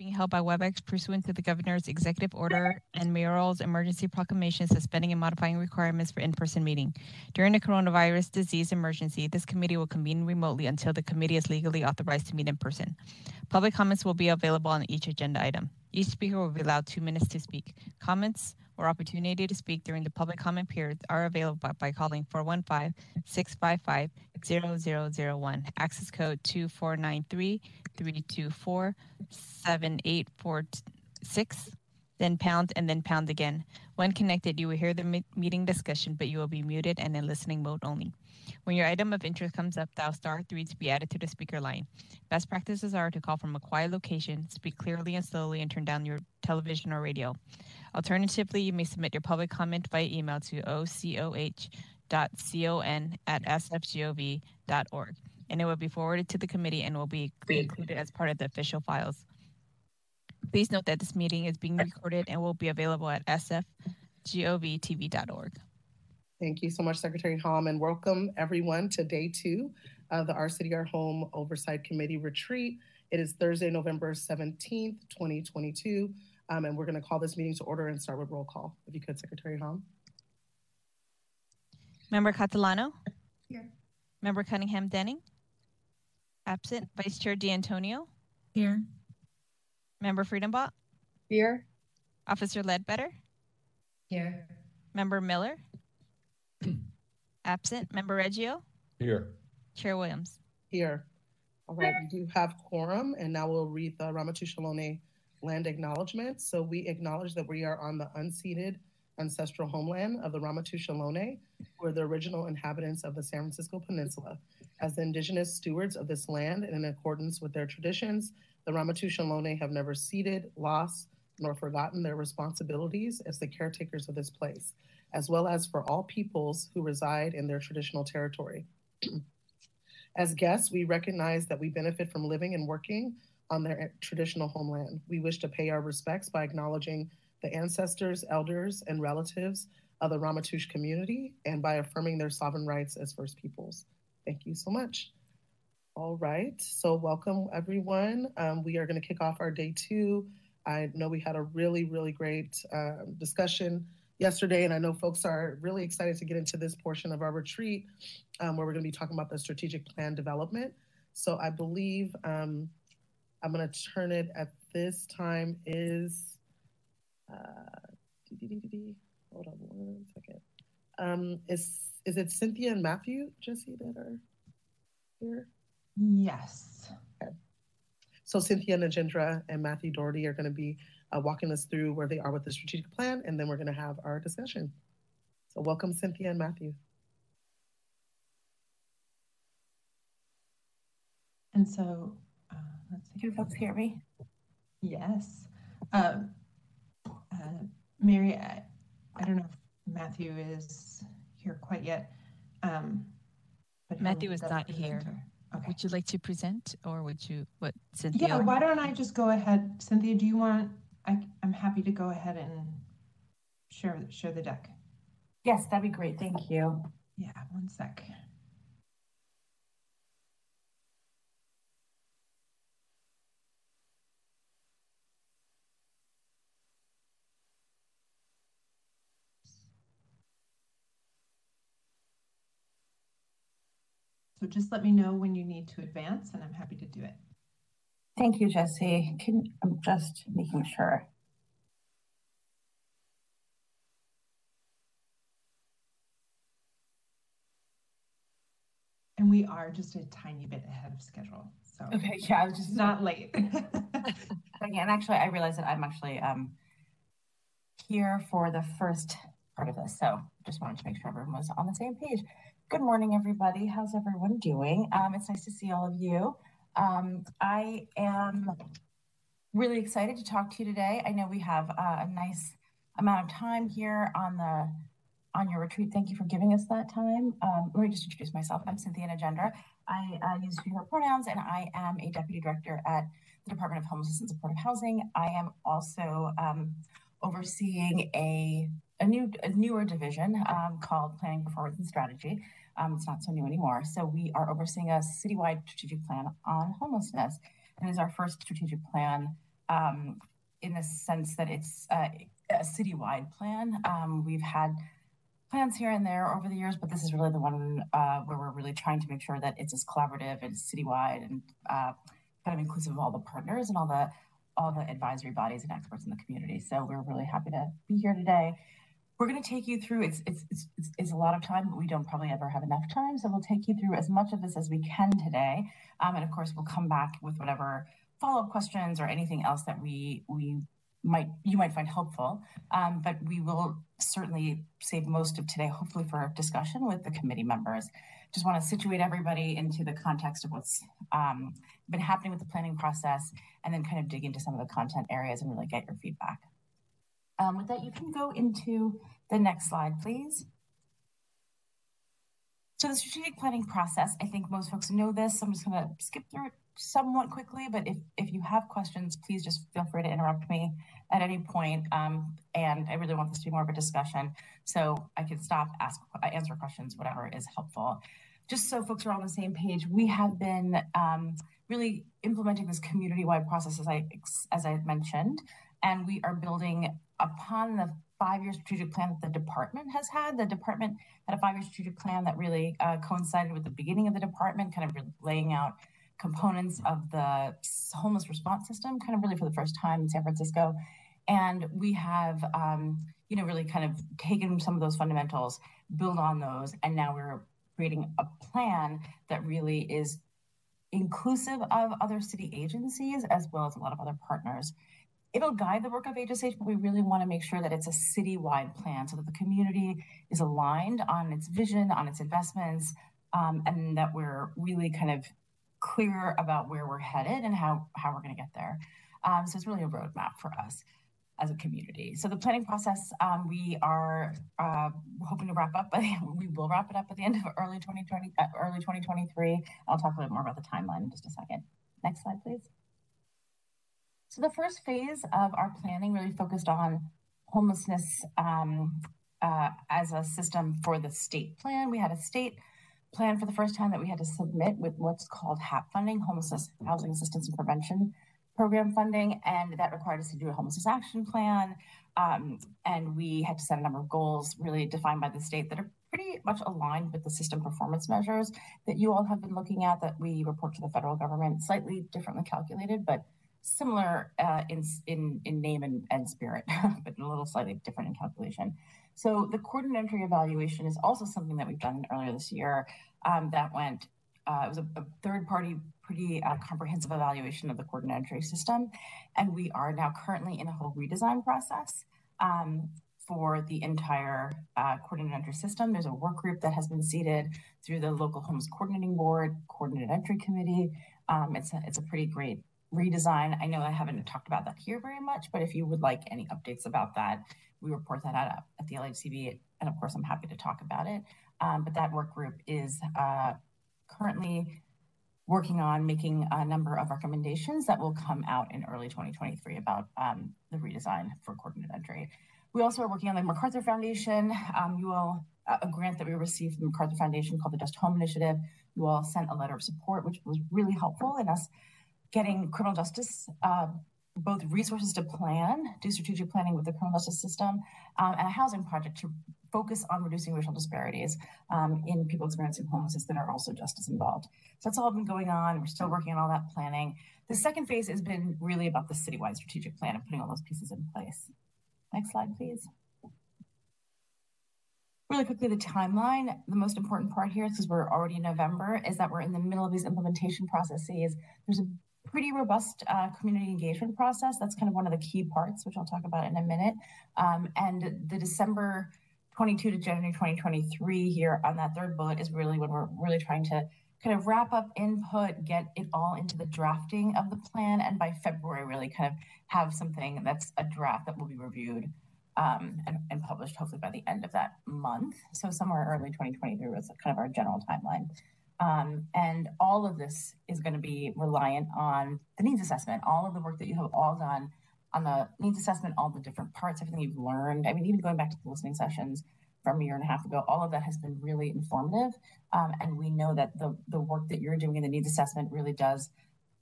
being held by WebEx pursuant to the governor's executive order and mayoral's emergency proclamation suspending and modifying requirements for in-person meeting. During the coronavirus disease emergency, this committee will convene remotely until the committee is legally authorized to meet in person. Public comments will be available on each agenda item. Each speaker will be allowed two minutes to speak. Comments or opportunity to speak during the public comment period are available by, by calling 415-655-0001. Access code 2493-324-7846. Then pound and then pound again. When connected, you will hear the meeting discussion, but you will be muted and in listening mode only. When your item of interest comes up, dial star three to be added to the speaker line. Best practices are to call from a quiet location, speak clearly and slowly, and turn down your television or radio. Alternatively, you may submit your public comment via email to ocoh.con at sfgov.org, and it will be forwarded to the committee and will be included as part of the official files. Please note that this meeting is being recorded and will be available at sfgovtv.org. Thank you so much, Secretary Hom, and welcome everyone to day two of the Our City, Our Home Oversight Committee retreat. It is Thursday, November 17th, 2022, um, and we're going to call this meeting to order and start with roll call. If you could, Secretary Hom. Member Catalano? Here. Member Cunningham Denning? Absent. Vice Chair D'Antonio? Here. Member Friedenbach? Here. Officer Ledbetter? Here. Member Miller? Absent. Member Reggio? Here. Chair Williams? Here. All right, we do have quorum, and now we'll read the Ramaytush Ohlone land acknowledgement. So we acknowledge that we are on the unceded ancestral homeland of the Ramaytush Ohlone, who are the original inhabitants of the San Francisco Peninsula. As the indigenous stewards of this land and in accordance with their traditions, the Ramaytush Ohlone have never ceded, lost, nor forgotten their responsibilities as the caretakers of this place, as well as for all peoples who reside in their traditional territory. as guests, we recognize that we benefit from living and working on their traditional homeland. We wish to pay our respects by acknowledging the ancestors, elders, and relatives of the Ramaytush community and by affirming their sovereign rights as First Peoples. Thank you so much. All right, so welcome everyone. Um, we are going to kick off our day two. I know we had a really, really great uh, discussion yesterday, and I know folks are really excited to get into this portion of our retreat um, where we're going to be talking about the strategic plan development. So I believe um, I'm going to turn it at this time is, uh, hold on one second. Um, is, is it Cynthia and Matthew, Jesse, that are here? Yes. Okay. So Cynthia and Nagendra and Matthew Doherty are going to be uh, walking us through where they are with the strategic plan, and then we're going to have our discussion. So welcome, Cynthia and Matthew. And so let's see. Can folks hear me? Yes. Um, uh, Mary, I, I, don't know if Matthew is here quite yet. Um, but Matthew is not here. Okay. Would you like to present or would you, what, Cynthia? Yeah, why don't I just go ahead? Cynthia, do you want, I, I'm happy to go ahead and share, share the deck. Yes, that'd be great. Thank you. Yeah, one sec. So just let me know when you need to advance and I'm happy to do it. Thank you, Jesse. Can, I'm just making sure. And we are just a tiny bit ahead of schedule. So okay, yeah, I was just not late. Again, actually, I realized that I'm actually um, here for the first part of this. So just wanted to make sure everyone was on the same page. Good morning, everybody. How's everyone doing? Um, it's nice to see all of you. Um, I am really excited to talk to you today. I know we have uh, a nice amount of time here on the on your retreat. Thank you for giving us that time. Um, let me just introduce myself. I'm Cynthia Nagendra. I uh, use her pronouns, and I am a deputy director at the Department of Homelessness and Supportive Housing. I am also um, overseeing a a new a newer division um, called Planning Performance and Strategy. Um, it's not so new anymore. So we are overseeing a citywide strategic plan on homelessness. And it is our first strategic plan um, in the sense that it's a citywide plan. Um, we've had plans here and there over the years, but this is really the one uh, where we're really trying to make sure that it's as collaborative and citywide and uh, kind of inclusive of all the partners and all the all the advisory bodies and experts in the community. So we're really happy to be here today. We're going to take you through. It's it's it's, it's a lot of time, but we don't probably ever have enough time. So we'll take you through as much of this as we can today, um, and of course we'll come back with whatever follow up questions or anything else that we we might you might find helpful. Um, but we will certainly save most of today, hopefully, for discussion with the committee members. Just want to situate everybody into the context of what's um, been happening with the planning process, and then kind of dig into some of the content areas and really get your feedback. Um, with that, you can go into the next slide, please. So the strategic planning process, I think most folks know this. I'm just going to skip through it somewhat quickly, but if, if you have questions, please just feel free to interrupt me at any point. Um, and I really want this to be more of a discussion, so I can stop, ask, answer questions, whatever is helpful. Just so folks are on the same page, we have been um, really implementing this community-wide process, as I as I mentioned, and we are building upon the five-year strategic plan that the department has had. The department had a five-year strategic plan that really uh, coincided with the beginning of the department, kind of laying out components of the homeless response system, kind of really for the first time in San Francisco. And we have, um, you know, really kind of taken some of those fundamentals, build on those, and now we're creating a plan that really is inclusive of other city agencies as well as a lot of other partners. It'll guide the work of HSH, but we really want to make sure that it's a citywide plan so that the community is aligned on its vision, on its investments, um, and that we're really kind of clear about where we're headed and how, how we're going to get there. Um, so it's really a roadmap for us as a community. So the planning process, um, we are uh, hoping to wrap up, but we will wrap it up at the end of early 2020, uh, early 2023. I'll talk a little bit more about the timeline in just a second. Next slide, please. So the first phase of our planning really focused on homelessness um, uh, as a system for the state plan. We had a state plan for the first time that we had to submit with what's called HAP funding, Homelessness Housing Assistance and Prevention Program funding, and that required us to do a homelessness action plan. Um, and we had to set a number of goals really defined by the state that are pretty much aligned with the system performance measures that you all have been looking at that we report to the federal government, slightly differently calculated, but similar uh, in, in, in name and, and spirit, but a little slightly different in calculation. So the coordinated entry evaluation is also something that we've done earlier this year um, that went, uh, it was a, a third party, pretty uh, comprehensive evaluation of the coordinated entry system. And we are now currently in a whole redesign process um, for the entire uh, coordinated entry system. There's a work group that has been seated through the local homes coordinating board, coordinated entry committee. Um, it's, a, it's a pretty great redesign. I know I haven't talked about that here very much, but if you would like any updates about that, we report that out at the LHCB. And of course, I'm happy to talk about it. Um, but that work group is uh, currently working on making a number of recommendations that will come out in early 2023 about um, the redesign for coordinated entry. We also are working on the MacArthur Foundation. Um, you all, a grant that we received from the MacArthur Foundation called the Just Home Initiative. You all sent a letter of support, which was really helpful in us getting criminal justice uh, both resources to plan, do strategic planning with the criminal justice system, um, and a housing project to focus on reducing racial disparities um, in people experiencing homelessness that are also justice involved. So that's all been going on. We're still working on all that planning. The second phase has been really about the citywide strategic plan and putting all those pieces in place. Next slide, please. Really quickly, the timeline. The most important part here, because we're already in November, is that we're in the middle of these implementation processes. There's a pretty robust uh, community engagement process. That's kind of one of the key parts, which I'll talk about in a minute. Um, and the December 22 to January 2023 here on that third bullet is really when we're really trying to kind of wrap up input, get it all into the drafting of the plan, and by February really kind of have something that's a draft that will be reviewed um, and, and, published hopefully by the end of that month. So somewhere early 2023 was kind of our general timeline. Um, and all of this is going to be reliant on the needs assessment, all of the work that you have all done on the needs assessment, all the different parts, everything you've learned. I mean, even going back to the listening sessions from a year and a half ago, all of that has been really informative. Um, and we know that the, the work that you're doing in the needs assessment really does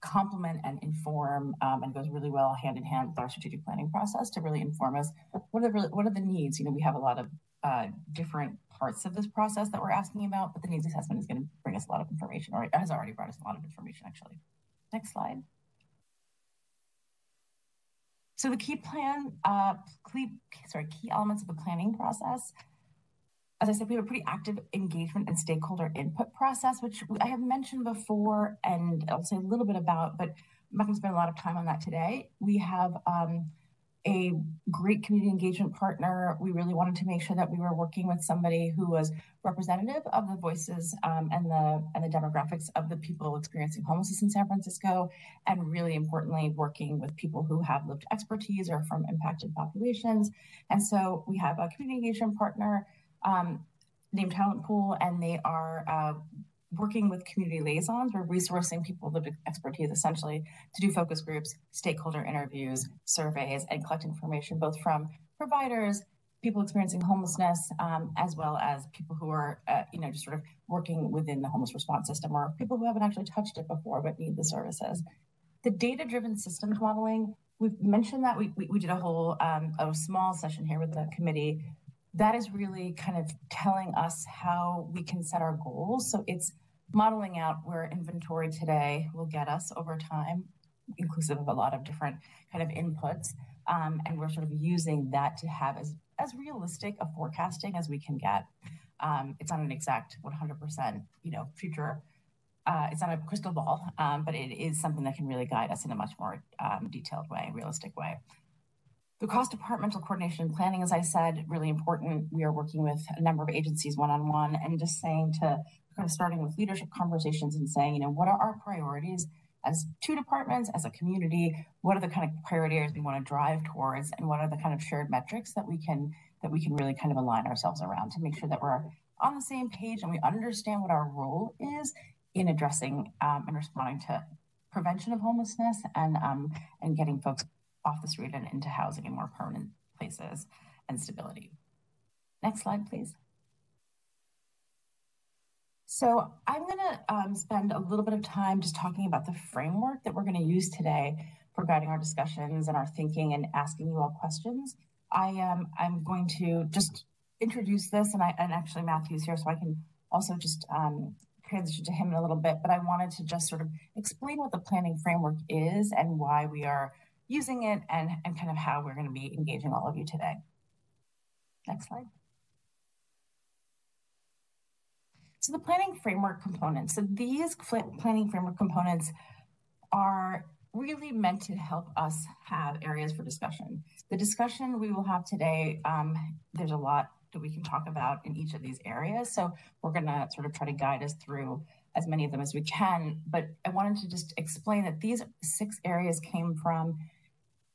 complement and inform um, and goes really well hand in hand with our strategic planning process to really inform us what are the what are the needs. You know, we have a lot of uh, different parts of this process that we're asking about, but the needs assessment is going to bring us a lot of information, or it has already brought us a lot of information actually. Next slide. So the key plan, uh, key, sorry, key elements of the planning process. As I said, we have a pretty active engagement and stakeholder input process, which I have mentioned before, and I'll say a little bit about, but I'm not going to spend a lot of time on that today. We have um, a great community engagement partner. We really wanted to make sure that we were working with somebody who was representative of the voices um, and the and the demographics of the people experiencing homelessness in San Francisco, and really importantly, working with people who have lived expertise or from impacted populations. And so we have a community engagement partner um, named Talent Pool, and they are uh, working with community liaisons, we're resourcing people with expertise essentially to do focus groups, stakeholder interviews, surveys, and collect information both from providers, people experiencing homelessness, um, as well as people who are, uh, you know, just sort of working within the homeless response system or people who haven't actually touched it before but need the services. The data-driven systems modeling, we've mentioned that we, we, we did a whole um, a small session here with the committee that is really kind of telling us how we can set our goals. So it's modeling out where inventory today will get us over time, inclusive of a lot of different kind of inputs. Um, and we're sort of using that to have as, as realistic a forecasting as we can get. Um, it's not an exact 100%, you know, future. Uh, it's not a crystal ball, um, but it is something that can really guide us in a much more um, detailed way, realistic way. The cross departmental coordination and planning, as I said, really important. We are working with a number of agencies one on one and just saying to kind of starting with leadership conversations and saying, you know, what are our priorities as two departments, as a community? What are the kind of priority areas we want to drive towards, and what are the kind of shared metrics that we can that we can really kind of align ourselves around to make sure that we're on the same page and we understand what our role is in addressing um, and responding to prevention of homelessness and um, and getting folks off the street and into housing in more permanent places and stability. Next slide, please. So I'm going to um, spend a little bit of time just talking about the framework that we're going to use today for guiding our discussions and our thinking and asking you all questions. I am I'm going to just introduce this, and I and actually Matthew's here, so I can also just um, transition to him in a little bit. But I wanted to just sort of explain what the planning framework is and why we are using it and, and kind of how we're going to be engaging all of you today. Next slide. So the planning framework components. So these planning framework components are really meant to help us have areas for discussion. The discussion we will have today, um, there's a lot that we can talk about in each of these areas. So we're going to sort of try to guide us through as many of them as we can. But I wanted to just explain that these six areas came from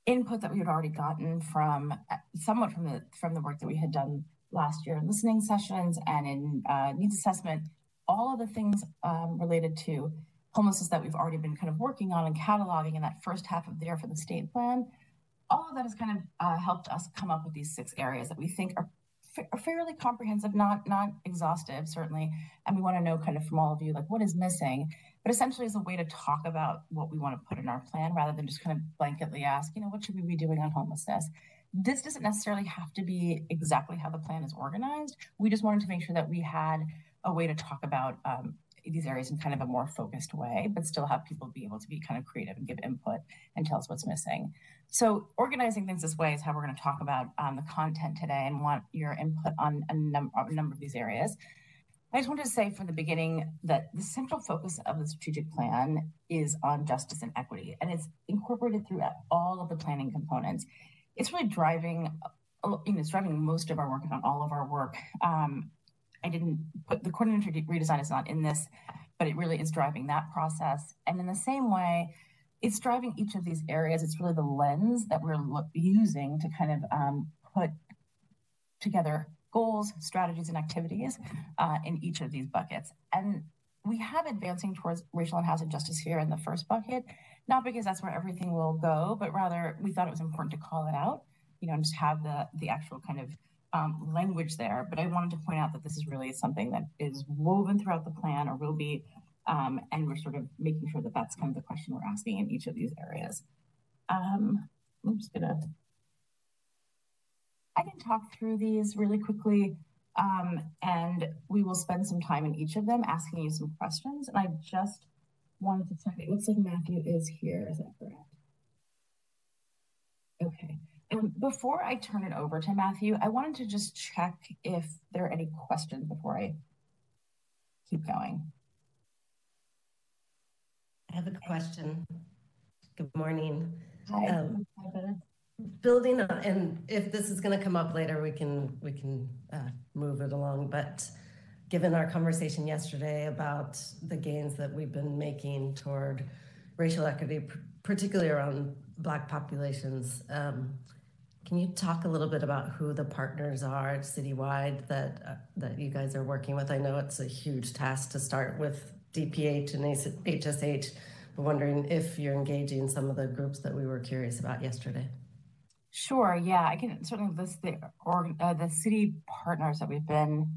input that we had already gotten from uh, somewhat from the from the work that we had done last year in listening sessions and in uh, needs assessment, all of the things um, related to homelessness that we've already been kind of working on and cataloging in that first half of the year for the state plan, all of that has kind of uh, helped us come up with these six areas that we think are, are fairly comprehensive, not not exhaustive certainly, and we want to know kind of from all of you like what is missing but essentially as a way to talk about what we want to put in our plan rather than just kind of blanketly ask, you know, what should we be doing on homelessness? This doesn't necessarily have to be exactly how the plan is organized. We just wanted to make sure that we had a way to talk about um, these areas in kind of a more focused way, but still have people be able to be kind of creative and give input and tell us what's missing. So organizing things this way is how we're going to talk about um, the content today and want your input on a, num- a number of these areas. I just wanted to say from the beginning that the central focus of the strategic plan is on justice and equity, and it's incorporated throughout all of the planning components. It's really driving, you know, it's driving most of our work, and on all of our work. Um, I didn't put the coordinator redesign is not in this, but it really is driving that process. And in the same way, it's driving each of these areas. It's really the lens that we're using to kind of um, put together goals, strategies, and activities uh, in each of these buckets. And we have advancing towards racial and housing justice here in the first bucket, not because that's where everything will go, but rather we thought it was important to call it out, you know, and just have the the actual kind of um, language there. But I wanted to point out that this is really something that is woven throughout the plan or will be Um, and we're sort of making sure that that's kind of the question we're asking in each of these areas. Um, I'm just gonna, I can talk through these really quickly. Um, and we will spend some time in each of them asking you some questions. And I just wanted to check, it looks like Matthew is here, is that correct? Okay. And before I turn it over to Matthew, I wanted to just check if there are any questions before I keep going. I have a question. Good morning. Hi. Um, Hi, building on, and if this is going to come up later, we can we can uh, move it along. But given our conversation yesterday about the gains that we've been making toward racial equity, particularly around Black populations, um, can you talk a little bit about who the partners are citywide that uh, that you guys are working with? I know it's a huge task to start with DPH and HSH. But wondering if you're engaging some of the groups that we were curious about yesterday. Sure. Yeah, I can certainly list the or uh, the city partners that we've been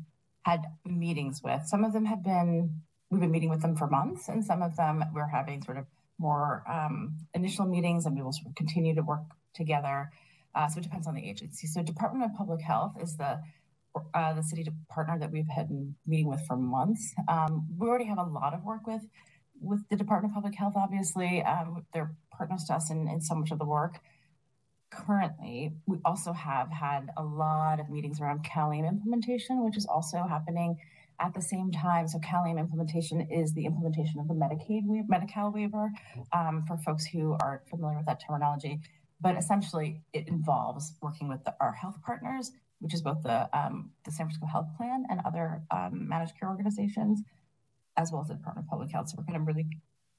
had meetings with. Some of them have been we've been meeting with them for months, and some of them we're having sort of more um, initial meetings, and we will sort of continue to work together. Uh, so it depends on the agency. So Department of Public Health is the uh, the city partner that we've been meeting with for months. Um, we already have a lot of work with with the Department of Public Health. Obviously, um, they're partners to us in, in so much of the work currently, we also have had a lot of meetings around CalAIM implementation, which is also happening at the same time. So CalAIM implementation is the implementation of the Medicaid Medi-Cal waiver um, for folks who aren't familiar with that terminology. But essentially, it involves working with the, our health partners, which is both the um, the San Francisco Health Plan and other um, managed care organizations, as well as the Department of Public Health. So we're kind of really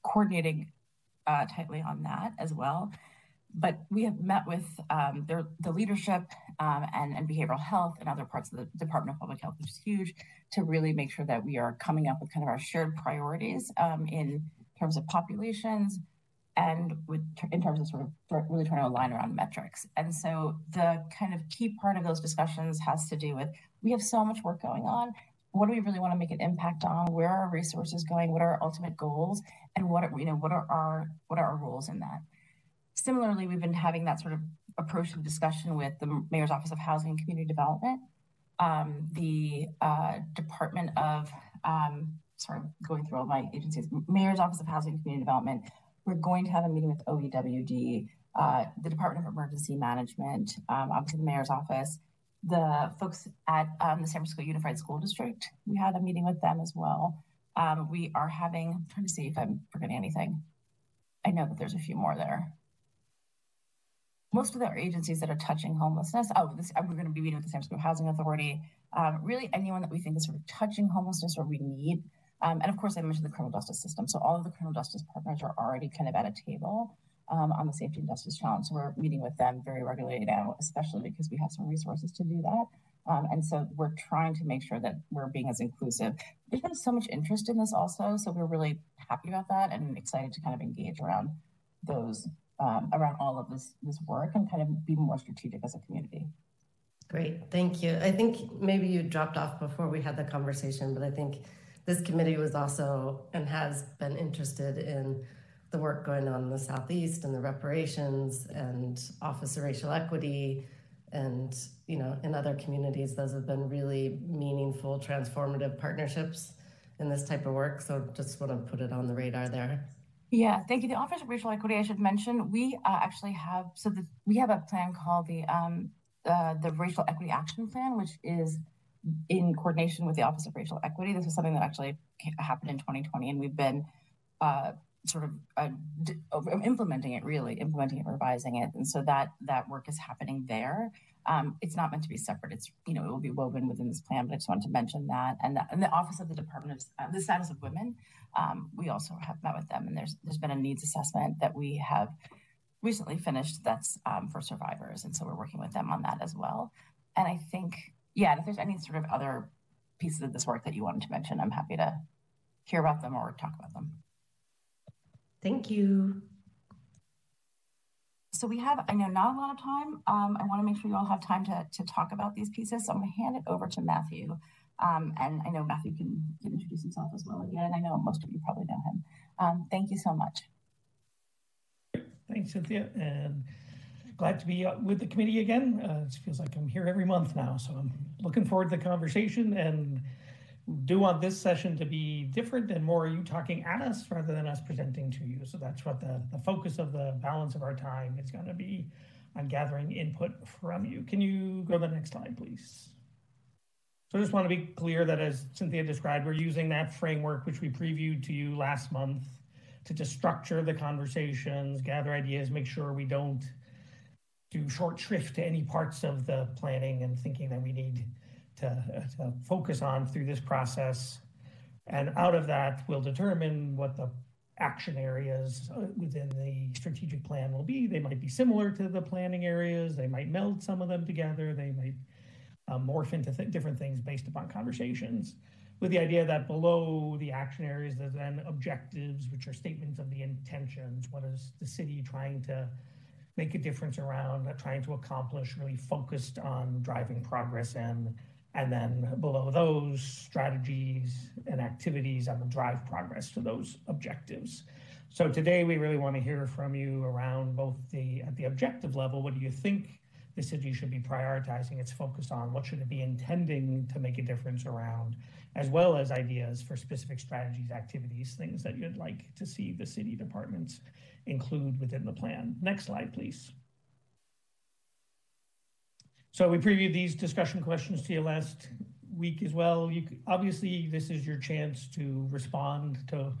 coordinating uh, tightly on that as well but we have met with um, their, the leadership um, and, and, behavioral health and other parts of the Department of Public Health, which is huge, to really make sure that we are coming up with kind of our shared priorities um, in terms of populations and with in terms of sort of really trying to align around metrics. And so the kind of key part of those discussions has to do with we have so much work going on. What do we really want to make an impact on? Where are our resources going? What are our ultimate goals? And what are you know what are our what are our roles in that? Similarly, we've been having that sort of approach to discussion with the Mayor's Office of Housing and Community Development, um, the uh, Department of, um, sorry, going through all my agencies, Mayor's Office of Housing and Community Development. We're going to have a meeting with OEWD, uh, the Department of Emergency Management, um, obviously the Mayor's Office, the folks at um, the San Francisco Unified School District. We had a meeting with them as well. Um, we are having, I'm trying to see if I'm forgetting anything. I know that there's a few more there most of the agencies that are touching homelessness. Oh, this, we're going to be meeting with the San Francisco Housing Authority. Um, really, anyone that we think is sort of touching homelessness or we need. Um, and of course, I mentioned the criminal justice system. So all of the criminal justice partners are already kind of at a table um, on the safety and justice challenge. So we're meeting with them very regularly now, especially because we have some resources to do that. Um, and so we're trying to make sure that we're being as inclusive. There's been so much interest in this also, so we're really happy about that and excited to kind of engage around those um, around all of this this work and kind of be more strategic as a community. Great, thank you. I think maybe you dropped off before we had the conversation, but I think this committee was also and has been interested in the work going on in the Southeast and the reparations and Office of Racial Equity and you know in other communities those have been really meaningful transformative partnerships in this type of work so just want to put it on the radar there yeah, thank you. The Office of Racial Equity, I should mention, we uh, actually have so the, we have a plan called the um, uh, the Racial Equity Action Plan, which is in coordination with the Office of Racial Equity. This was something that actually happened in 2020, and we've been uh, sort of uh, d- implementing it, really implementing it, revising it, and so that that work is happening there. Um, it's not meant to be separate. It's you know it will be woven within this plan, but I just wanted to mention that. And the, and the Office of the Department of uh, the Status of Women, um, we also have met with them, and there's there's been a needs assessment that we have recently finished. That's um, for survivors, and so we're working with them on that as well. And I think yeah, if there's any sort of other pieces of this work that you wanted to mention, I'm happy to hear about them or talk about them. Thank you. So we have, I know, not a lot of time. Um, I want to make sure you all have time to, to talk about these pieces. So I'm going to hand it over to Matthew Um, and I know Matthew can, can introduce himself as well again. I know most of you probably know him. Um, thank you so much. Thanks, Cynthia, and glad to be uh, with the committee again. Uh, it feels like I'm here every month now, so I'm looking forward to the conversation and do want this session to be different and more you talking at us rather than us presenting to you. So that's what the, the focus of the balance of our time is going to be on gathering input from you. Can you go to the next slide, please? So I just want to be clear that as Cynthia described, we're using that framework which we previewed to you last month to just structure the conversations, gather ideas, make sure we don't do short shrift to any parts of the planning and thinking that we need to, to focus on through this process. And out of that, we'll determine what the action areas uh, within the strategic plan will be. They might be similar to the planning areas. They might meld some of them together. They might morph into different things based upon conversations with the idea that below the action areas, there's then objectives, which are statements of the intentions. What is the city trying to make a difference around, uh, trying to accomplish, really focused on driving progress in. And then below those strategies and activities that will drive progress to those objectives. So today we really want to hear from you around both the at the objective level, what do you think the city should be prioritizing its focus on? What should it be intending to make a difference around? as well as ideas for specific strategies, activities, things that you'd like to see the city departments include within the plan. Next slide, please. So we previewed these discussion questions to you last week as well. You obviously this is your chance to respond to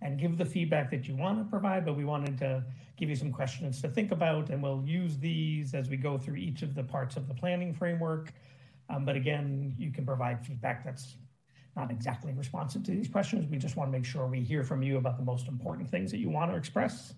and give the feedback that you want to provide, but we wanted to give you some questions to think about, and we'll use these as we go through each of the parts of the planning framework. Um, but again, you can provide feedback that's not exactly responsive to these questions. We just want to make sure we hear from you about the most important things that you want to express.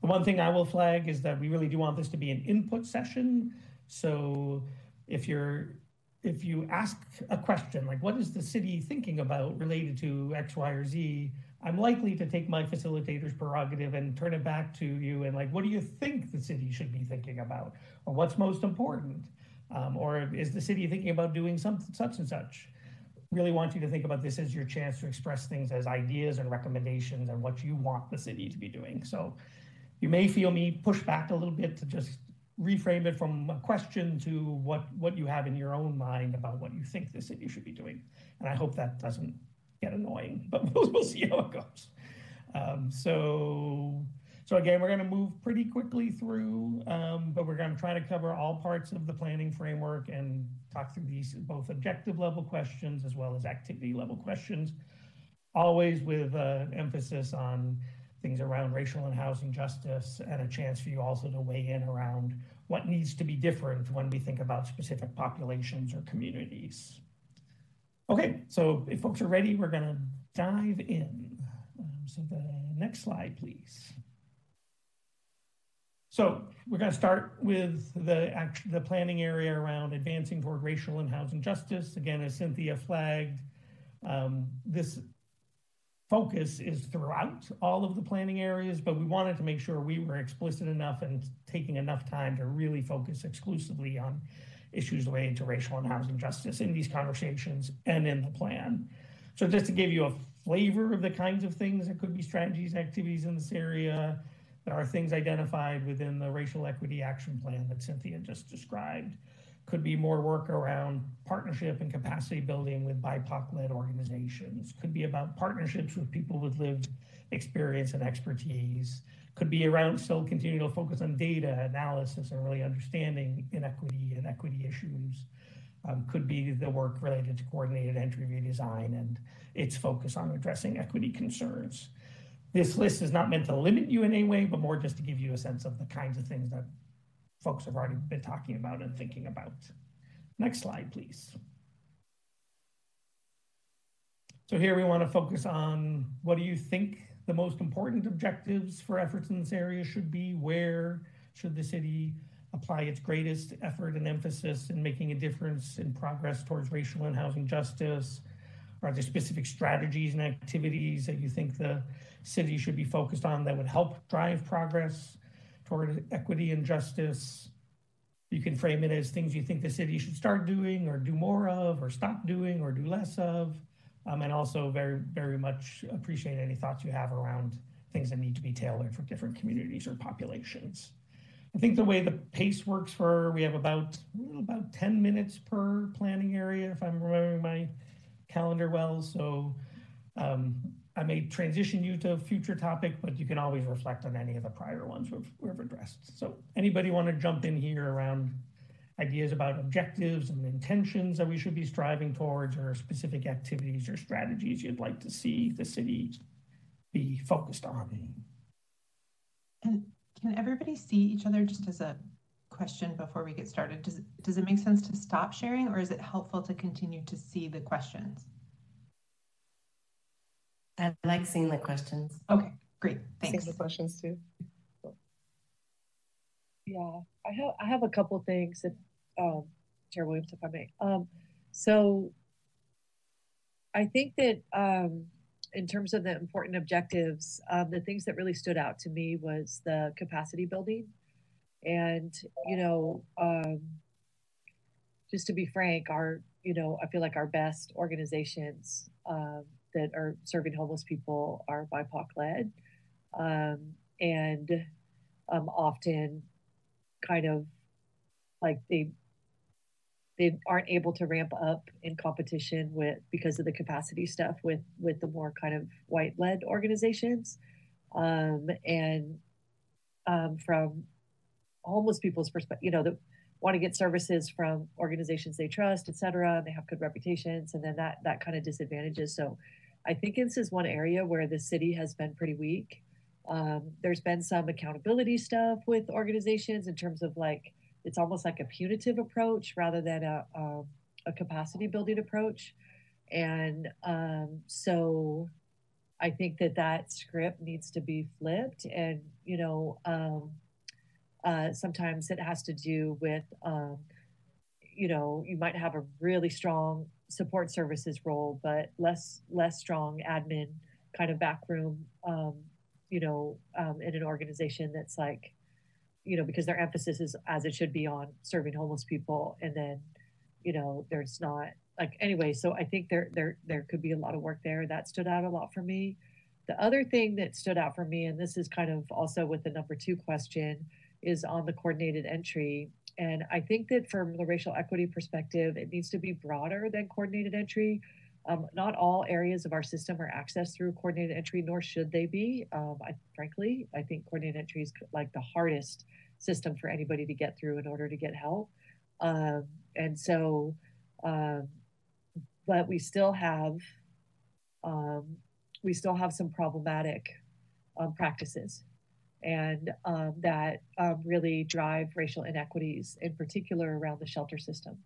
The one thing I will flag is that we really do want this to be an input session. So if you're if you ask a question like what is the city thinking about related to X, Y, or Z, I'm likely to take my facilitator's prerogative and turn it back to you and like, what do you think the city should be thinking about? Or what's most important? Um, or is the city thinking about doing something such and such? really want you to think about this as your chance to express things as ideas and recommendations and what you want the city to be doing. So you may feel me push back a little bit to just reframe it from a question to what, what you have in your own mind about what you think the city should be doing. And I hope that doesn't get annoying, but we'll, we'll see how it goes. Um, so so again, we're going to move pretty quickly through, um, but we're going to try to cover all parts of the planning framework and talk through these both objective level questions as well as activity level questions, always with uh, emphasis on things around racial and housing justice and a chance for you also to weigh in around what needs to be different when we think about specific populations or communities. Okay, so if folks are ready, we're going to dive in. Um, so the next slide, please. So we're going to start with the the planning area around advancing toward racial and housing justice. Again, as Cynthia flagged, um, this focus is throughout all of the planning areas, but we wanted to make sure we were explicit enough and taking enough time to really focus exclusively on issues related to racial and housing justice in these conversations and in the plan. So just to give you a flavor of the kinds of things that could be strategies, activities in this area, there are things identified within the racial equity action plan that Cynthia just described. Could be more work around partnership and capacity building with BIPOC led organizations. Could be about partnerships with people with lived experience and expertise. Could be around still continuing to focus on data analysis and really understanding inequity and equity issues. Um, could be the work related to coordinated entry redesign and its focus on addressing equity concerns. This list is not meant to limit you in any way, but more just to give you a sense of the kinds of things that folks have already been talking about and thinking about. Next slide, please. So here we want to focus on what do you think the most important objectives for efforts in this area should be? Where should the city apply its greatest effort and emphasis in making a difference in progress towards racial and housing justice? Are there specific strategies and activities that you think the city should be focused on that would help drive progress toward equity and justice? You can frame it as things you think the city should start doing or do more of or stop doing or do less of. Um, and also very, very much appreciate any thoughts you have around things that need to be tailored for different communities or populations. I think the way the pace works for, we have about, about 10 minutes per planning area, if I'm remembering my calendar well. So um, I may transition you to a future topic, but you can always reflect on any of the prior ones we've, we've addressed. So anybody want to jump in here around ideas about objectives and intentions that we should be striving towards or specific activities or strategies you'd like to see the city be focused on? And can everybody see each other just as a question before we get started? Does, does it make sense to stop sharing or is it helpful to continue to see the questions? I like seeing the questions. Okay, great. Thanks. See the questions too. Yeah, I have I have a couple things that um, Chair Williams, if I may. Um, so I think that um, in terms of the important objectives, um, the things that really stood out to me was the capacity building, and you know, um, just to be frank, our you know I feel like our best organizations um, that are serving homeless people are BIPOC led, um, and um, often kind of like they they aren't able to ramp up in competition with because of the capacity stuff with with the more kind of white led organizations. Um, and um, from homeless people's perspective you know that want to get services from organizations they trust et cetera and they have good reputations and then that that kind of disadvantages. So i think this is one area where the city has been pretty weak. Um, there's been some accountability stuff with organizations in terms of like it's almost like a punitive approach rather than a, a, a capacity building approach. And um, so I think that that script needs to be flipped. And, you know, um, uh, sometimes it has to do with, um, you know, you might have a really strong support services role, but less less strong admin kind of backroom, um, you know, um, in an organization that's like you know, because their emphasis is as it should be on serving homeless people. And then, you know, there's not like anyway, so I think there there there could be a lot of work there. That stood out a lot for me. The other thing that stood out for me, and this is kind of also with the number two question, is on the coordinated entry. And I think that from the racial equity perspective, it needs to be broader than coordinated entry. Um, not all areas of our system are accessed through coordinated entry, nor should they be. Um, I, frankly, I think coordinated entry is like the hardest system for anybody to get through in order to get help. Um, and so, um, but we still have, um, we still have some problematic um, practices and that really drive racial inequities, in particular around the shelter system.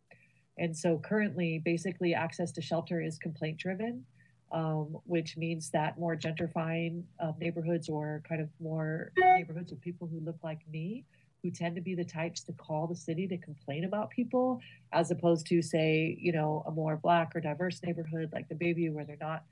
And so currently, basically, access to shelter is complaint driven, um, which means that more gentrifying uh, neighborhoods or kind of more neighborhoods of people who look like me, who tend to be the types to call the city to complain about people, as opposed to say, you know, a more black or diverse neighborhood like the Bayview where they're not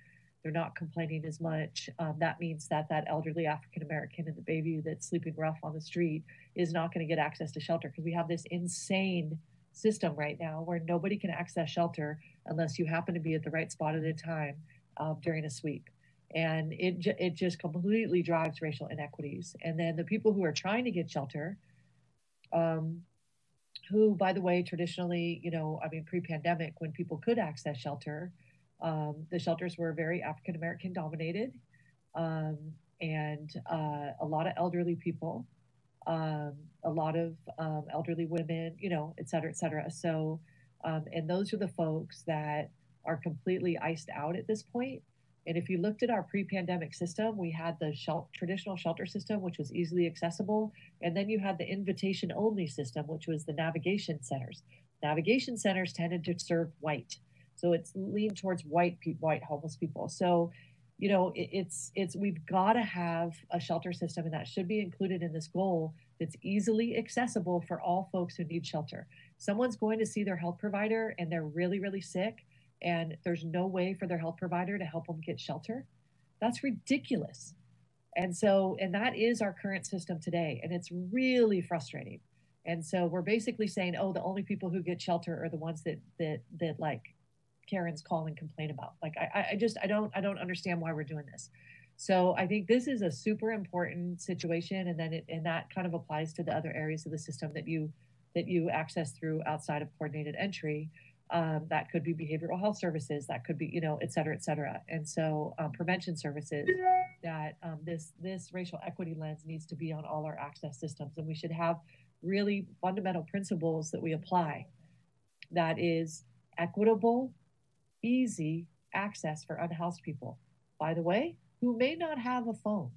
they're not complaining as much. Um, that means that that elderly African American in the Bayview that's sleeping rough on the street is not going to get access to shelter because we have this insane system right now where nobody can access shelter unless you happen to be at the right spot at a time um, during a sweep. And it, it just completely drives racial inequities. And then the people who are trying to get shelter, um, who, by the way, traditionally, you know, I mean, pre pandemic, when people could access shelter, um, the shelters were very African American dominated um, and uh, a lot of elderly people um, a lot of um, elderly women, you know, et cetera, et cetera. So, um, and those are the folks that are completely iced out at this point. And if you looked at our pre-pandemic system, we had the traditional shelter system, which was easily accessible, and then you had the invitation-only system, which was the navigation centers. Navigation centers tended to serve white, so it's leaned towards white pe- white homeless people. So you know it, it's it's we've got to have a shelter system and that should be included in this goal that's easily accessible for all folks who need shelter someone's going to see their health provider and they're really really sick and there's no way for their health provider to help them get shelter that's ridiculous and so and that is our current system today and it's really frustrating And so we're basically saying, oh, the only people who get shelter are the ones that that that like Karen's call and complain about. Like I, I just I don't I don't understand why we're doing this. So I think this is a super important situation, and then it and that kind of applies to the other areas of the system that you that you access through outside of coordinated entry. Um, that could be behavioral health services, that could be you know, et cetera, et cetera. And so um, prevention services. That um, this this racial equity lens needs to be on all our access systems, and we should have really fundamental principles that we apply. That is equitable, easy access for unhoused people. By the way, who may not have a phone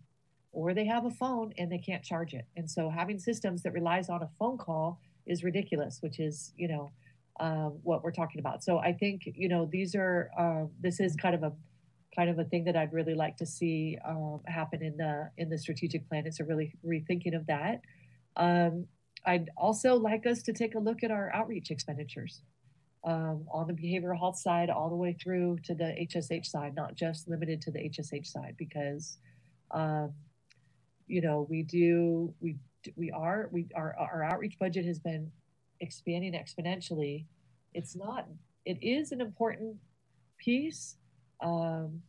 or they have a phone and they can't charge it. And so having systems that relies on a phone call is ridiculous, which is, you know, um, what we're talking about. So I think, you know, these are, uh, this is kind of a, kind of a thing that I'd really like to see um, happen in the, in the strategic plan. It's a really rethinking of that. Um, I'd also like us to take a look at our outreach expenditures um, on the behavioral health side all the way through to the HSH side, not just limited to the HSH side, because um, you know we do we we are we our our outreach budget has been expanding exponentially. It's not it is an important piece, um,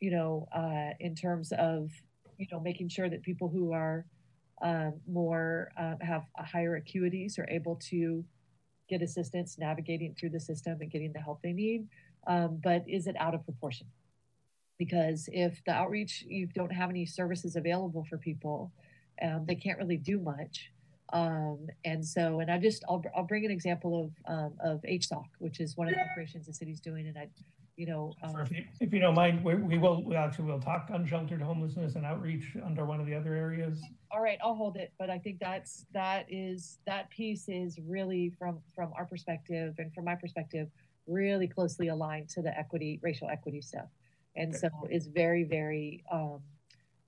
you know, uh, in terms of you know making sure that people who are um, more uh, have a higher acuities are able to get assistance navigating through the system and getting the help they need. Um, but is it out of proportion? Because if the outreach, you don't have any services available for people, um, they can't really do much. Um, and so, and I just, I'll, I'll bring an example of, um, of HSOC, which is one of the operations the city's doing. And I, you know, um, if, you, if you don't mind, we, we will we actually will talk unsheltered homelessness and outreach under one of the other areas. All right, I'll hold it, but I think that's that is that piece is really from from our perspective and from my perspective really closely aligned to the equity racial equity stuff, and okay. so is very very um,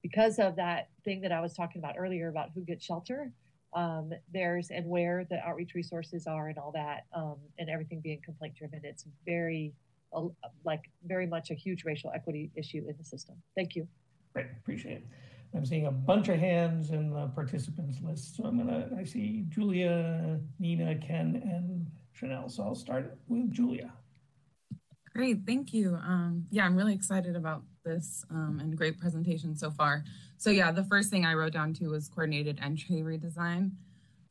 because of that thing that I was talking about earlier about who gets shelter. Um, there's and where the outreach resources are and all that, um, and everything being complaint driven. It's very a, like very much a huge racial equity issue in the system. Thank you. Great, appreciate it. I'm seeing a bunch of hands in the participants list. So I'm gonna, I see Julia, Nina, Ken, and Chanel. So I'll start with Julia. Great, thank you. Um, yeah, I'm really excited about this um, and great presentation so far. So yeah, the first thing I wrote down too was coordinated entry redesign.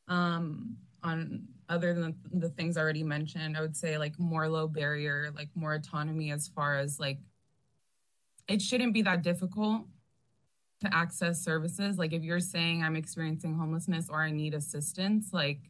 Um, on other than the things already mentioned, I would say like more low barrier, like more autonomy as far as like it shouldn't be that difficult to access services. Like if you're saying I'm experiencing homelessness or I need assistance, like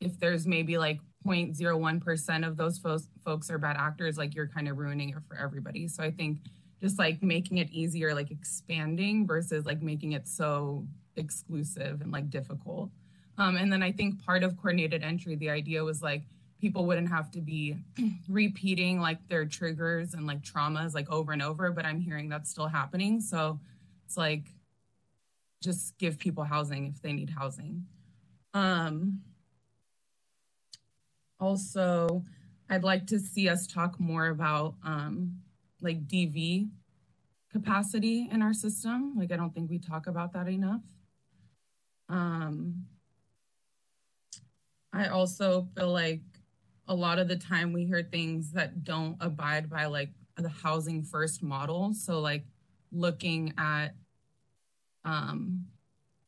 if there's maybe like 0.01% of those fo- folks are bad actors, like you're kind of ruining it for everybody. So I think just like making it easier, like expanding versus like making it so exclusive and like difficult. Um, and then I think part of coordinated entry, the idea was like people wouldn't have to be repeating like their triggers and like traumas like over and over, but I'm hearing that's still happening. So it's like just give people housing if they need housing. Um, also, I'd like to see us talk more about um, like DV capacity in our system. Like, I don't think we talk about that enough. Um, I also feel like a lot of the time we hear things that don't abide by like the housing first model. So like looking at um,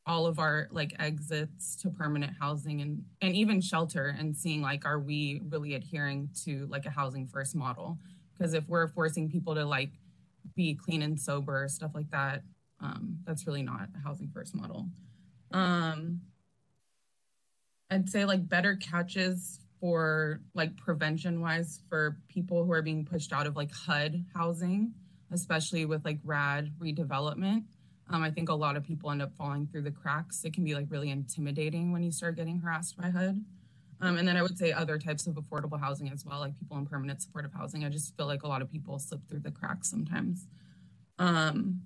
all of our like exits to permanent housing and and even shelter and seeing like are we really adhering to like a housing first model because if we're forcing people to like be clean and sober stuff like that um, that's really not a housing first model um, I'd say like better catches for like prevention wise for people who are being pushed out of like HUD housing, especially with like RAD redevelopment. Um, I think a lot of people end up falling through the cracks. It can be like really intimidating when you start getting harassed by HUD. Um, and then I would say other types of affordable housing as well, like people in permanent supportive housing. I just feel like a lot of people slip through the cracks sometimes. Um,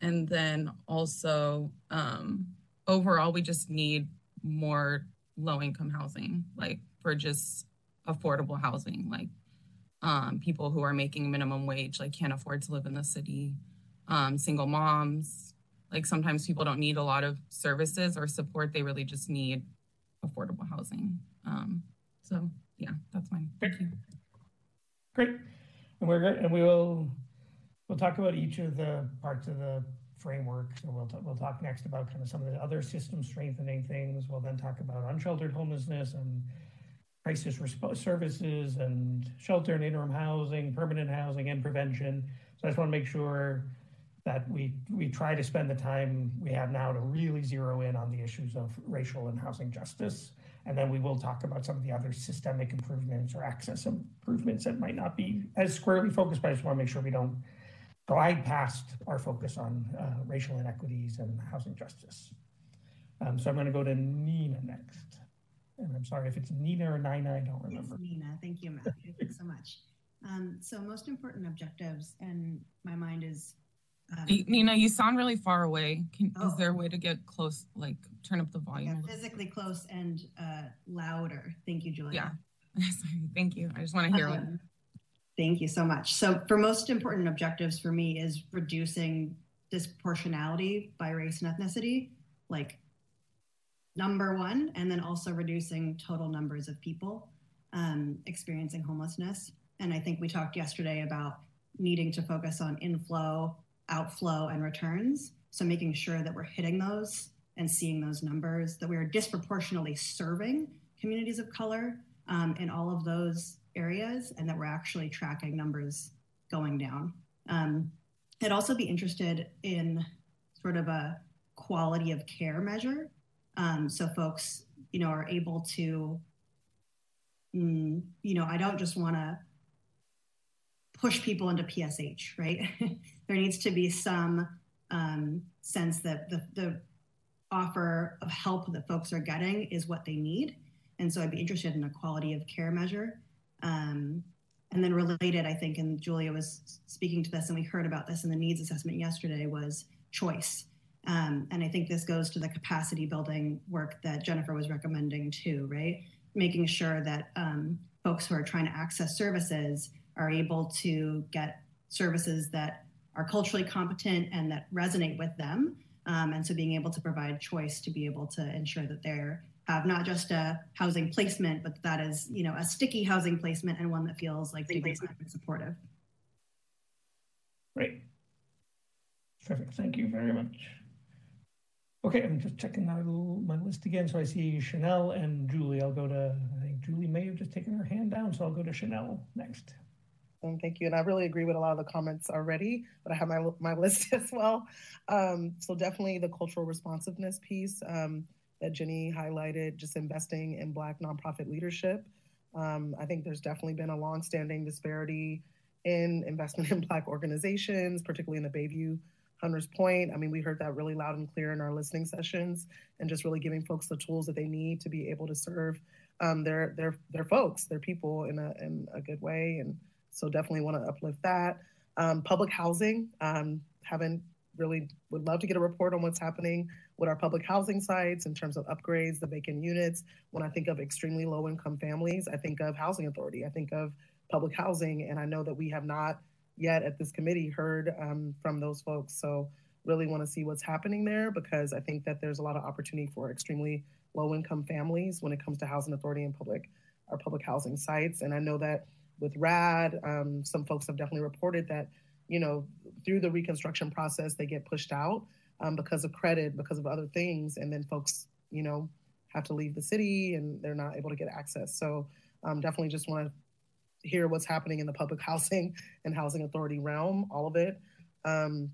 and then also, um, overall, we just need more low income housing, like for just affordable housing, like um, people who are making minimum wage, like can't afford to live in the city, um, single moms, like sometimes people don't need a lot of services or support. They really just need affordable housing. Um, so yeah that's mine. Thank you. Great. And we're and we will we'll talk about each of the parts of the framework so we'll, talk, we'll talk next about kind of some of the other system strengthening things we'll then talk about unsheltered homelessness and crisis response services and shelter and interim housing, permanent housing, and prevention. So I just want to make sure that we we try to spend the time we have now to really zero in on the issues of racial and housing justice. And then we will talk about some of the other systemic improvements or access improvements that might not be as squarely focused, but I just want to make sure we don't glide past our focus on uh, racial inequities and housing justice. Um, so I'm going to go to Nina next. And I'm sorry if it's Nina or Nina, I don't remember. It's Nina. Thank you, Matthew. Thanks so much. Um, so most important objectives, and my mind is. Um, Nina, you sound really far away. Can, oh. Is there a way to get close, like turn up the volume? Yeah, physically close and uh, louder. Thank you, Julia. Yeah. Sorry. Thank you. I just want to hear um, what. Thank you so much. So, for most important objectives for me is reducing disproportionality by race and ethnicity, like number one, and then also reducing total numbers of people um, experiencing homelessness. And I think we talked yesterday about needing to focus on inflow, outflow, and returns. So making sure that we're hitting those and seeing those numbers, that we are disproportionately serving communities of color um, in all of those areas, and that we're actually tracking numbers going down. Um, I'd also be interested in sort of a quality of care measure um, so folks, you know, are able to, mm, you know, I don't just want to push people into PSH, right? there needs to be some um, sense that the, the offer of help that folks are getting is what they need. And so I'd be interested in a quality of care measure. Um, and then related, I think, and Julia was speaking to this, and we heard about this in the needs assessment yesterday, was choice. Um, and I think this goes to the capacity building work that Jennifer was recommending too, right? Making sure that um, folks who are trying to access services are able to get services that are culturally competent and that resonate with them. Um, and so being able to provide choice to be able to ensure that they're have not just a housing placement, but that is, you know, a sticky housing placement and one that feels like dignified and supportive. Great. Perfect. Thank you very much. Okay, I'm just checking out my list again. So I see Chanel and Julie. I'll go to, I think Julie may have just taken her hand down. So I'll go to Chanel next. Um, thank you. And I really agree with a lot of the comments already, but I have my, my list as well. Um, so definitely the cultural responsiveness piece um, that Jenny highlighted, just investing in Black nonprofit leadership. Um, I think there's definitely been a longstanding disparity in investment in Black organizations, particularly in the Bayview Hunter's Point. I mean, we heard that really loud and clear in our listening sessions, and just really giving folks the tools that they need to be able to serve um, their their their folks, their people in a in a good way. And so, definitely want to uplift that. Um, public housing, um, haven't really would love to get a report on what's happening with our public housing sites in terms of upgrades, the vacant units. When I think of extremely low income families, I think of housing authority. I think of public housing, and I know that we have not yet at this committee heard um, from those folks. So really want to see what's happening there because I think that there's a lot of opportunity for extremely low income families when it comes to housing authority and public our public housing sites. And I know that with RAD, um, some folks have definitely reported that, you know, through the reconstruction process, they get pushed out um, because of credit, because of other things. And then folks, you know, have to leave the city and they're not able to get access. So um, definitely just want to hear what's happening in the public housing and housing authority realm, all of it. Um,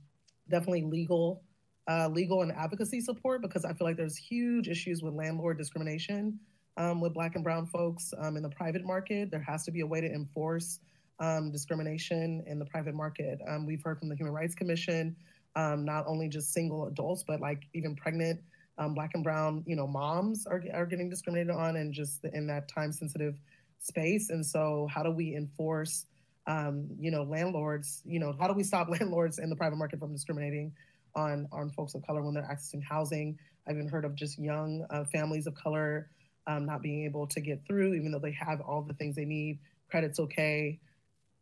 definitely legal, uh, legal and advocacy support because I feel like there's huge issues with landlord discrimination um, with Black and Brown folks um, in the private market. There has to be a way to enforce um, discrimination in the private market. Um, we've heard from the Human Rights Commission, um, not only just single adults, but like even pregnant Black and Brown, you know, moms are, are getting discriminated on, and just in that time sensitive space. And so, how do we enforce, um, you know, landlords? You know, how do we stop landlords in the private market from discriminating on on folks of color when they're accessing housing? I've even heard of just young uh, families of color um, not being able to get through, even though they have all the things they need. Credit's okay,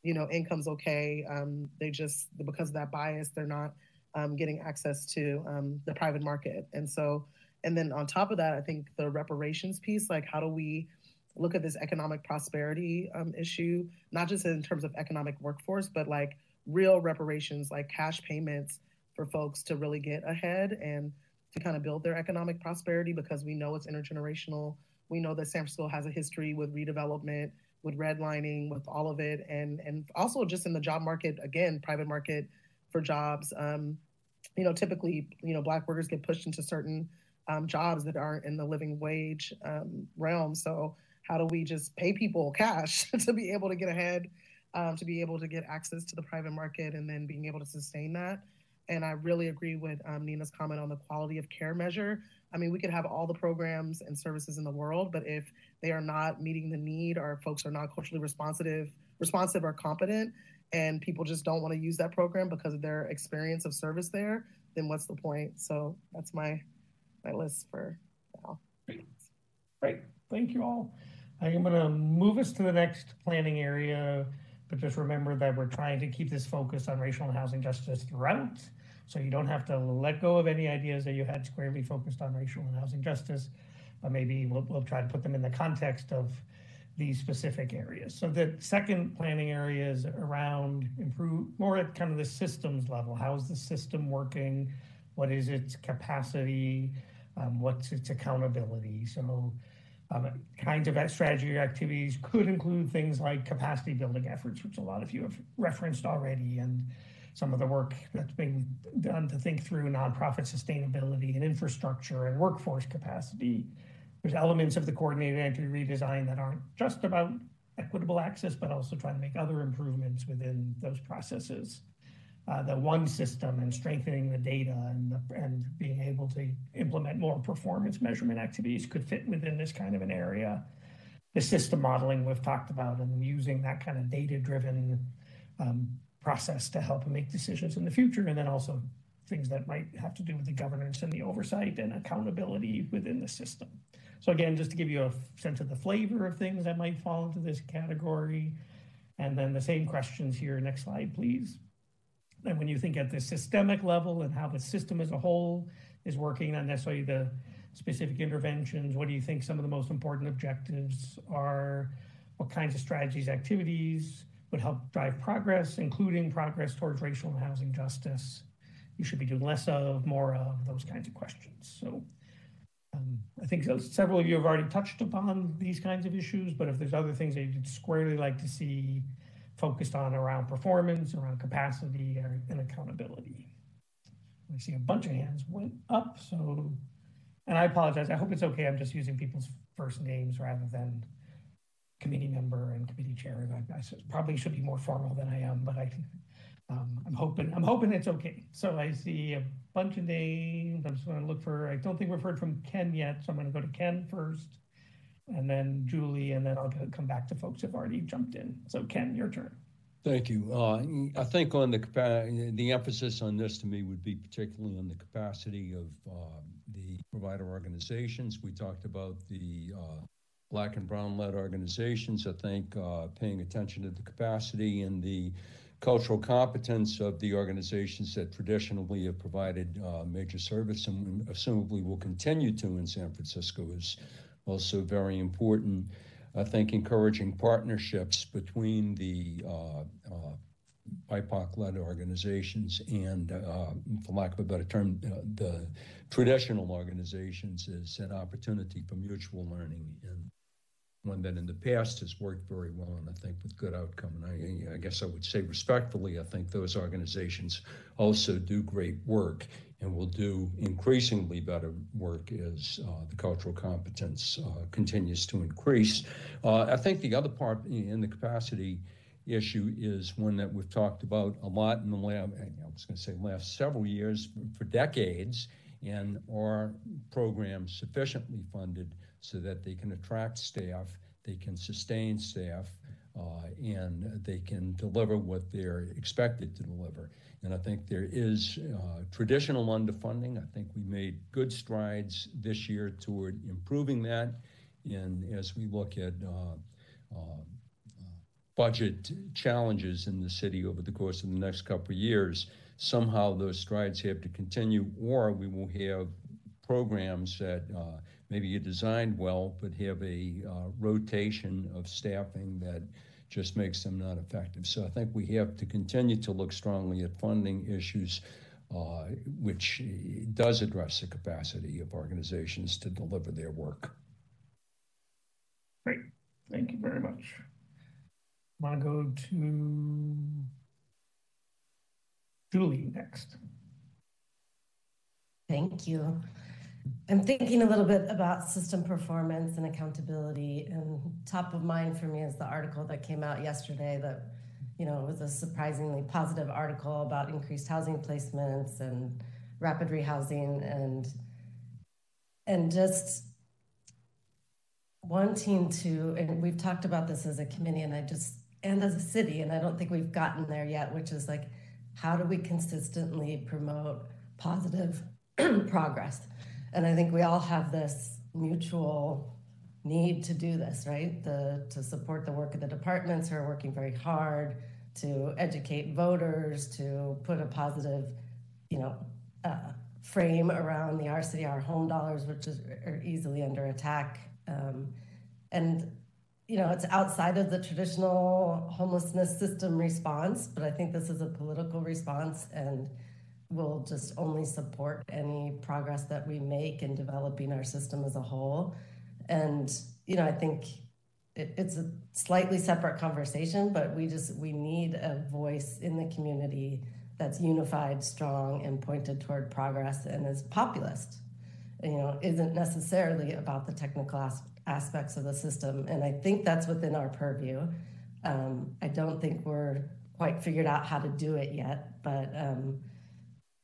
you know, income's okay. Um, they just because of that bias, they're not um, getting access to um, the private market. And so, and then on top of that, I think the reparations piece, like how do we look at this economic prosperity um, issue, not just in terms of economic workforce, but like real reparations, like cash payments for folks to really get ahead and to kind of build their economic prosperity because we know it's intergenerational. We know that San Francisco has a history with redevelopment, with redlining, with all of it, and and also just in the job market again, private market for jobs. Um, you know, typically, you know, black workers get pushed into certain um, jobs that aren't in the living wage um, realm. So how do we just pay people cash to be able to get ahead, um, to be able to get access to the private market, and then being able to sustain that? And I really agree with um, Nina's comment on the quality of care measure. I mean, we could have all the programs and services in the world, but if they are not meeting the need or folks are not culturally responsive, responsive or competent, and people just don't want to use that program because of their experience of service there, then what's the point? So that's my my list for now. Great. Thank you all. I am going to move us to the next planning area, but just remember that we're trying to keep this focus on racial and housing justice throughout. So you don't have to let go of any ideas that you had squarely focused on racial and housing justice, but maybe we'll, we'll try to put them in the context of these specific areas. So the second planning area is around improve more at kind of the systems level. How is the system working? What is its capacity? Um, what's its accountability? So Um, kinds of strategy activities could include things like capacity building efforts, which a lot of you have referenced already, and some of the work that's being done to think through nonprofit sustainability and infrastructure and workforce capacity there's elements of the coordinated entry redesign that aren't just about equitable access, but also trying to make other improvements within those processes. Uh, the one system and strengthening the data and, the, and being able to implement more performance measurement activities could fit within this kind of an area. The system modeling we've talked about and using that kind of data driven um, process to help make decisions in the future, and then also things that might have to do with the governance and the oversight and accountability within the system. So again, just to give you a sense of the flavor of things that might fall into this category. And then the same questions here. Next slide, please. And when you think at the systemic level and how the system as a whole is working, not necessarily the specific interventions, what do you think some of the most important objectives are? What kinds of strategies, activities would help drive progress, including progress towards racial and housing justice? You should be doing less of, more of, those kinds of questions. So um, I think several of you have already touched upon these kinds of issues, but if there's other things that you'd squarely like to see focused on around performance, around capacity, and accountability. I see a bunch of hands went up, so, and I apologize. I hope it's okay. I'm just using people's first names rather than committee member and committee chair. I, I probably should be more formal than I am, but I um, I'm hoping I'm hoping it's okay. So I see a bunch of names. I'm just going to look for. I don't think we've heard from Ken yet, so I'm going to go to Ken first, and then Julie, and then I'll come back to folks who've already jumped in. So Ken, your turn. Thank you. Uh, I think on the the emphasis on this to me would be particularly on the capacity of uh, the provider organizations. We talked about the uh, black and brown led organizations. I think uh, paying attention to the capacity and the cultural competence of the organizations that traditionally have provided uh, major service and assumably will continue to in San Francisco is also very important. I think encouraging partnerships between the uh, uh, BIPOC-led organizations and, uh, for lack of a better term, the traditional organizations is an opportunity for mutual learning and one that in the past has worked very well and I think with good outcome. And I, I, guess I would say respectfully, I think those organizations also do great work and will do increasingly better work as uh, the cultural competence uh, continues to increase. Uh, I think the other part in the capacity issue is one that we've talked about a lot in the lab, I was going to say last several years, for decades, and our programs sufficiently funded so that they can attract staff, they can sustain staff, uh, and they can deliver what they're expected to deliver. And I think there is uh, traditional underfunding. I think we made good strides this year toward improving that. And as we look at uh, uh budget challenges in the city over the course of the next couple of years, somehow those strides have to continue, or we will have programs that uh, maybe you designed well, but have a uh, rotation of staffing that just makes them not effective. So I think we have to continue to look strongly at funding issues, uh, which does address the capacity of organizations to deliver their work. Great. Thank you very much. I Want to go to Julie next. Thank you. I'm thinking a little bit about system performance and accountability. And top of mind for me is the article that came out yesterday that, you know, was a surprisingly positive article about increased housing placements and rapid rehousing and and just wanting to, and we've talked about this as a committee, and I just and as a city, and I don't think we've gotten there yet, which is like, how do we consistently promote positive progress? And I think we all have this mutual need to do this, right? The, to support the work of the departments who are working very hard to educate voters, to put a positive, you know, uh, frame around the Our City, Our Home dollars, which is, are easily under attack. Um, and, you know, it's outside of the traditional homelessness system response, but I think this is a political response and will just only support any progress that we make in developing our system as a whole. And, you know, I think it, it's a slightly separate conversation, but we just, we need a voice in the community that's unified, strong, and pointed toward progress and is populist. You know, isn't necessarily about the technical as- aspects of the system. And I think that's within our purview. Um, I don't think we're quite figured out how to do it yet, but um,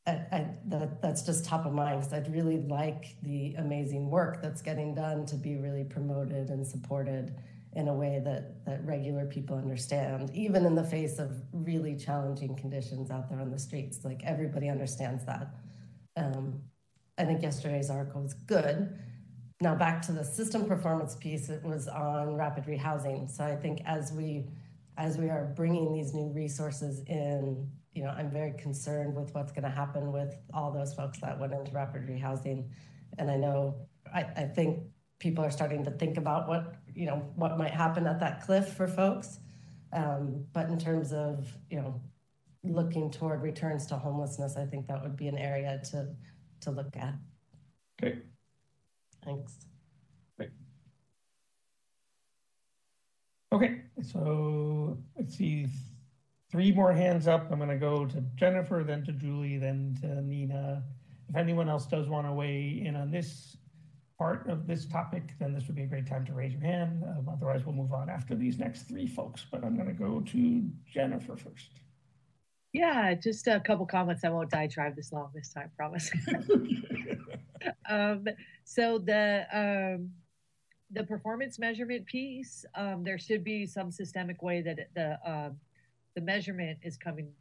I, I, that, that's just top of mind because I'd really like the amazing work that's getting done to be really promoted and supported in a way that, that regular people understand, even in the face of really challenging conditions out there on the streets. Like everybody understands that. Um, I think yesterday's article was good. Now back to the system performance piece, it was on rapid rehousing. So I think as we as we are bringing these new resources in you know, I'm very concerned with what's going to happen with all those folks that went into rapid rehousing. And I know, I, I think people are starting to think about what, you know, what might happen at that cliff for folks. Um, but in terms of, you know, looking toward returns to homelessness, I think that would be an area to, to look at. Okay. Thanks. Great. Okay, so let's see three more hands up. I'm going to go to Jennifer, then to Julie, then to Nina. If anyone else does want to weigh in on this part of this topic, then this would be a great time to raise your hand. Um, otherwise, we'll move on after these next three folks. But I'm going to go to Jennifer first. Yeah, just a couple comments. I won't diatribe this long this time, promise. um, so the um, the performance measurement piece, um, there should be some systemic way that the um, the measurement is coming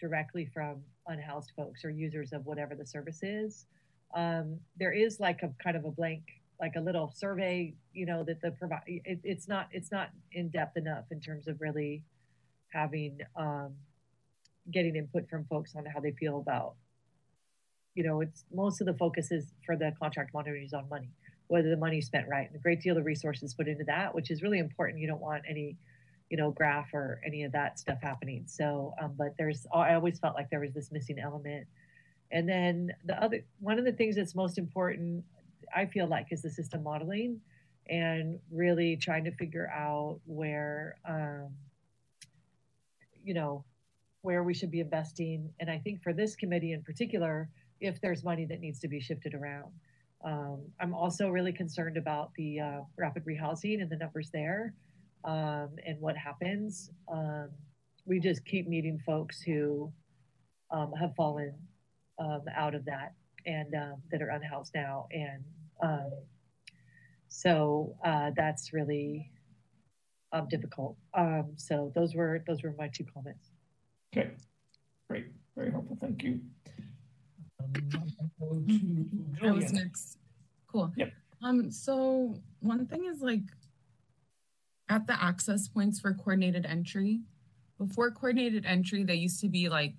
directly from unhoused folks or users of whatever the service is. Um, there is like a kind of a blank, like a little survey, you know, that the provide. It, it's not it's not in depth enough in terms of really having um, getting input from folks on how they feel about. You know, it's most of the focus is for the contract monitoring is on money, whether the money's spent right, and a great deal of resources put into that, which is really important. You don't want any you know, graph or any of that stuff happening. So, um, but there's, I always felt like there was this missing element. And then the other, one of the things that's most important, I feel like, is the system modeling and really trying to figure out where, um, you know, where we should be investing. And I think for this committee in particular, if there's money that needs to be shifted around. Um, I'm also really concerned about the uh, rapid rehousing and the numbers there um, and what happens. Um, we just keep meeting folks who um, have fallen um, out of that and um, that are unhoused now. And um, so uh, that's really difficult. so those were those were my two comments. Okay, great, very helpful. Thank you. I was next. Cool. Yep. Um. So one thing is like at the access points for coordinated entry. Before coordinated entry, they used to be like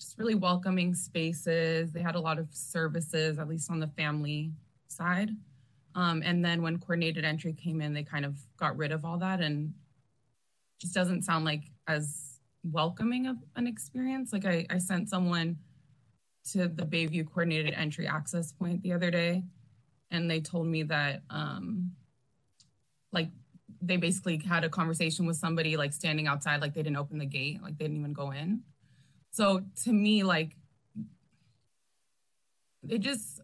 just really welcoming spaces. They had a lot of services, at least on the family side. Um, and then when coordinated entry came in, they kind of got rid of all that and just doesn't sound like as welcoming of an experience. Like I, I sent someone to the Bayview coordinated entry access point the other day, and they told me that um, like they basically had a conversation with somebody like standing outside, like they didn't open the gate, like they didn't even go in. So to me, like it just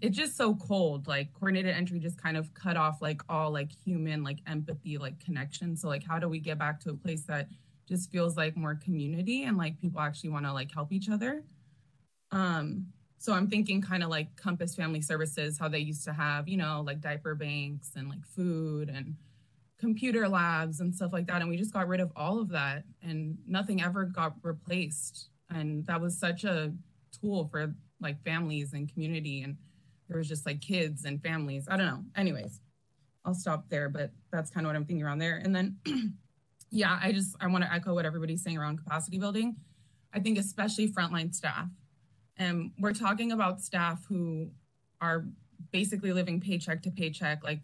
it's just so cold. Like coordinated entry just kind of cut off like all like human like empathy like connection. So like how do we get back to a place that just feels like more community and like people actually want to like help each other? Um so I'm thinking kind of like Compass Family Services, how they used to have, you know, like diaper banks and like food and computer labs and stuff like that. And we just got rid of all of that and nothing ever got replaced. And that was such a tool for like families and community. And there was just like kids and families. I don't know. Anyways, I'll stop there, but that's kind of what I'm thinking around there. And then, yeah, I just, I want to echo what everybody's saying around capacity building. I think especially frontline staff and we're talking about staff who are basically living paycheck to paycheck, like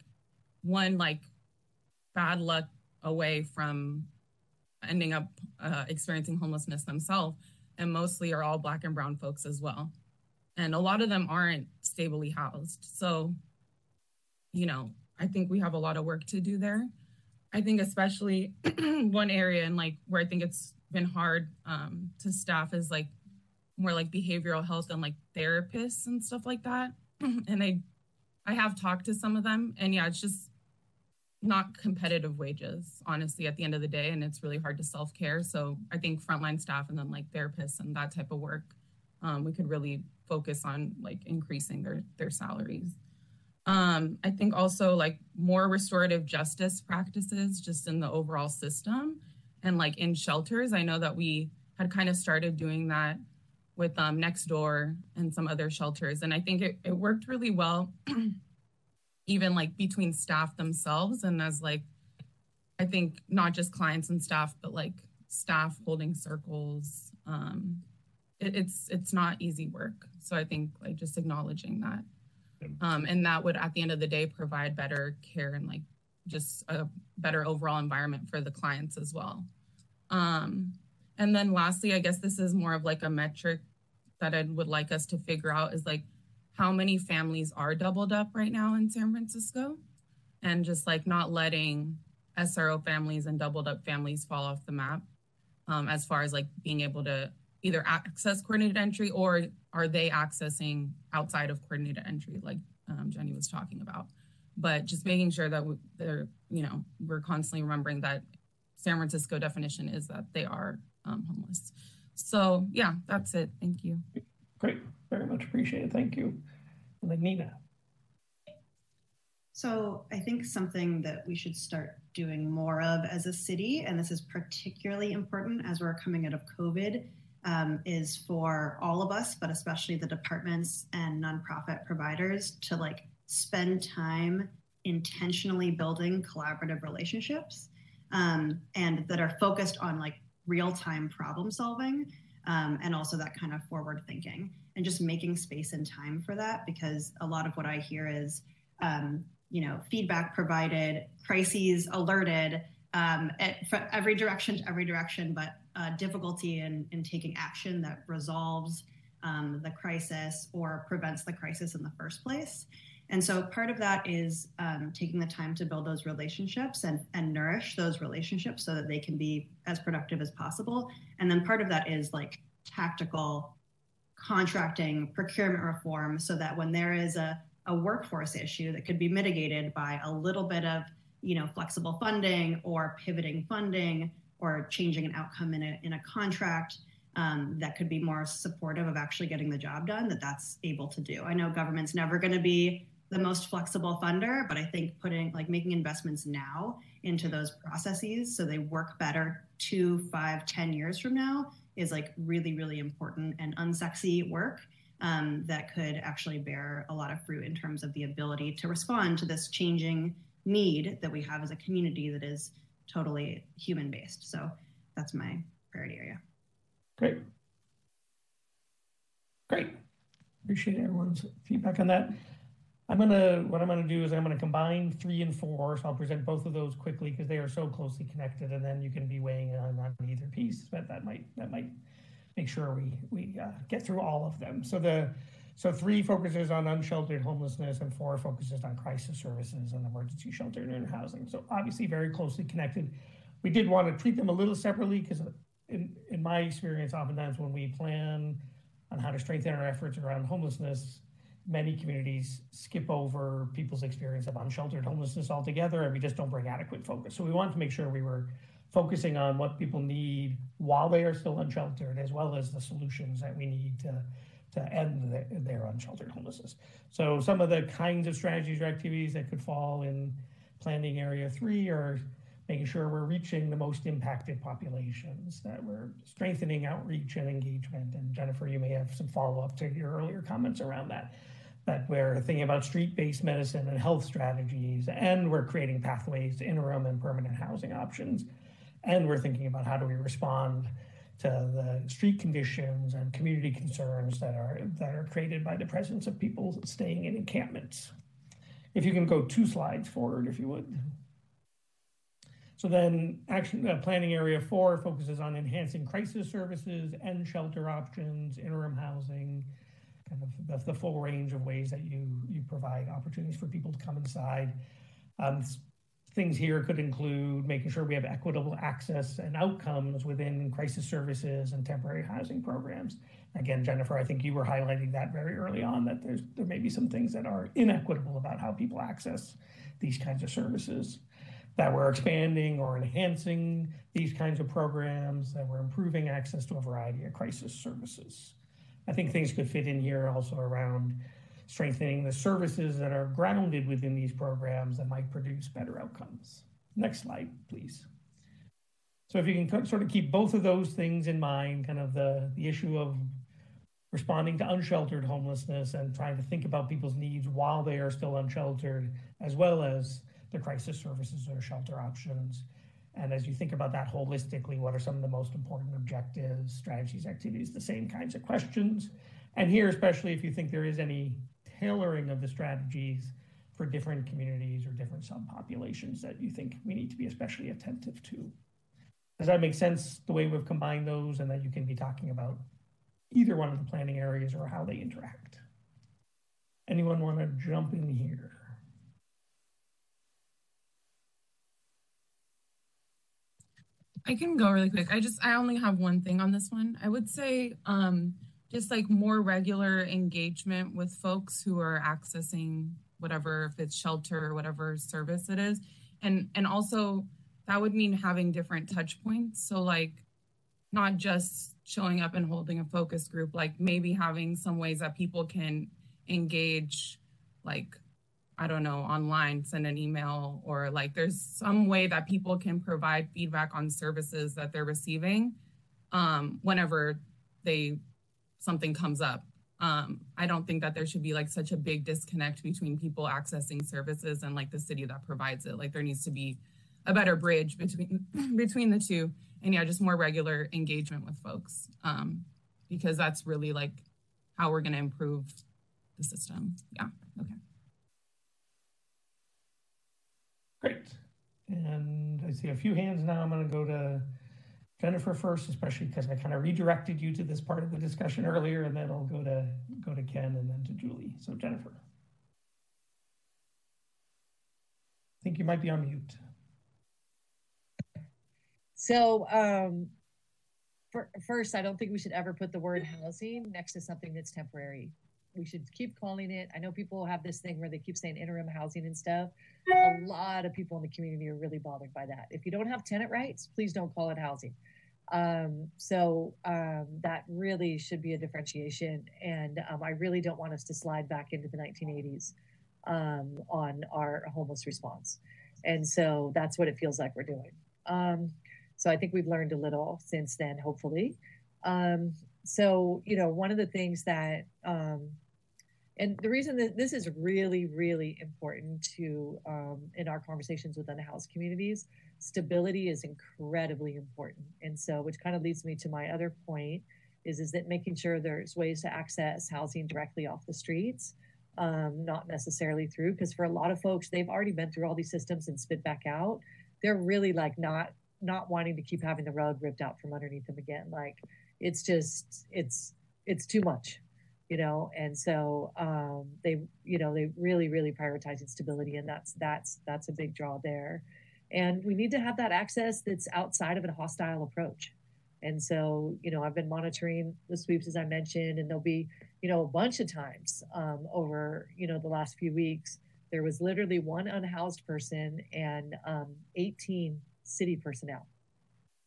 one like bad luck away from ending up uh, experiencing homelessness themselves. And mostly are all Black and Brown folks as well. And a lot of them aren't stably housed. So, you know, I think we have a lot of work to do there. I think, especially one area and like where I think it's been hard um, to staff is like more like behavioral health and like therapists and stuff like that. and I I have talked to some of them and yeah, it's just not competitive wages, honestly, at the end of the day. And it's really hard to self-care. So I think frontline staff and then like therapists and that type of work, um, we could really focus on like increasing their their salaries. Um, I think also like more restorative justice practices just in the overall system and like in shelters. I know that we had kind of started doing that with um, Nextdoor and some other shelters. And I think it, it worked really well, even like between staff themselves and as like, I think not just clients and staff, but like staff holding circles. Um, it, it's it's not easy work. So I think like just acknowledging that, um, and that would at the end of the day provide better care and like just a better overall environment for the clients as well. Um, and then lastly, I guess this is more of like a metric that I would like us to figure out is like how many families are doubled up right now in San Francisco and just like not letting SRO families and doubled up families fall off the map um, as far as like being able to either access coordinated entry or are they accessing outside of coordinated entry like um, Jenny was talking about. But just making sure that they're, you know, we're constantly remembering that San Francisco definition is that they are um, homeless. So yeah, that's it. Thank you. Great, very much appreciated. Thank you. And then Nina. So I think something that we should start doing more of as a city, and this is particularly important as we're coming out of COVID, um, is for all of us, but especially the departments and nonprofit providers to like spend time intentionally building collaborative relationships um, and that are focused on like real time problem solving um, and also that kind of forward thinking and just making space and time for that because a lot of what I hear is, um, you know, feedback provided, crises alerted um, at, from every direction to every direction, but uh, difficulty in, in taking action that resolves um, the crisis or prevents the crisis in the first place. And so part of that is um, taking the time to build those relationships and, and nourish those relationships so that they can be as productive as possible. And then part of that is like tactical contracting, procurement reform, so that when there is a, a workforce issue that could be mitigated by a little bit of you know flexible funding or pivoting funding or changing an outcome in a, in a contract um, that could be more supportive of actually getting the job done that that's able to do i know government's never going to be the most flexible funder, but I think putting like making investments now into those processes so they work better two, five, ten years from now is like really, really important and unsexy work um, that could actually bear a lot of fruit in terms of the ability to respond to this changing need that we have as a community that is totally human based. So that's my priority area. Great. Great. Appreciate everyone's feedback on that. I'm gonna, what I'm gonna do is I'm gonna combine three and four. So I'll present both of those quickly because they are so closely connected and then you can be weighing on, on either piece, but that might, that might make sure we, we uh, get through all of them. So the, so three focuses on unsheltered homelessness and four focuses on crisis services and emergency shelter and housing. So obviously very closely connected. We did want to treat them a little separately because in, in my experience, oftentimes when we plan on how to strengthen our efforts around homelessness, many communities skip over people's experience of unsheltered homelessness altogether, and we just don't bring adequate focus. So we wanted to make sure we were focusing on what people need while they are still unsheltered, as well as the solutions that we need to to end the, their unsheltered homelessness. So some of the kinds of strategies or activities that could fall in planning area three are making sure we're reaching the most impacted populations, that we're strengthening outreach and engagement. And Jennifer, you may have some follow up to your earlier comments around that that we're thinking about street-based medicine and health strategies, and we're creating pathways to interim and permanent housing options. And we're thinking about how do we respond to the street conditions and community concerns that are that are created by the presence of people staying in encampments. If you can go two slides forward, if you would. So then action uh, planning area four focuses on enhancing crisis services and shelter options, interim housing, kind of the, the, full range of ways that you you provide opportunities for people to come inside. Um, things here could include making sure we have equitable access and outcomes within crisis services and temporary housing programs. Again, Jennifer, I think you were highlighting that very early on that there's there may be some things that are inequitable about how people access these kinds of services. That we're expanding or enhancing these kinds of programs, that we're improving access to a variety of crisis services. I think things could fit in here also around strengthening the services that are grounded within these programs that might produce better outcomes. Next slide, please. So if you can sort of keep both of those things in mind, kind of the, the issue of responding to unsheltered homelessness and trying to think about people's needs while they are still unsheltered, as well as the crisis services or shelter options, and as you think about that holistically, what are some of the most important objectives, strategies, activities, the same kinds of questions? And here, especially if you think there is any tailoring of the strategies for different communities or different subpopulations that you think we need to be especially attentive to. Does that make sense the way we've combined those and that you can be talking about either one of the planning areas or how they interact? Anyone want to jump in here? I can go really quick. I just I only have one thing on this one. I would say um just like more regular engagement with folks who are accessing whatever if it's shelter or whatever service it is. And and also that would mean having different touch points. So like not just showing up and holding a focus group, like maybe having some ways that people can engage like I don't know, online, send an email, or like there's some way that people can provide feedback on services that they're receiving um, whenever they something comes up. Um, I don't think that there should be like such a big disconnect between people accessing services and like the city that provides it. Like there needs to be a better bridge between between the two, and yeah, just more regular engagement with folks um, because that's really like how we're going to improve the system. Yeah. Okay. Great. And I see a few hands now. I'm going to go to Jennifer first, especially because I kind of redirected you to this part of the discussion earlier, and then I'll go to go to Ken and then to Julie. So Jennifer. I think you might be on mute. So um, for, first, I don't think we should ever put the word housing next to something that's temporary we should keep calling it. I know people have this thing where they keep saying interim housing and stuff. A lot of people in the community are really bothered by that. If you don't have tenant rights, please don't call it housing. Um, so um, that really should be a differentiation. And um, I really don't want us to slide back into the 1980s um, on our homeless response. And so that's what it feels like we're doing. Um, so I think we've learned a little since then, hopefully. Um, so, you know, one of the things that and the reason that this is really, really important to um, in our conversations with unhoused communities, stability is incredibly important. And so, which kind of leads me to my other point, is is that making sure there's ways to access housing directly off the streets, um, not necessarily through, because for a lot of folks, they've already been through all these systems and spit back out. They're really like not not wanting to keep having the rug ripped out from underneath them again. Like it's just it's it's too much you know and so um, they you know they really really prioritizing stability and that's that's that's a big draw there. And we need to have that access that's outside of a hostile approach. And so you know i've been monitoring the sweeps as i mentioned and there'll be you know a bunch of times um, over you know the last few weeks there was literally one unhoused person and um, 18 city personnel.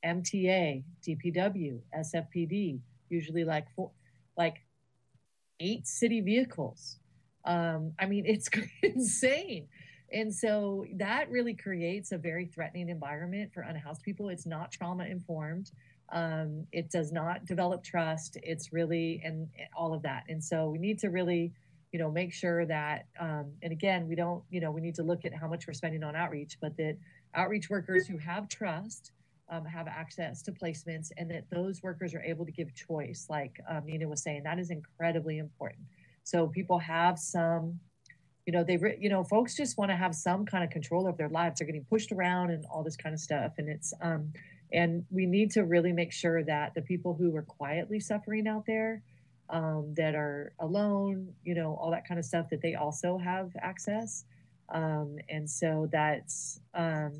Mta dpw sfpd usually like four like eight city vehicles. Um, I mean, it's insane. And so that really creates a very threatening environment for unhoused people. It's not trauma informed. Um, it does not develop trust. It's really, and all of that. And so we need to really, you know, make sure that, um, and again, we don't, you know, we need to look at how much we're spending on outreach, but that outreach workers who have trust um, have access to placements and that those workers are able to give choice, like um, Nina was saying, that is incredibly important. So people have some, you know, they, you know, folks just want to have some kind of control of their lives. They're getting pushed around and all this kind of stuff. And it's, um, and we need to really make sure that the people who are quietly suffering out there, um, that are alone, you know, all that kind of stuff, that they also have access. Um, and so that's, um,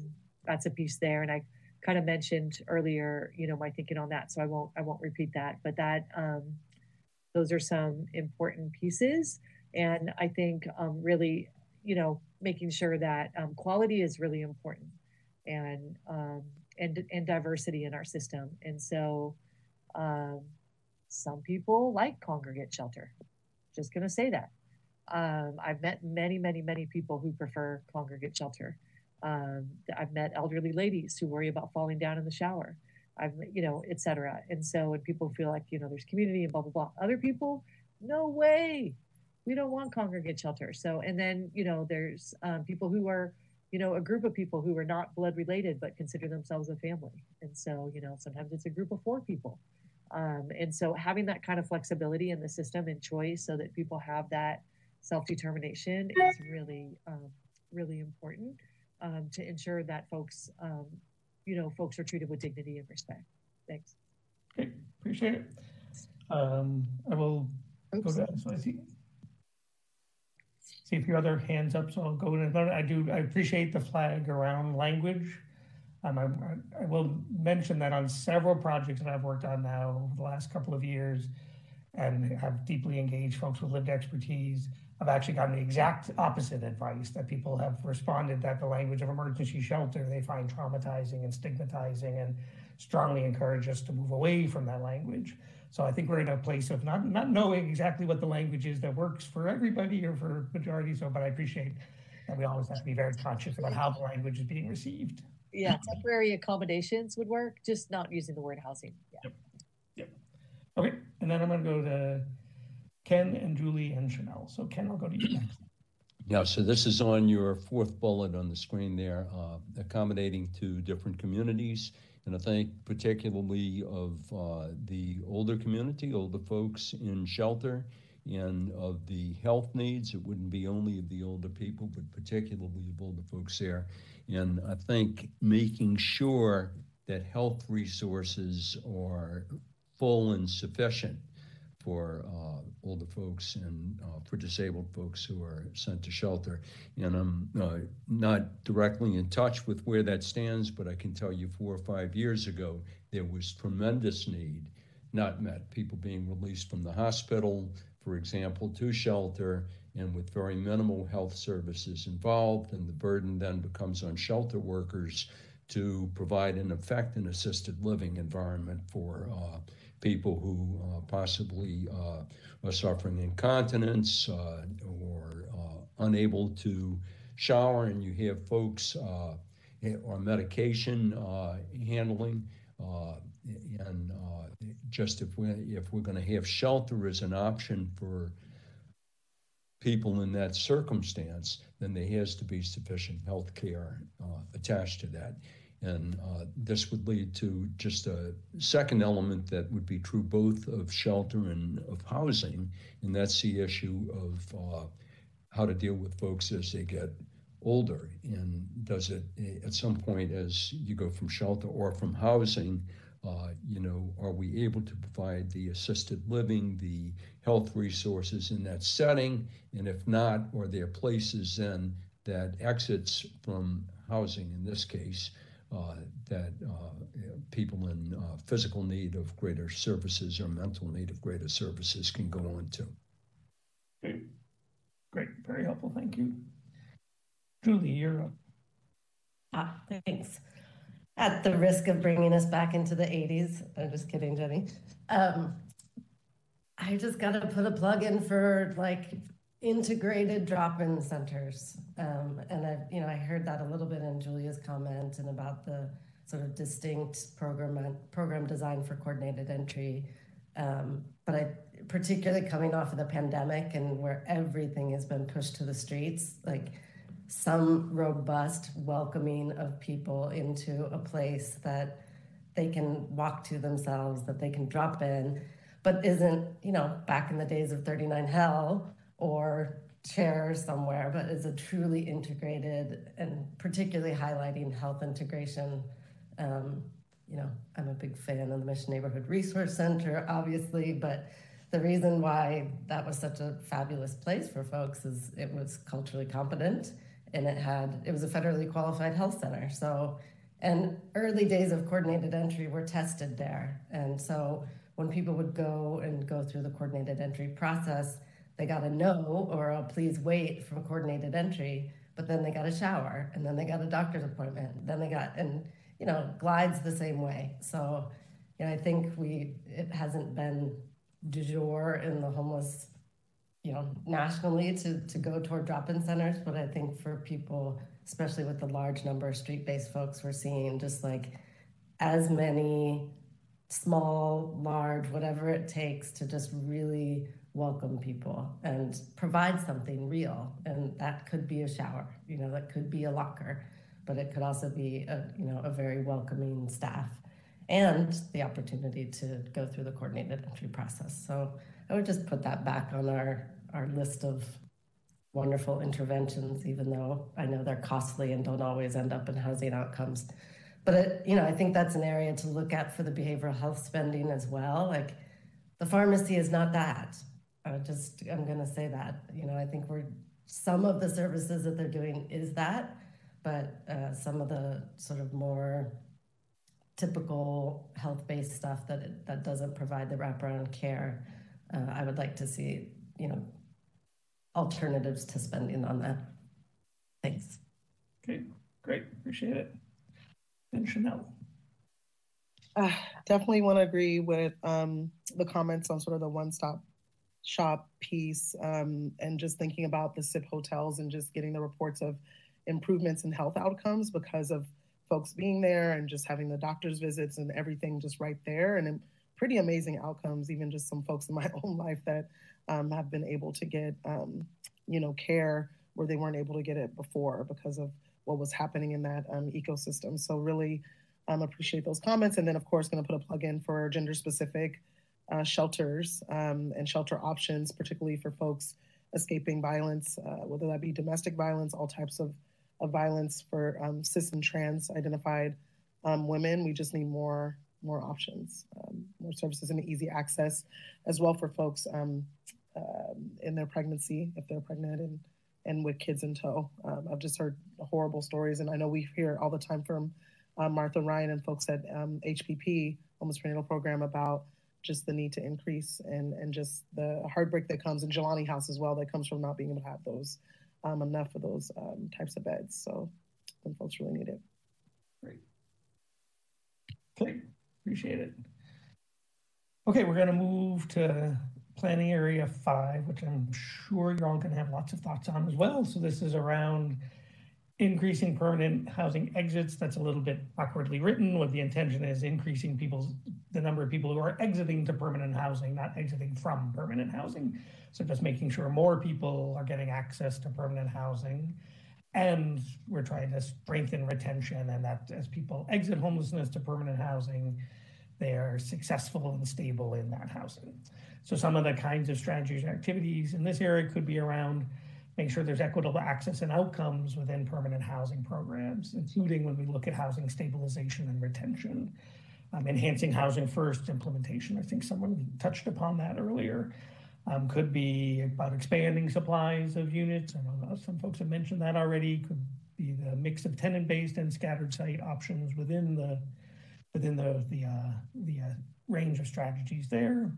that's a piece there. And I, kind of mentioned earlier, you know, my thinking on that. So I won't I won't repeat that. But that um, those are some important pieces, and I think um, really, you know, making sure that um, quality is really important, and um, and and diversity in our system. And so, um, some people like congregate shelter. Just going to say that. Um, I've met many, many, many people who prefer congregate shelter. Um, I've met elderly ladies who worry about falling down in the shower. I've, you know, et cetera. And so when people feel like, you know, there's community and blah, blah, blah. Other people, no way. We don't want congregate shelter. So, and then, you know, there's um, people who are, you know, a group of people who are not blood related, but consider themselves a family. And so, you know, sometimes it's a group of four people. Um, and so having that kind of flexibility in the system and choice so that people have that self-determination is really, um, really important um, to ensure that folks, um, you know, folks are treated with dignity and respect. Thanks. Okay, appreciate it. Um, I will Oops. go to, so I see, see a few other hands up, so I'll go in. I do, I appreciate the flag around language. Um, I, I, will mention that on several projects that I've worked on now over the last couple of years and have deeply engaged folks with lived expertise, I've actually gotten the exact opposite advice that people have responded that the language of emergency shelter they find traumatizing and stigmatizing and strongly encourage us to move away from that language. So I think we're in a place of not not knowing exactly what the language is that works for everybody or for majority. So, but I appreciate that we always have to be very conscious about how the language is being received. Yeah, temporary accommodations would work, just not using the word housing. Yeah. Yep. Yep. Okay, and then I'm going to go to Ken and Julie and Chanel. So Ken, I'll go to you next. Yeah, so this is on your fourth bullet on the screen there, uh, accommodating to different communities. And I think particularly of uh, the older community, older folks in shelter, and of the health needs. It wouldn't be only of the older people, but particularly of older folks there. And I think making sure that health resources are full and sufficient for uh, older folks and uh, for disabled folks who are sent to shelter. And I'm uh, not directly in touch with where that stands, but I can tell you four or five years ago, there was tremendous need, not met, people being released from the hospital, for example, to shelter, and with very minimal health services involved. And the burden then becomes on shelter workers to provide, in effect, an assisted living environment for uh, people who uh, possibly uh, are suffering incontinence uh, or unable to shower, and you have folks or medication handling. and just if we if we're going to have shelter as an option for people in that circumstance, then there has to be sufficient health care uh, attached to that. And uh, this would lead to just a second element that would be true both of shelter and of housing, and that's the issue of uh, how to deal with folks as they get older. And does it, at some point, as you go from shelter or from housing, uh, you know, are we able to provide the assisted living, the health resources in that setting? And if not, are there places then that exits from housing in this case that uh, people in uh, physical need of greater services or mental need of greater services can go on to? Great, great, very helpful. Thank you. Julie, you're up. Ah, thanks at the risk of bringing us back into the 80s. I'm just kidding, Jenny. Um, I just got to put a plug in for like integrated drop-in centers. Um, and I, you know, I heard that a little bit in Julia's comment and about the sort of distinct program program design for coordinated entry. Um, but I, particularly coming off of the pandemic and where everything has been pushed to the streets, like some robust welcoming of people into a place that they can walk to themselves, that they can drop in, but isn't, you know, back in the days of 39 Hell or chair somewhere, but is a truly integrated and particularly highlighting health integration. Um, you know, I'm a big fan of the Mission Neighborhood Resource Center, obviously, but the reason why that was such a fabulous place for folks is it was culturally competent and it had it was a federally qualified health center. So, and early days of coordinated entry were tested there, and so when people would go and go through the coordinated entry process, they got a no or a please wait from coordinated entry, but then they got a shower and then they got a doctor's appointment. Then they got and you know Glide's the same way. So, you know, I think we it hasn't been du jour in the homeless you know, nationally to, to go toward drop-in centers, but I think for people, especially with the large number of street-based folks we're seeing, just like as many small, large, whatever it takes to just really welcome people and provide something real. And that could be a shower, you know, that could be a locker, but it could also be a, you know, a very welcoming staff and the opportunity to go through the coordinated entry process. So I would just put that back on our, our list of wonderful interventions, even though I know they're costly and don't always end up in housing outcomes. But it, you know, I think that's an area to look at for the behavioral health spending as well. Like the pharmacy is not that. I just I'm going to say that. You know, I think we're some of the services that they're doing is that, but uh, some of the sort of more typical health-based stuff that it, that doesn't provide the wraparound care uh, I would like to see, you know, alternatives to spending on that. Thanks. Okay, great. Appreciate it. And Chanel. Uh, definitely want to agree with um, the comments on sort of the one-stop shop piece um, and just thinking about the SIP hotels and just getting the reports of improvements in health outcomes because of folks being there and just having the doctor's visits and everything just right there. And pretty amazing outcomes, even just some folks in my own life that um, have been able to get, um, you know, care where they weren't able to get it before because of what was happening in that um, ecosystem. So really um, appreciate those comments. And then of course, gonna put a plug in for gender specific uh, shelters um, and shelter options, particularly for folks escaping violence, uh, whether that be domestic violence, all types of, of violence for um, cis and trans identified women. We just need more more options, um, more services and easy access as well for folks um, uh, in their pregnancy if they're pregnant and, and with kids in tow. Um, I've just heard horrible stories, and I know we hear all the time from uh, Martha Ryan and folks at HPP, um, Homeless Prenatal Program, about just the need to increase and, and just the heartbreak that comes in Jelani House as well that comes from not being able to have those um, enough of those types of beds. So, and folks really need it. Great. Okay. Appreciate it. Okay, we're going to move to planning area five, which I'm sure you're all going to have lots of thoughts on as well. So this is around increasing permanent housing exits. That's a little bit awkwardly written. What the intention is increasing people's the number of people who are exiting to permanent housing, not exiting from permanent housing. So just making sure more people are getting access to permanent housing. And we're trying to strengthen retention and that as people exit homelessness to permanent housing, they are successful and stable in that housing. So some of the kinds of strategies and activities in this area could be around make sure there's equitable access and outcomes within permanent housing programs, including when we look at housing stabilization and retention. Um, enhancing housing first implementation. I think someone touched upon that earlier. Um, could be about expanding supplies of units. I know some folks have mentioned that already. Could be the mix of tenant-based and scattered site options within the within the the uh, the uh, range of strategies there.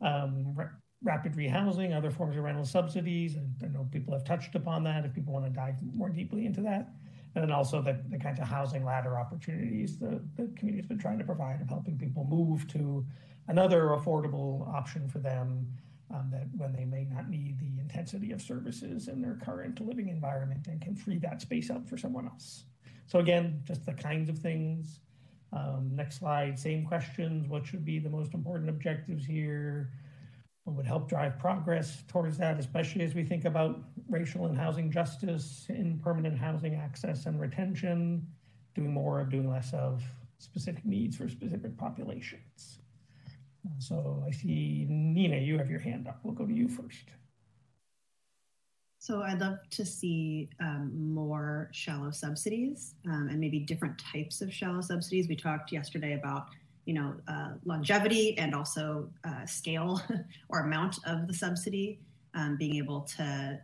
Um, rapid rehousing, other forms of rental subsidies. I know people have touched upon that if people want to dive more deeply into that. And then also the, the kinds of housing ladder opportunities the, the community's been trying to provide of helping people move to another affordable option for them um, that when they may not need the intensity of services in their current living environment and can free that space up for someone else. So again, just the kinds of things. Um, next slide, same questions. What should be the most important objectives here? Would help drive progress towards that, especially as we think about racial and housing justice in permanent housing access and retention, doing more of, doing less of specific needs for specific populations. So I see Nina, you have your hand up. We'll go to you first. So I'd love to see um, more shallow subsidies um, and maybe different types of shallow subsidies. We talked yesterday about you know, uh, longevity and also uh, scale or amount of the subsidy, um, being able to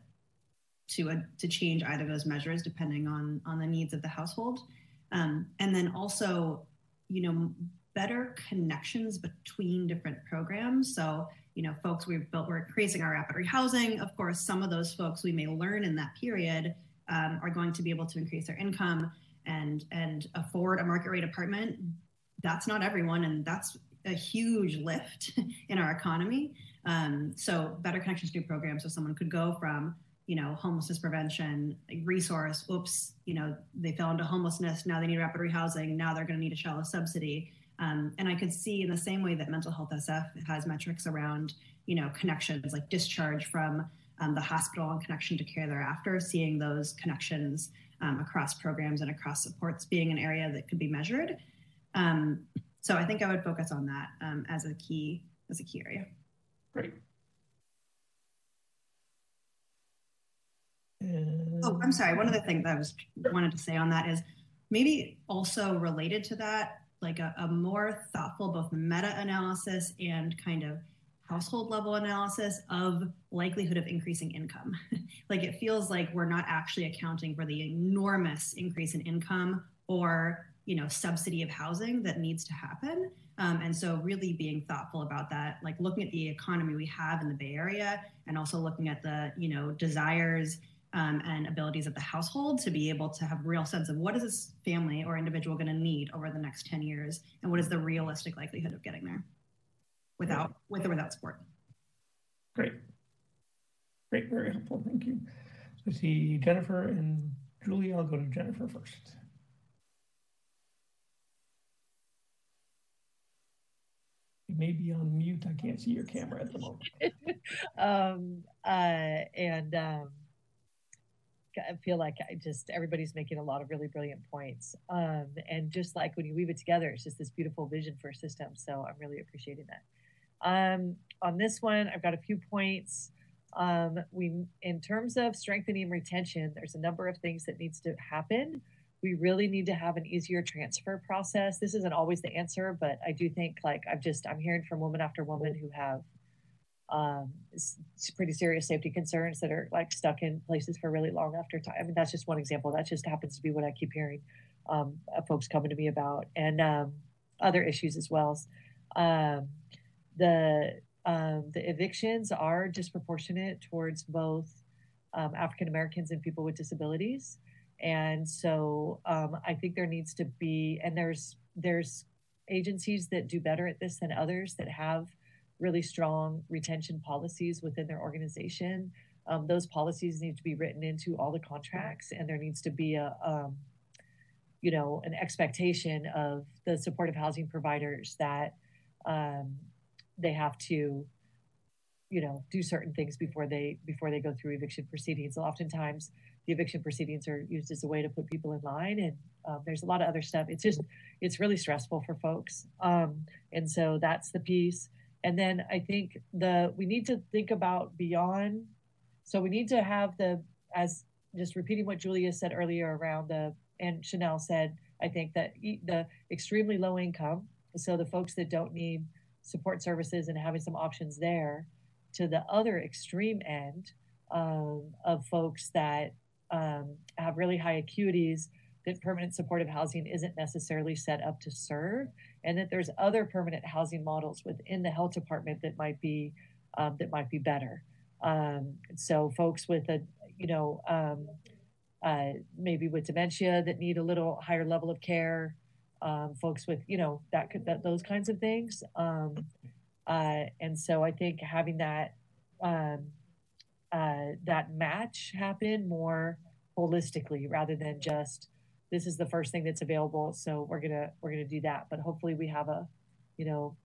to uh, to change either of those measures depending on on the needs of the household, um, and then also, you know, better connections between different programs. So, you know, folks we've built, we're increasing our rapid rehousing. Of course, some of those folks we may learn in that period um, are going to be able to increase their income and and afford a market rate apartment that's not everyone, and that's a huge lift in our economy. Um, so better connections to programs, so someone could go from you know homelessness prevention resource. Oops, you know they fell into homelessness. Now they need rapid rehousing. Now they're going to need a shallow subsidy. Um, and I could see in the same way that mental health SF has metrics around you know connections like discharge from um, the hospital and connection to care thereafter, seeing those connections um, across programs and across supports being an area that could be measured. Um, so I think I would focus on that um, as a key as a key area. Great. oh, I'm sorry. One of the things I was wanted to say on that is maybe also related to that, like a, a more thoughtful both meta-analysis and kind of household level analysis of likelihood of increasing income. like it feels like we're not actually accounting for the enormous increase in income or you know subsidy of housing that needs to happen. Um, and so really being thoughtful about that like looking at the economy we have in the bay area and also looking at the you know desires um, and abilities of the household to be able to have real sense of what is this family or individual going to need over the next 10 years and what is the realistic likelihood of getting there without with or without support. Great. Great very helpful. Thank you. So I see jennifer and julie i'll go to jennifer first may be on mute. I can't see your camera at the moment. um, uh, and um, I feel like I just everybody's making a lot of really brilliant points. Um, and just like when you weave it together, it's just this beautiful vision for a system. So I'm really appreciating that. Um, on this one, I've got a few points. Um, we, in terms of strengthening retention, there's a number of things that needs to happen we really need to have an easier transfer process. This isn't always the answer, but I do think like I've just I'm hearing from woman after woman who have um, pretty serious safety concerns that are like stuck in places for really long after time. I mean, that's just one example. That just happens to be what I keep hearing um, folks coming to me about, and um, other issues as well. Um, the um, the evictions are disproportionate towards both um, African Americans and people with disabilities. And so um, I think there needs to be, and there's there's agencies that do better at this than others that have really strong retention policies within their organization. um, those policies need to be written into all the contracts, and there needs to be a, um, you know, an expectation of the supportive housing providers that um, they have to, you know, do certain things before they before they go through eviction proceedings. Oftentimes, the eviction proceedings are used as a way to put people in line, and um, there's a lot of other stuff. It's just it's really stressful for folks, um, and so that's the piece. And then I think the we need to think about beyond so we need to have the, as just repeating what Julia said earlier around the, and Chanel said, I think that the extremely low income, so the folks that don't need support services and having some options there, to the other extreme end um, of folks that um, have really high acuities that permanent supportive housing isn't necessarily set up to serve, and that there's other permanent housing models within the health department that might be um, that might be better. Um, so folks with a, you know, um, uh, maybe with dementia that need a little higher level of care, um, folks with, you know, that could, that, those kinds of things. Um, uh, and so I think having that, um, uh, that match happen more holistically rather than just, this is the first thing that's available. So we're to, we're to do that. But hopefully we have a, you know,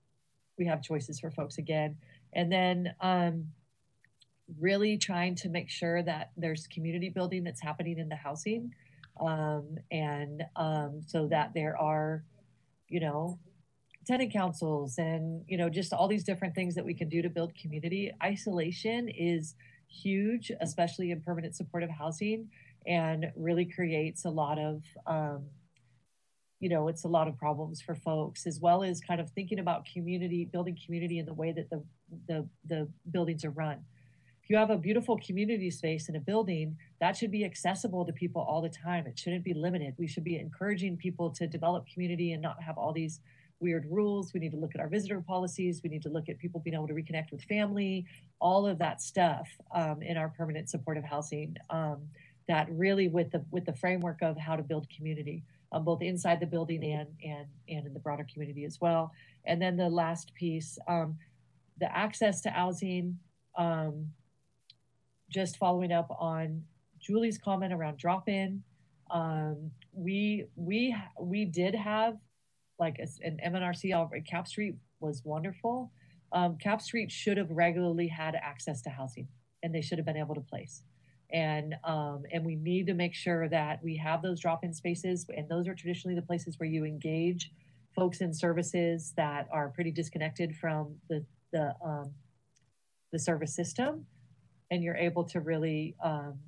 we have choices for folks again. And then, um, really trying to make sure that there's community building that's happening in the housing um, and um, so that there are you know tenant councils and you know just all these different things that we can do to build community isolation is huge especially in permanent supportive housing and really creates a lot of um, you know it's a lot of problems for folks as well as kind of thinking about community building community in the way that the the, the buildings are run If you have a beautiful community space in a building, that should be accessible to people all the time. It shouldn't be limited. We should be encouraging people to develop community and not have all these weird rules. We need to look at our visitor policies. We need to look at people being able to reconnect with family, all of that stuff um, in our permanent supportive housing. Um, that really with the with the framework of how to build community, um, both inside the building and and and in the broader community as well. And then the last piece, um, the access to housing. Um, just following up on Julie's comment around drop-in, um, we we we did have like an MNRC Capp Street was wonderful. Um, Capp Street should have regularly had access to housing, and they should have been able to place. And um, and we need to make sure that we have those drop-in spaces, and those are traditionally the places where you engage folks in services that are pretty disconnected from the the um, the service system and you're able to really um,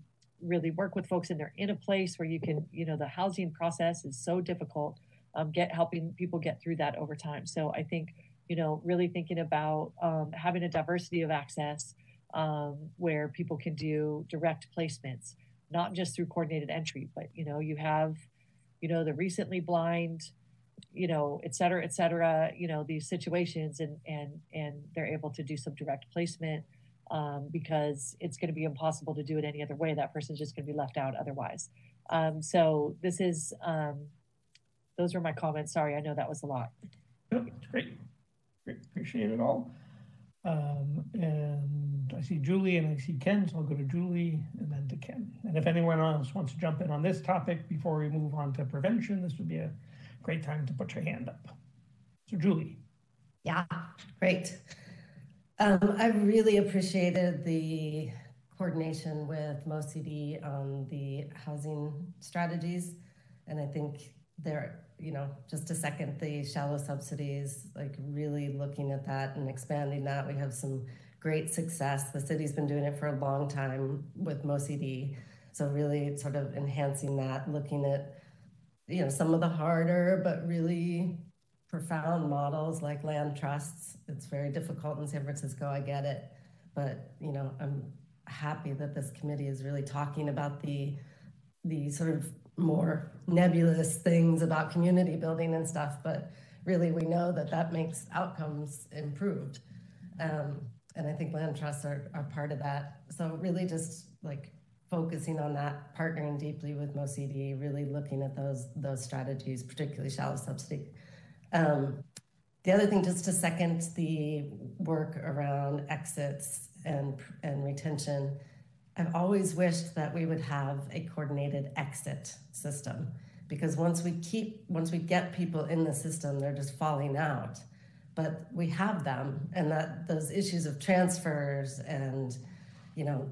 really work with folks and they're in a place where you can you know the housing process is so difficult um, get helping people get through that over time so i think you know really thinking about um, having a diversity of access um, where people can do direct placements not just through coordinated entry but you know you have you know the recently blind you know et cetera et cetera you know these situations and and and they're able to do some direct placement um, because it's going to be impossible to do it any other way. That person's just going to be left out otherwise. Um, so this is, um, those were my comments. Sorry, I know that was a lot. No, great. great. Appreciate it all. Um, and I see Julie and I see Ken, so I'll go to Julie and then to Ken. And if anyone else wants to jump in on this topic before we move on to prevention, this would be a great time to put your hand up. So Julie. Yeah, great. Um, I really appreciated the coordination with MoCD on the housing strategies. And I think there, you know, just a second, the shallow subsidies, like really looking at that and expanding that. We have some great success. The city's been doing it for a long time with MoCD. So really sort of enhancing that, looking at, you know, some of the harder but really profound models like land trusts. It's very difficult in San Francisco, I get it. But, you know, I'm happy that this committee is really talking about the the sort of more nebulous things about community building and stuff, but really we know that that makes outcomes improved. Um, and I think land trusts are, are part of that. So really just like focusing on that, partnering deeply with MoCD, really looking at those those strategies, particularly shallow subsidy um, the other thing, just to second the work around exits and, and retention, I've always wished that we would have a coordinated exit system because once we keep once we get people in the system, they're just falling out. But we have them, and that those issues of transfers and you know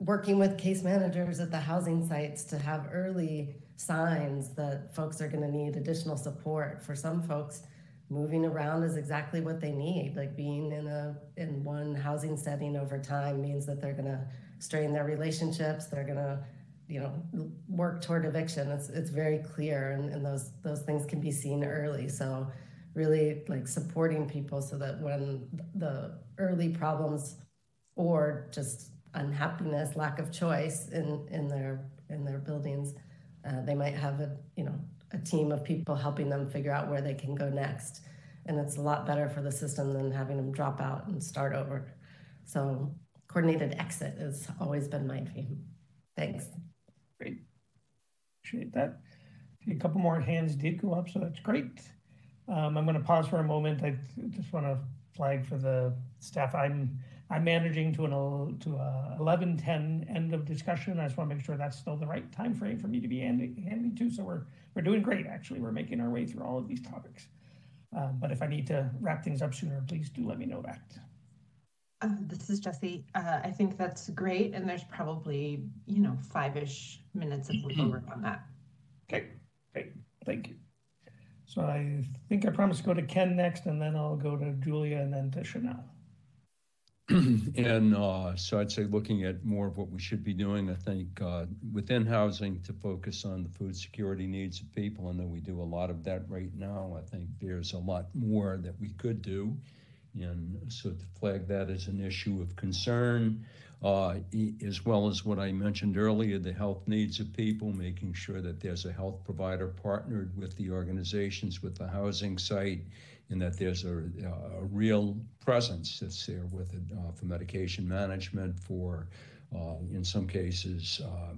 working with case managers at the housing sites to have early signs that folks are going to need additional support. For some folks, moving around is exactly what they need. Like being in a in one housing setting over time means that they're going to strain their relationships. They're going to you know work toward eviction. It's it's very clear, and, and those those things can be seen early. So really like supporting people so that when the early problems or just unhappiness, lack of choice in, in their in their buildings. Uh, they might have a you know a team of people helping them figure out where they can go next, and it's a lot better for the system than having them drop out and start over. So coordinated exit has always been my dream. Thanks. Great, appreciate that. A couple more hands did go up, so that's great. Um, I'm going to pause for a moment. I just want to flag for the staff. I'm I'm managing to an to a 11 10 end of discussion. I just want to make sure that's still the right time frame for me to be handing, handing to. So we're we're doing great. Actually, we're making our way through all of these topics. Um, but if I need to wrap things up sooner, please do let me know that. Uh, this is Jesse. Uh, I think that's great, and there's probably you know five-ish minutes of wiggle room on that. Okay, great, thank you. So I think I promised to go to Ken next, and then I'll go to Julia, and then to Chanel. and uh, so I'd say looking at more of what we should be doing, I think uh, within housing to focus on the food security needs of people. I know we do a lot of that right now. I think there's a lot more that we could do. And so to flag that as an issue of concern, uh, as well as what I mentioned earlier, the health needs of people, making sure that there's a health provider partnered with the organizations, with the housing site, and that there's a, a real presence that's there with it uh, for medication management, for uh, in some cases uh,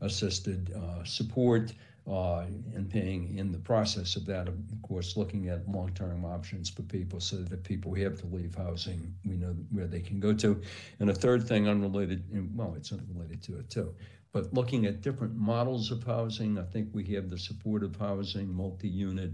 assisted uh, support, and paying in the process of that, of course, looking at long-term options for people so that people who have to leave housing, we know where they can go to. And a third thing unrelated, well, it's unrelated to it too, but looking at different models of housing, I think we have the supportive housing, multi-unit,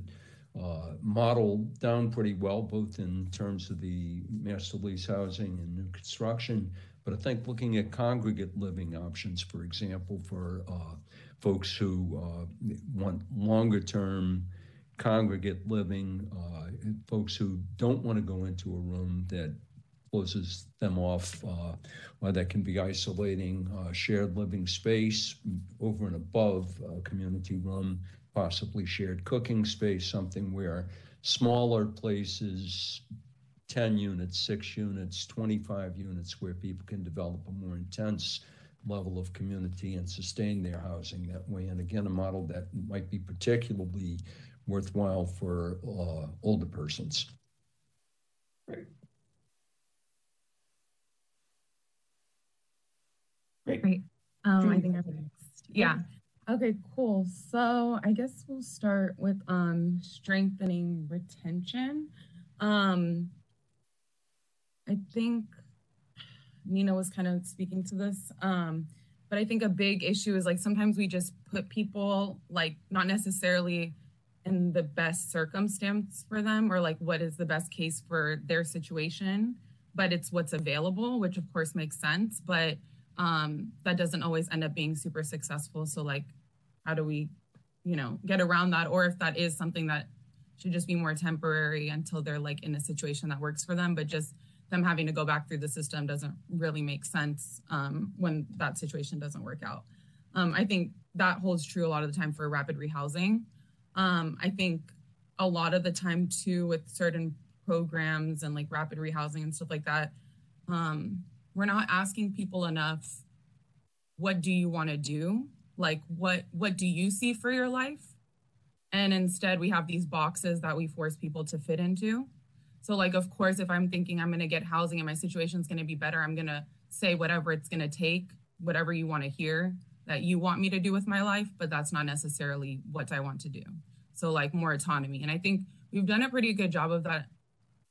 uh, model down pretty well, both in terms of the master lease housing and new construction. But I think looking at congregate living options, for example, for uh, folks who uh, want longer term congregate living, uh, folks who don't want to go into a room that closes them off, uh, or that can be isolating, uh, shared living space over and above a community room possibly shared cooking space, something where smaller places, 10 units, six units, 25 units, where people can develop a more intense level of community and sustain their housing that way. And again, a model that might be particularly worthwhile for uh, older persons. Great. Great. Great. Um, I think I'm next. Yeah. Okay, cool. So I guess we'll start with um, strengthening retention. Um, I think Nina was kind of speaking to this, um, but I think a big issue is like sometimes we just put people like not necessarily in the best circumstance for them or like what is the best case for their situation, but it's what's available, which of course makes sense, but um, that doesn't always end up being super successful. So like how do we, you know, get around that? Or if that is something that should just be more temporary until they're like in a situation that works for them, but just them having to go back through the system doesn't really make sense um, when that situation doesn't work out. Um, I think that holds true a lot of the time for rapid rehousing. Um, I think a lot of the time too with certain programs and like rapid rehousing and stuff like that, um, we're not asking people enough, what do you want to do? like what what do you see for your life and instead we have these boxes that we force people to fit into so like of course if i'm thinking i'm going to get housing and my situation's going to be better i'm going to say whatever it's going to take whatever you want to hear that you want me to do with my life but that's not necessarily what i want to do. So like more autonomy. And i think we've done a pretty good job of that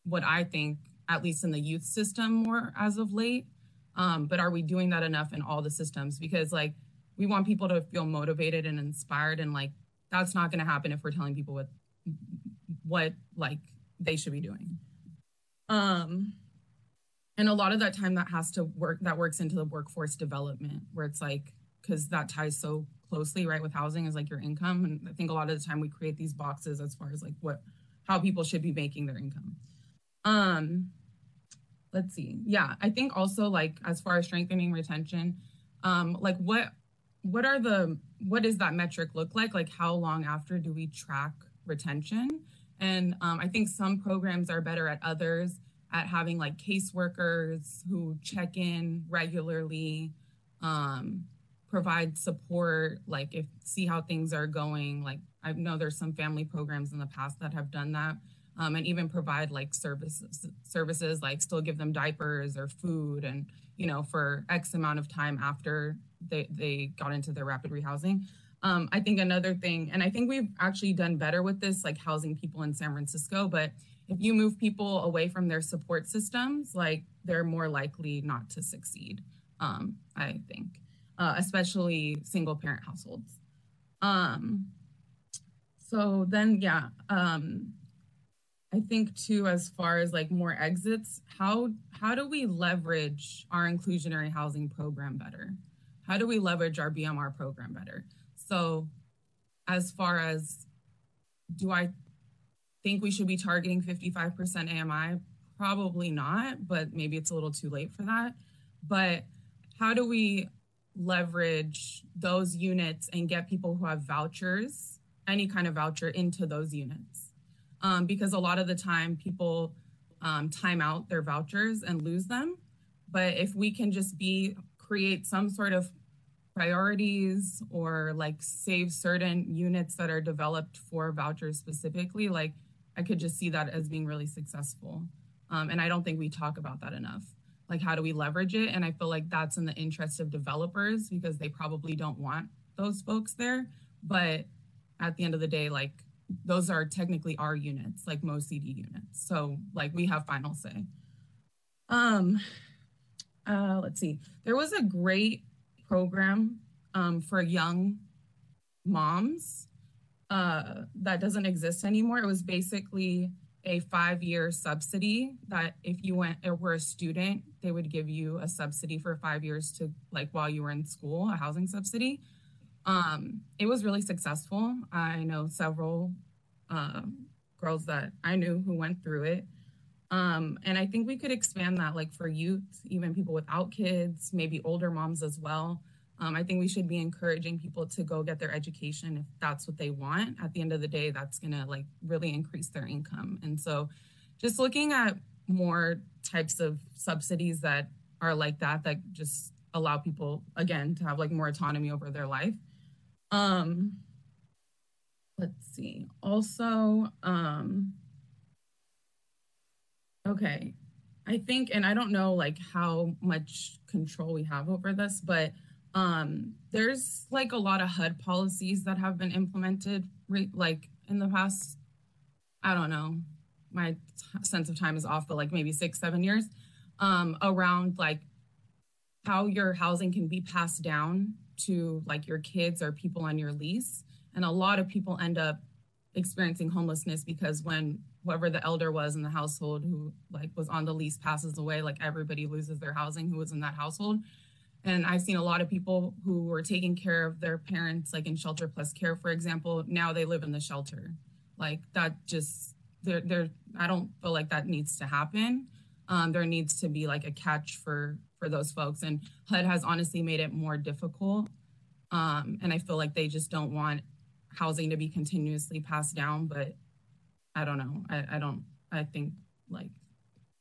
what i think at least in the youth system more as of late. Um, but are we doing that enough in all the systems? Because like we want people to feel motivated and inspired, and like that's not going to happen if we're telling people what what like they should be doing. Um, and a lot of that time that has to work that works into the workforce development, where it's like because that ties so closely right with housing is like your income, and I think a lot of the time we create these boxes as far as like what how people should be making their income. Um, let's see. Yeah, I think also like as far as strengthening retention, um, like what what are the what does that metric look like? Like how long after do we track retention? And um, I think some programs are better at others at having like caseworkers who check in regularly, um, provide support, like if see how things are going. Like I know there's some family programs in the past that have done that um, and even provide like services services like still give them diapers or food and you know for x amount of time after they, they got into their rapid rehousing um, i think another thing and i think we've actually done better with this like housing people in san francisco but if you move people away from their support systems like they're more likely not to succeed um, i think uh, especially single parent households um, so then yeah um, I think too, as far as like more exits, how how do we leverage our inclusionary housing program better? How do we leverage our BMR program better? So, as far as do I think we should be targeting 55% AMI? Probably not, but maybe it's a little too late for that. But how do we leverage those units and get people who have vouchers, any kind of voucher, into those units? um, because a lot of the time people um, time out their vouchers and lose them. But if we can just be create some sort of priorities or like save certain units that are developed for vouchers specifically, like I could just see that as being really successful. Um, and I don't think we talk about that enough. Like, how do we leverage it? And I feel like that's in the interest of developers because they probably don't want those folks there. But at the end of the day, like those are technically our units, like most CD units. So like we have final say. Um, uh, let's see. There was a great program um, for young moms uh, that doesn't exist anymore. It was basically a five-year subsidy that if you went or were a student, they would give you a subsidy for five years to like while you were in school, a housing subsidy. Um, it was really successful. I know several uh, girls that I knew who went through it. Um, and I think we could expand that like for youth, even people without kids, maybe older moms as well. Um, I think we should be encouraging people to go get their education if that's what they want. At the end of the day, that's gonna like really increase their income. And so just looking at more types of subsidies that are like that, that just allow people again to have like more autonomy over their life. Um, let's see. Also, um, okay, I think, and I don't know like how much control we have over this, but um, there's like a lot of HUD policies that have been implemented, re- like in the past. I don't know, my t- sense of time is off, but like maybe six, seven years, um, around like how your housing can be passed down to like your kids or people on your lease and a lot of people end up experiencing homelessness because when whoever the elder was in the household who like was on the lease passes away like everybody loses their housing who was in that household. And i've seen a lot of people who were taking care of their parents like in shelter plus care for example. Now they live in the shelter. Like that just there there i don't feel like that needs to happen. Um, there needs to be like a catch for for those folks. And hud has honestly made it more difficult. Um, and i feel like they just don't want housing to be continuously passed down, but I don't know. I, I don't, I think like,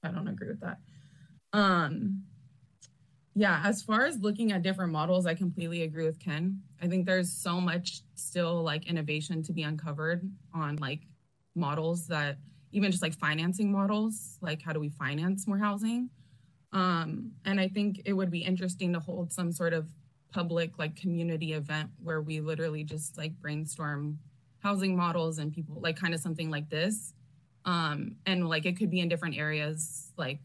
I don't agree with that. Um, yeah, as far as looking at different models, I completely agree with Ken. I think there's so much still like innovation to be uncovered on like models that even just like financing models, like how do we finance more housing? Um, and I think it would be interesting to hold some sort of public like community event where we literally just like brainstorm housing models and people like kind of something like this um and like it could be in different areas like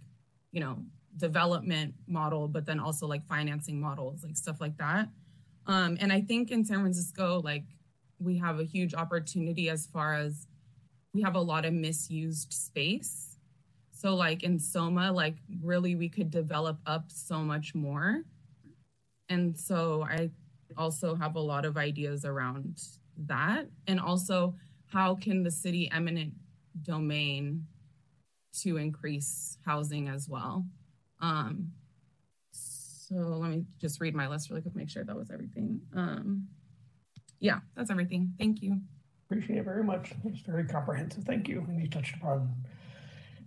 you know development model, but then also like financing models, like stuff like that. Um, and I think in San Francisco, like we have a huge opportunity as far as we have a lot of misused space. So like in Soma, like really we could develop up so much more. And so I also have a lot of ideas around that. And also how can the city eminent domain to increase housing as well. Um, so let me just read my list really quick, make sure that was everything. Um, yeah, that's everything. Thank you. Appreciate it very much. It's very comprehensive. Thank you. And you touched upon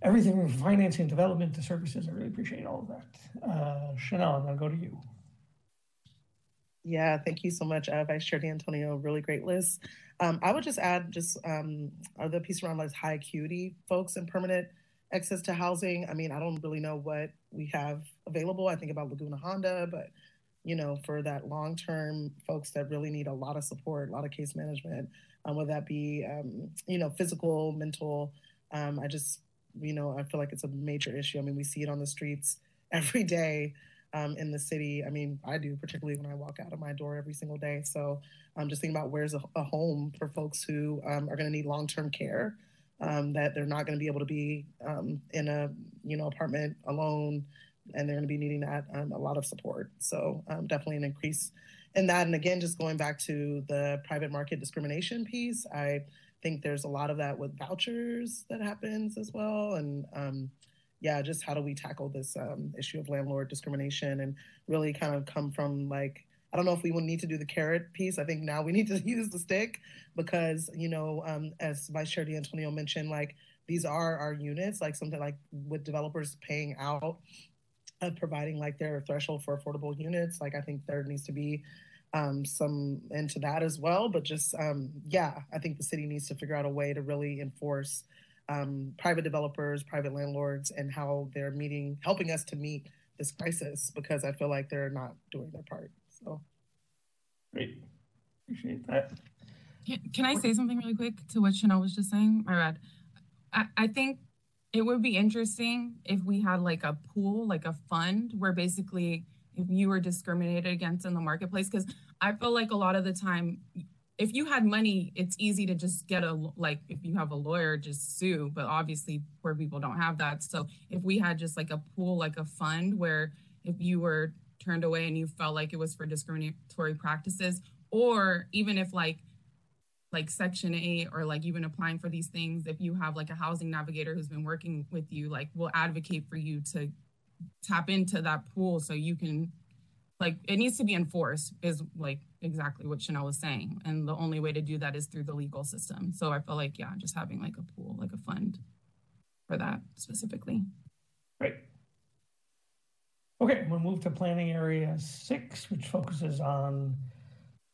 everything from financing, development to services. I really appreciate all of that. Uh, Chanel, to go to you. Yeah, thank you so much, uh, Vice Chair D'Antonio. Really great list. Um, I would just add just um, the piece around like high acuity folks and permanent access to housing. I mean, I don't really know what we have available. I think about Laguna Honda, but you know, for that long term folks that really need a lot of support, a lot of case management, um, whether that be, um, you know, physical, mental. Um, I just, you know, I feel like it's a major issue. I mean, we see it on the streets every day um, in the city. I mean, I do, particularly when I walk out of my door every single day. So I'm just thinking about where's a, a home for folks who um, are going to need long term care, um, that they're not going to be able to be um, in a you know apartment alone, and they're going to be needing that um, a lot of support. So um, definitely an increase in that. And again, just going back to the private market discrimination piece, I think there's a lot of that with vouchers that happens as well, and yeah, just how do we tackle this um, issue of landlord discrimination and really kind of come from like, I don't know if we would need to do the carrot piece. I think now we need to use the stick because, you know, um, as Vice Chair D'Antonio mentioned, like these are our units, like something like with developers paying out of providing like their threshold for affordable units. Like I think there needs to be um, some into that as well. But just, um, yeah, I think the city needs to figure out a way to really enforce um, private developers, private landlords, and how they're meeting, helping us to meet this crisis because I feel like they're not doing their part. So great, appreciate that. Can, can I say something really quick to what Shanell was just saying? My bad. I, I think it would be interesting if we had like a pool, like a fund where basically if you were discriminated against in the marketplace, because I feel like a lot of the time if you had money, it's easy to just get a like if you have a lawyer, just sue. But obviously, poor people don't have that. So if we had just like a pool, like a fund, where if you were turned away and you felt like it was for discriminatory practices, or even if like like section 8 or like even applying for these things if you have like a housing navigator who's been working with you like will advocate for you to tap into that pool so you can like it needs to be enforced is like exactly what Shanell was saying. And the only way to do that is through the legal system. So I feel like, yeah, just having like a pool, like a fund for that specifically. Great. Okay, we'll move to planning area six, which focuses on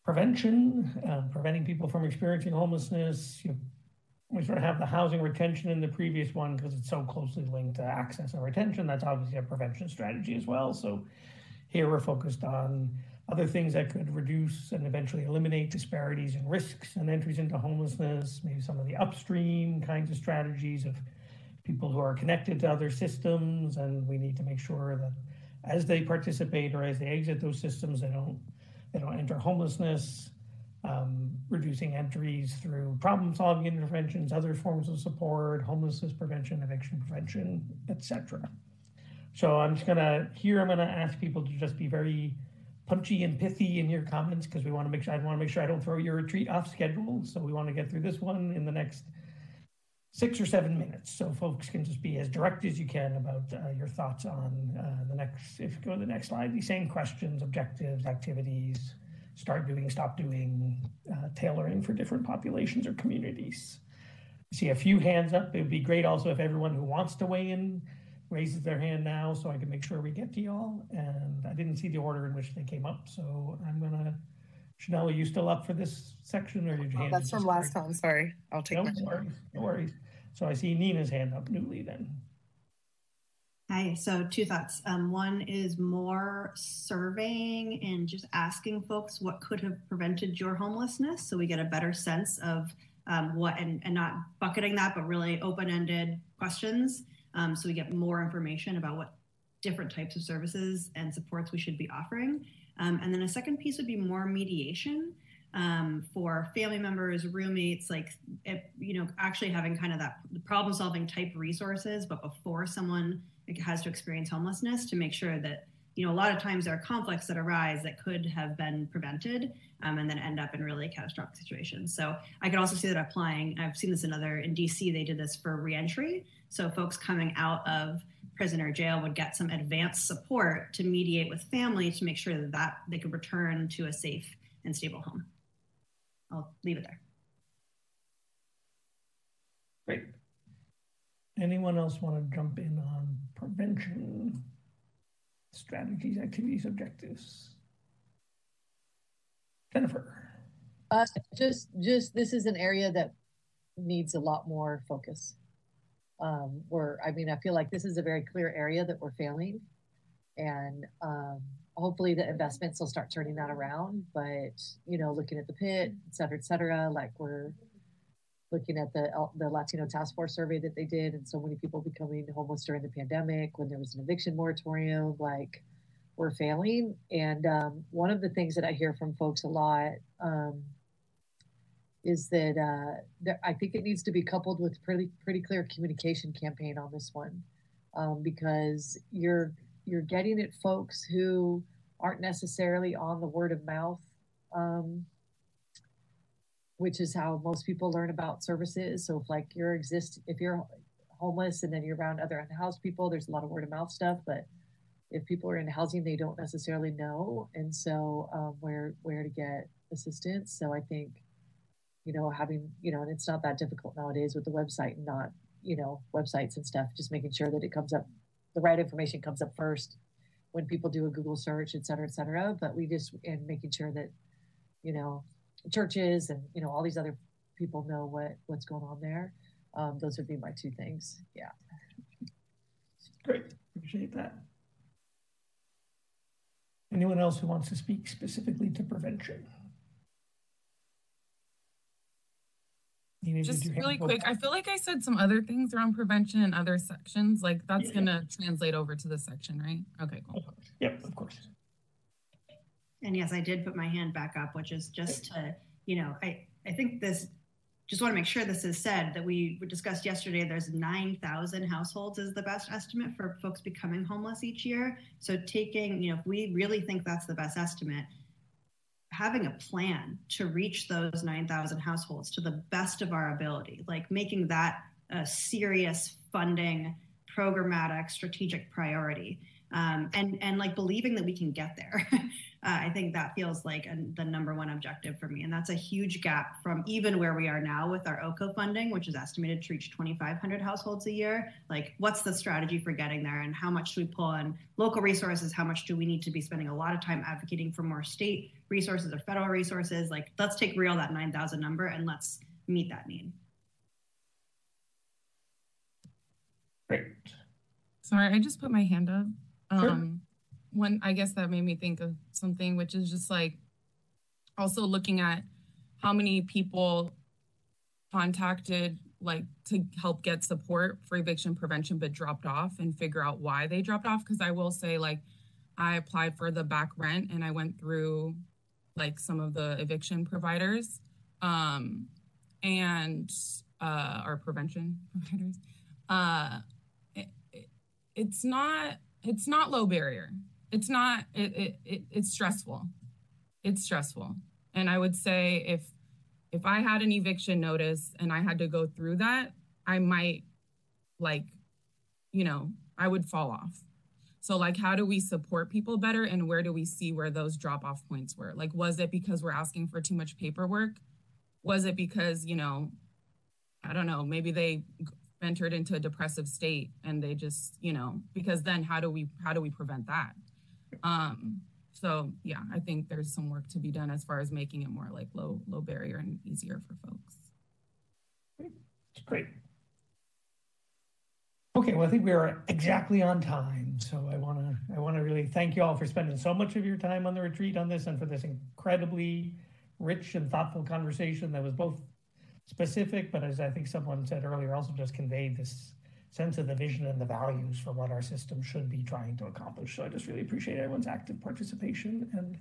prevention, uh, preventing people from experiencing homelessness. You, we sort of have the housing retention in the previous one because it's so closely linked to access and retention. That's obviously a prevention strategy as well. So here we're focused on other things that could reduce and eventually eliminate disparities in risks and entries into homelessness, maybe some of the upstream kinds of strategies of people who are connected to other systems. And we need to make sure that as they participate or as they exit those systems, they don't they don't enter homelessness, um, reducing entries through problem solving interventions, other forms of support, homelessness prevention, eviction prevention, etc. So I'm just gonna here I'm gonna ask people to just be very punchy and pithy in your comments because we want to make sure I want to make sure I don't throw your retreat off schedule. So we want to get through this one in the next six or seven minutes, so folks can just be as direct as you can about uh, your thoughts on uh, the next. If you go to the next slide, these same questions, objectives, activities, start doing, stop doing, uh, tailoring for different populations or communities. See a few hands up. It would be great also if everyone who wants to weigh in raises their hand now so I can make sure we get to y'all. And I didn't see the order in which they came up, so I'm gonna, Shanell, are you still up for this section or did you? Oh, that's from last time, sorry. I'll take no my. worries, no worries. So I see Nina's hand up newly then. Hi, so two thoughts. Um, one is more surveying and just asking folks what could have prevented your homelessness so we get a better sense of um, what and, and not bucketing that, but really open ended questions um, so we get more information about what different types of services and supports we should be offering. Um, and then a second piece would be more mediation um, for family members, roommates, like, you know, actually having kind of that problem solving type resources, but before someone has to experience homelessness to make sure that, you know, a lot of times there are conflicts that arise that could have been prevented um, and then end up in really catastrophic situations. So I could also see that applying. I've seen this in other, in DC, they did this for reentry. So folks coming out of prison or jail would get some advanced support to mediate with family to make sure that, that they could return to a safe and stable home. I'll leave it there. Great. Anyone else want to jump in on prevention strategies, activities, objectives? Jennifer. Uh, just, just this is an area that needs a lot more focus. Um, we're, I mean, I feel like this is a very clear area that we're failing, and um, hopefully the investments will start turning that around. But you know, looking at the pit, et cetera, et cetera, like we're looking at the the Latino task force survey that they did, and so many people becoming homeless during the pandemic when there was an eviction moratorium, like we're failing. And um, one of the things that I hear from folks a lot um, is that, uh, that I think it needs to be coupled with pretty pretty clear communication campaign on this one, um, because you're you're getting at folks who aren't necessarily on the word of mouth, um, which is how most people learn about services. So if like you're exist, if you're homeless and then you're around other unhoused people, there's a lot of word of mouth stuff. But if people are in housing, they don't necessarily know, and so um, where where to get assistance. So I think, you know, having you know, and it's not that difficult nowadays with the website and not you know websites and stuff. Just making sure that it comes up the right information comes up first when people do a Google search, et cetera, et cetera. But we just, and making sure that, you know, churches and, you know, all these other people know what, what's going on there. Um, those would be my two things. Yeah. Great. Appreciate that. Anyone else who wants to speak specifically to prevention? Just really quick, I feel like I said some other things around prevention and other sections. Like that's yeah. gonna translate over to this section, right? Okay, cool. Yep, of course. And yes, I did put my hand back up, which is just to, you know, I, I think this just want to make sure this is said that we discussed yesterday there's 9,000 households is the best estimate for folks becoming homeless each year. So taking, you know, if we really think that's the best estimate, having a plan to reach those 9,000 households to the best of our ability, like making that a serious funding, programmatic, strategic priority. Um, and and like believing that we can get there. uh, I think that feels like a, the number one objective for me, and that's a huge gap from even where we are now with our OCOH funding, which is estimated to reach 2,500 households a year. Like, what's the strategy for getting there, and how much do we pull on local resources? How much do we need to be spending a lot of time advocating for more state resources or federal resources. Like, let's take real that 9,000 number and let's meet that need. Great. Sorry, I just put my hand up. Sure. Um, one, I guess that made me think of something, which is just like also looking at how many people contacted like to help get support for eviction prevention but dropped off and figure out why they dropped off because i will say like i applied for the back rent and i went through like some of the eviction providers um, and uh, our prevention providers. Uh, it, it's not it's not low barrier. It's not it, it, it it's stressful. It's stressful, and I would say if if I had an eviction notice and I had to go through that, I might like, you know, I would fall off so like how do we support people better and where do we see where those drop off points were? Like was it because we're asking for too much paperwork? Was it because, you know, I don't know, maybe they entered into a depressive state and they just, you know, because then how do we how do we prevent that? Um so yeah, I think there's some work to be done as far as making it more like low low barrier and easier for folks. Great. Okay, well, I think we are exactly on time. So I want to I want to really thank you all for spending so much of your time on the retreat on this and for this incredibly rich and thoughtful conversation that was both specific, but as I think someone said earlier, also just conveyed this sense of the vision and the values for what our system should be trying to accomplish. So I just really appreciate everyone's active participation. And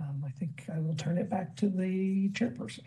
um, I think I will turn it back to the chairperson.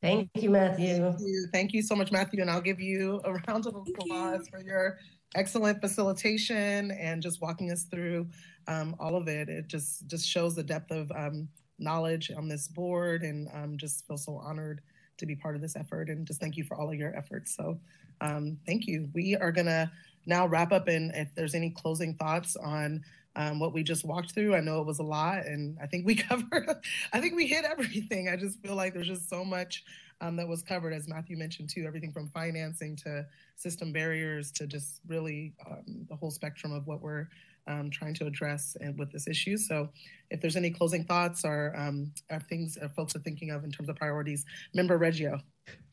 Thank you, Matthew. Thank you, Thank you so much, Matthew. And I'll give you a round of applause for your excellent facilitation and just walking us through um, all of it. It just just shows the depth of um, knowledge on this board, and um, just feel so honored to be part of this effort. And just thank you for all of your efforts. So, um, thank you. We are gonna now wrap up, and if there's any closing thoughts on um, what we just walked through. I know it was a lot, and I think we covered. I think we hit everything. I just feel like there's just so much um, that was covered, as Matthew mentioned too. Everything from financing to system barriers to just really um, the whole spectrum of what we're um, trying to address and with this issue. So, if there's any closing thoughts or, um, things or folks are thinking of in terms of priorities, Member Reggio.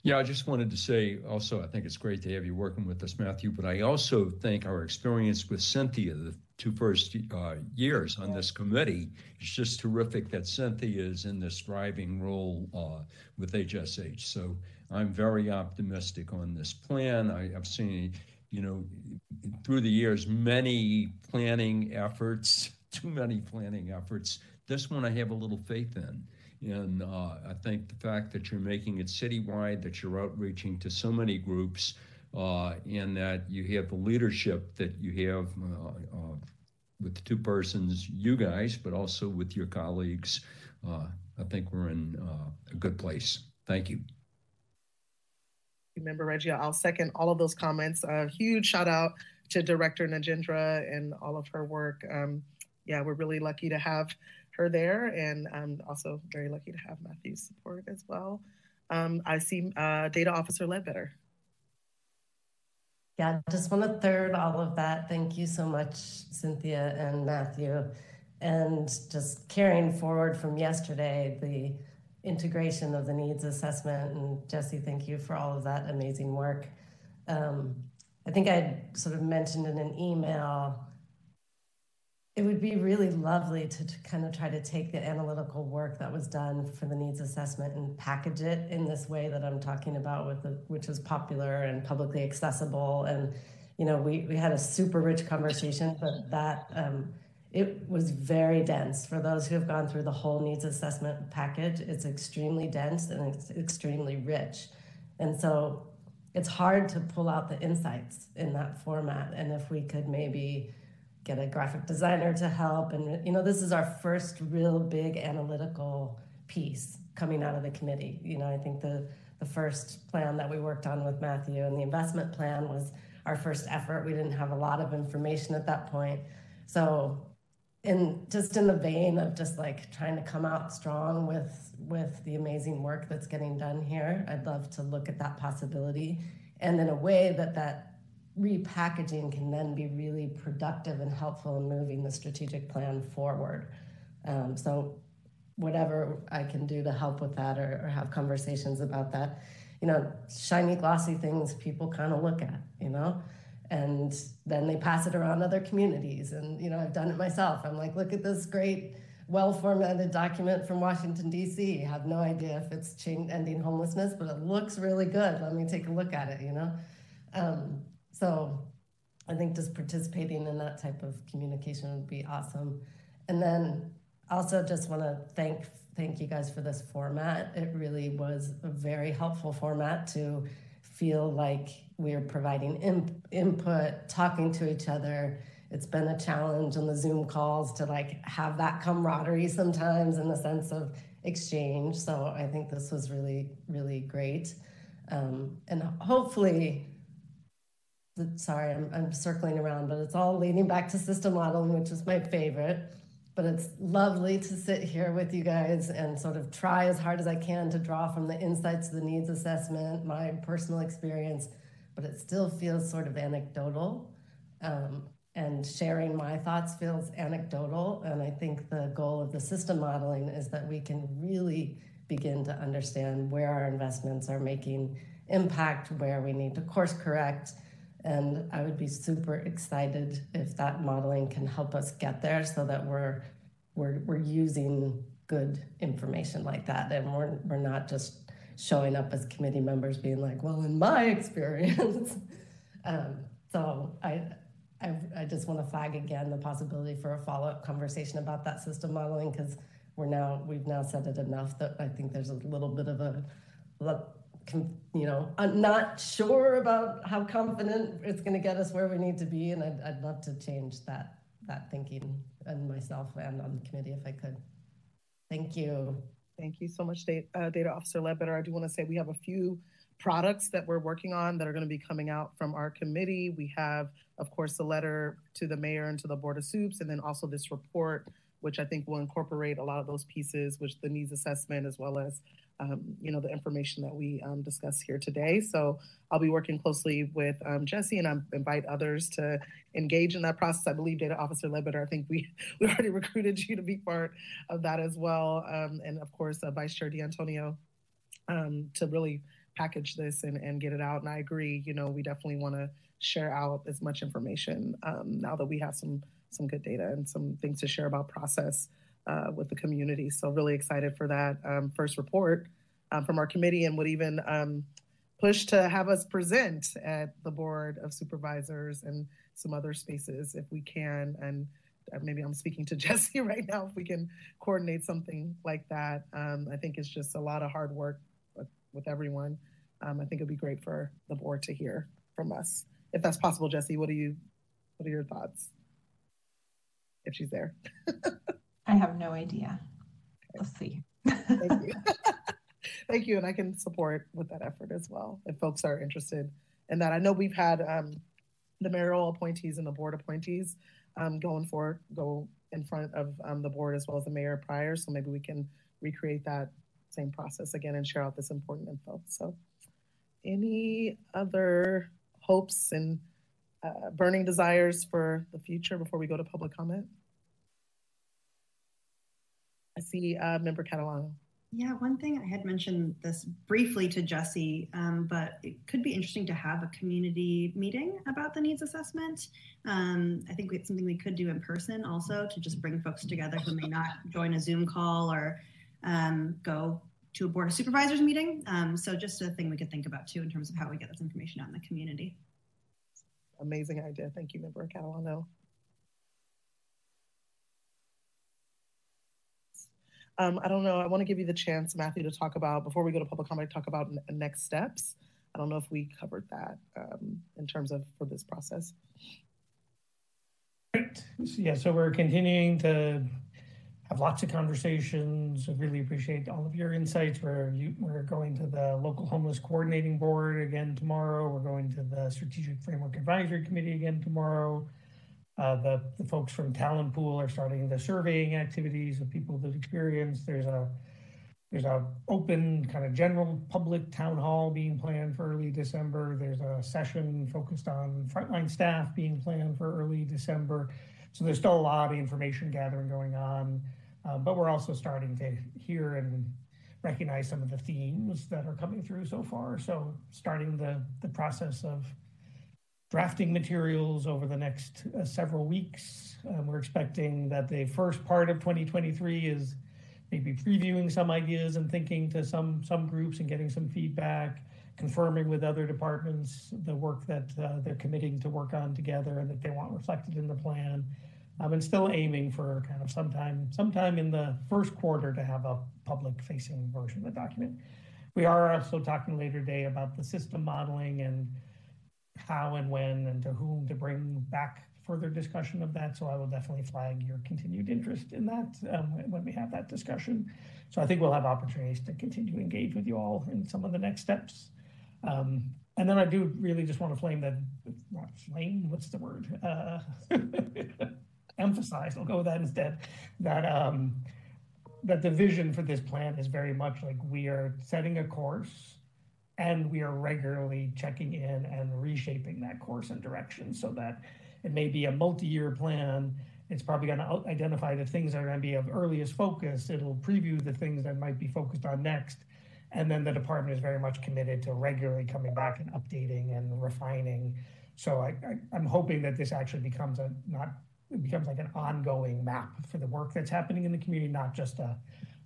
Yeah, I just wanted to say also, I think it's great to have you working with us, Matthew, but I also think our experience with Cynthia, the two first uh, years on this committee, is just terrific that Cynthia is in this driving role uh, with HSH. So I'm very optimistic on this plan. I, have seen, you know, through the years, many planning efforts, too many planning efforts. This one I have a little faith in. And uh, I think the fact that you're making it citywide, that you're outreaching to so many groups, uh, and that you have the leadership that you have uh, uh with the two persons, you guys, but also with your colleagues, uh, I think we're in uh, a good place. Thank you. Member Reggio, I'll second all of those comments. A huge shout out to Director Nagendra and all of her work. Um, yeah, we're really lucky to have her there, and I'm also very lucky to have Matthew's support as well. Um, I see uh, Data Officer Ledbetter. Yeah, just want to third all of that. Thank you so much, Cynthia and Matthew. And just carrying forward from yesterday, the integration of the needs assessment. And Jesse, thank you for all of that amazing work. Um, I think I sort of mentioned in an email it would be really lovely to, to, kind of try to take the analytical work that was done for the needs assessment and package it in this way that I'm talking about with the, which is popular and publicly accessible. And, you know, we, we had a super rich conversation, but that, um, it was very dense. For those who have gone through the whole needs assessment package, it's extremely dense and it's extremely rich. And so it's hard to pull out the insights in that format. And if we could maybe get a graphic designer to help. And, you know, this is our first real big analytical piece coming out of the committee. You know, I think the, the first plan that we worked on with Matthew and the investment plan was our first effort. We didn't have a lot of information at that point. So in just in the vein of just like trying to come out strong with with the amazing work that's getting done here, I'd love to look at that possibility and in a way that that repackaging can then be really productive and helpful in moving the strategic plan forward. Um, so whatever I can do to help with that or, or, have conversations about that, you know, shiny, glossy things people kind of look at, you know, and then they pass it around other communities. And, you know, I've done it myself. I'm like, look at this great, well formatted document from Washington, D.C. I have no idea if it's ending homelessness, but it looks really good. Let me take a look at it, you know. Um, so I think just participating in that type of communication would be awesome. And then also just want to thank thank you guys for this format. It really was a very helpful format to feel like we're providing in, input, talking to each other. It's been a challenge on the Zoom calls to like have that camaraderie sometimes in the sense of exchange. So I think this was really, really great. Um, and hopefully sorry, I'm, I'm circling around, but it's all leading back to system modeling, which is my favorite. But it's lovely to sit here with you guys and sort of try as hard as I can to draw from the insights of the needs assessment, my personal experience, but it still feels sort of anecdotal. Um, and sharing my thoughts feels anecdotal. And I think the goal of the system modeling is that we can really begin to understand where our investments are making impact, where we need to course correct, and I would be super excited if that modeling can help us get there so that we're we're we're using good information like that and we're we're not just showing up as committee members being like, well, in my experience. Um, so I, I, I just want to flag again the possibility for a follow-up conversation about that system modeling because we're now we've now said it enough that I think there's a little bit of a, you know, I'm not sure about how confident it's going to get us where we need to be, and I'd, I'd love to change that that thinking and myself and on the committee if I could. Thank you. Thank you so much, Data, uh, Data Officer Ledbetter. I do want to say we have a few products that we're working on that are going to be coming out from our committee. We have, of course, the letter to the mayor and to the Board of Soups, and then also this report, which I think will incorporate a lot of those pieces, which the needs assessment as well as um, you know, the information that we um, discuss here today. So I'll be working closely with um, Jesse and I invite others to engage in that process. I believe Data Officer Ledbetter, I think we, we already recruited you to be part of that as well. Um, and of course, uh, Vice Chair D'Antonio um, to really package this and, and get it out. And I agree, you know, we definitely want to share out as much information um, now that we have some some good data and some things to share about process uh, with the community. So really excited for that um, first report um, from our committee and would even um, push to have us present at the board of supervisors and some other spaces if we can. And uh, maybe I'm speaking to Jesse right now, if we can coordinate something like that. Um, I think it's just a lot of hard work with, with everyone. Um, I think it'd be great for the board to hear from us. If that's possible, Jesse, what are you, what are your thoughts? If she's there. I have no idea. Let's see. Thank you. Thank you. And I can support with that effort as well if folks are interested in that. I know we've had um, the mayoral appointees and the board appointees um, going for go in front of um, the board as well as the mayor prior. So maybe we can recreate that same process again and share out this important info. So, any other hopes and uh, burning desires for the future before we go to public comment? I see uh, Member Catalano. Yeah, one thing I had mentioned this briefly to Jesse, um, but it could be interesting to have a community meeting about the needs assessment. Um, I think it's something we could do in person also to just bring folks together who may not join a Zoom call or um, go to a board of supervisors meeting. Um, so just a thing we could think about too in terms of how we get this information out in the community. Amazing idea. Thank you, Member Catalano. Um, I don't know. I want to give you the chance, Matthew, to talk about before we go to public comment. Talk about next steps. I don't know if we covered that um, in terms of for this process. Great. Yeah. So we're continuing to have lots of conversations. I really appreciate all of your insights. We're you, we're going to the local homeless coordinating board again tomorrow. We're going to the strategic framework advisory committee again tomorrow. Uh, the, the folks from Talent Pool are starting the surveying activities of people with experience. There's a there's a open kind of general public town hall being planned for early December. There's a session focused on frontline staff being planned for early December. So there's still a lot of information gathering going on, uh, but we're also starting to hear and recognize some of the themes that are coming through so far. So starting the the process of drafting materials over the next uh, several weeks. Um, we're expecting that the first part of 2023 is maybe previewing some ideas and thinking to some some groups and getting some feedback, confirming with other departments the work that uh, they're committing to work on together and that they want reflected in the plan. Um, and still aiming for kind of sometime sometime in the first quarter to have a public facing version of the document. We are also talking later today about the system modeling and how and when and to whom to bring back further discussion of that. So I will definitely flag your continued interest in that um, when we have that discussion. So I think we'll have opportunities to continue to engage with you all in some of the next steps. Um, and then I do really just want to flame that, not flame, what's the word? Uh, emphasize, I'll go with that instead, that, um, that the vision for this plan is very much like we are setting a course and we are regularly checking in and reshaping that course and direction so that it may be a multi-year plan. It's probably going to identify the things that are going to be of earliest focus. It'll preview the things that might be focused on next. And then the department is very much committed to regularly coming back and updating and refining. So I, I, am hoping that this actually becomes a not it becomes like an ongoing map for the work that's happening in the community not just a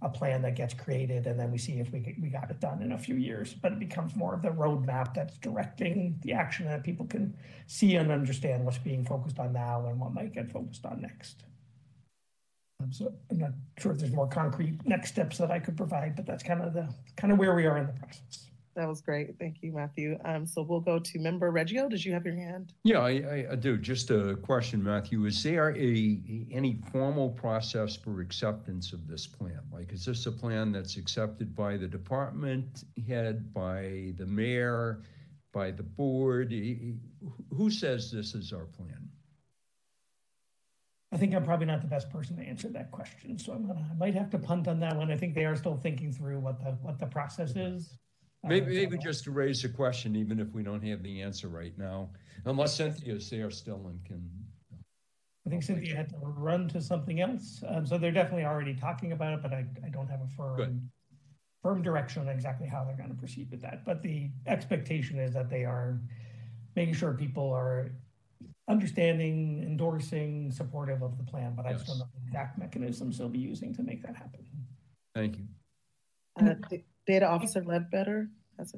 a plan that gets created and then we see if we, we got it done in a few years. But it becomes more of the roadmap that's directing the action that people can see and understand what's being focused on now and what might get focused on next. Um, so I'm not sure if there's more concrete next steps that I could provide, but that's kind of the kind of where we are in the process. That was great. Thank you, Matthew. Um, so we'll go to member Reggio. Did you have your hand? Yeah, I, I, I do. Just a question, Matthew. Is there a any formal process for acceptance of this plan? Like, is this a plan that's accepted by the department head, by the mayor, by the board? Who says this is our plan? I think I'm probably not the best person to answer that question, so I'm gonna I might have to punt on that one. I think they are still thinking through what the what the process is. Maybe, maybe just to raise a question, even if we don't have the answer right now, unless Cynthia's there still and can. I think Cynthia had to run to something else. Um, so they're definitely already talking about it, but I, I don't have a firm, Good. firm direction on exactly how they're going to proceed with that. But the expectation is that they are making sure people are understanding, endorsing, supportive of the plan. But I just don't know the exact mechanisms they'll be using to make that happen. Thank you. Uh, Data Officer Ledbetter has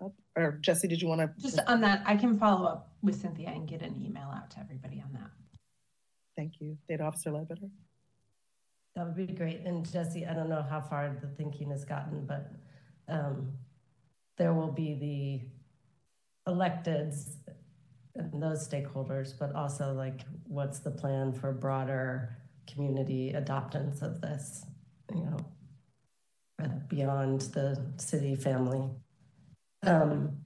up. Or Jesse, did you want to? Just on that, I can follow up with Cynthia and get an email out to everybody on that. Thank you. Data Officer Ledbetter. That would be great. And Jesse, I don't know how far the thinking has gotten, but um, there will be the electeds and those stakeholders, but also like what's the plan for broader community adoptance of this, you know, beyond the city family. Um,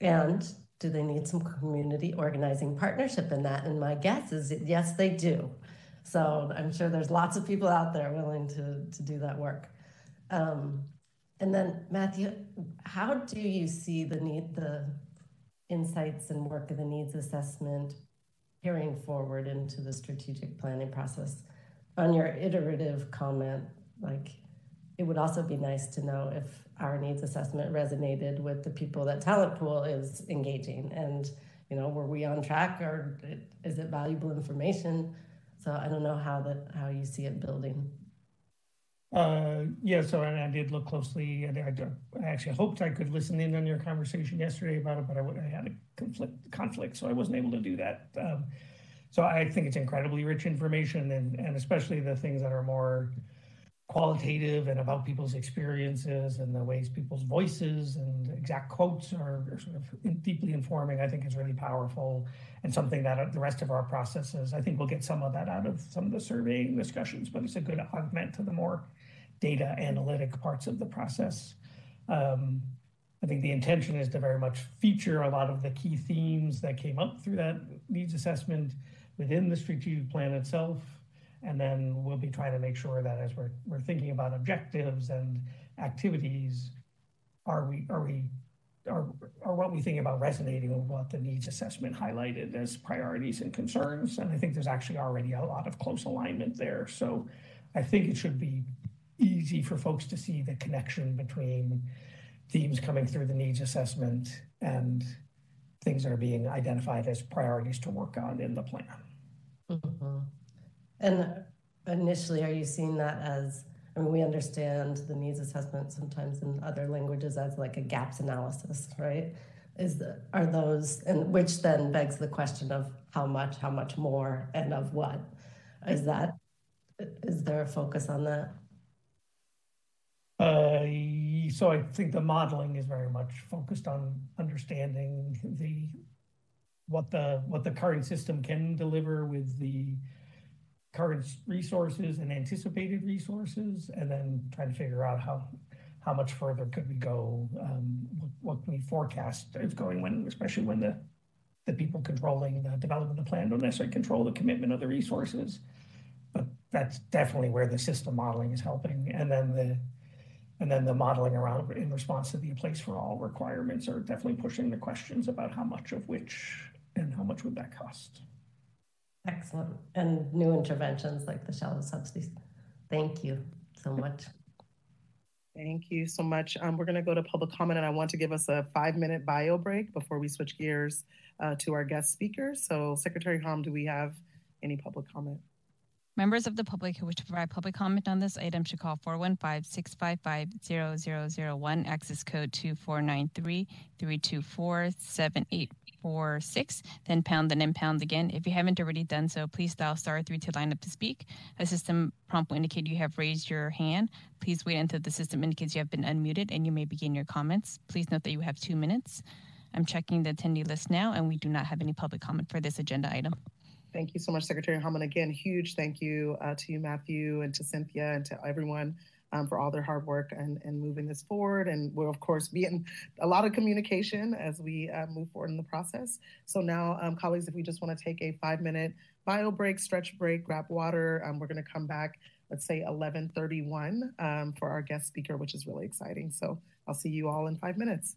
and do they need some community organizing partnership in that? And my guess is yes, they do. So I'm sure there's lots of people out there willing to, to do that work. Um, and then Matthew, how do you see the need, the insights and work of the needs assessment carrying forward into the strategic planning process? On your iterative comment, like it would also be nice to know if our needs assessment resonated with the people that talent pool is engaging. And you know were we on track or is it valuable information? So i don't know how that how you see it building. Uh, yeah, so and I did look closely, I, I, actually hoped I could listen in on your conversation yesterday about it, but I, I had a conflict, conflict, so I wasn't able to do that. Um, so I think it's incredibly rich information, and and especially the things that are more qualitative and about people's experiences and the ways people's voices and exact quotes are, are sort of deeply informing, I think is really powerful and something that the rest of our processes, I think we'll get some of that out of some of the surveying discussions, but it's a good augment to the more data analytic parts of the process. Um, I think the intention is to very much feature a lot of the key themes that came up through that needs assessment within the strategic plan itself and then we'll be trying to make sure that as we're, we're thinking about objectives and activities, are we, are we, are, are what we think about resonating with what the needs assessment highlighted as priorities and concerns? And I think there's actually already a lot of close alignment there. So I think it should be easy for folks to see the connection between themes coming through the needs assessment and things that are being identified as priorities to work on in the plan. Mm-hmm. And initially, are you seeing that as, I mean, we understand the needs assessment sometimes in other languages as like a gaps analysis, right? Is the, are those, and which then begs the question of how much, how much more, and of what? Is that, is there a focus on that? Uh, so I think the modeling is very much focused on understanding the what the what the current system can deliver with the current resources and anticipated resources, and then trying to figure out how how much further could we go, um, what, what can we forecast is going when, especially when the the people controlling the development of the plan don't necessarily control the commitment of the resources. But that's definitely where the system modeling is helping. And then the and then the modeling around in response to the place for all requirements are definitely pushing the questions about how much of which and how much would that cost. Excellent. And new interventions like the shallow subsidies. Thank you so much. Thank you so much. Um, we're going to go to public comment, and I want to give us a five minute bio break before we switch gears uh, to our guest speakers. So, Secretary Hom, do we have any public comment? Members of the public who wish to provide public comment on this item should call 415-655-0001, access code 2493-324-7846, then pound and then pound again. If you haven't already done so, please dial star three to line up to speak. A system prompt will indicate you have raised your hand. Please wait until the system indicates you have been unmuted and you may begin your comments. Please note that you have two minutes. I'm checking the attendee list now and we do not have any public comment for this agenda item. Thank you so much, Secretary Harmon. Again, huge thank you uh, to you, Matthew, and to Cynthia, and to everyone um, for all their hard work and, and moving this forward. And we'll, of course, be in a lot of communication as we uh, move forward in the process. So now, um, colleagues, if we just want to take a five-minute bio break, stretch break, grab water, um, we're going to come back, let's say 1131 um, for our guest speaker, which is really exciting. So I'll see you all in five minutes.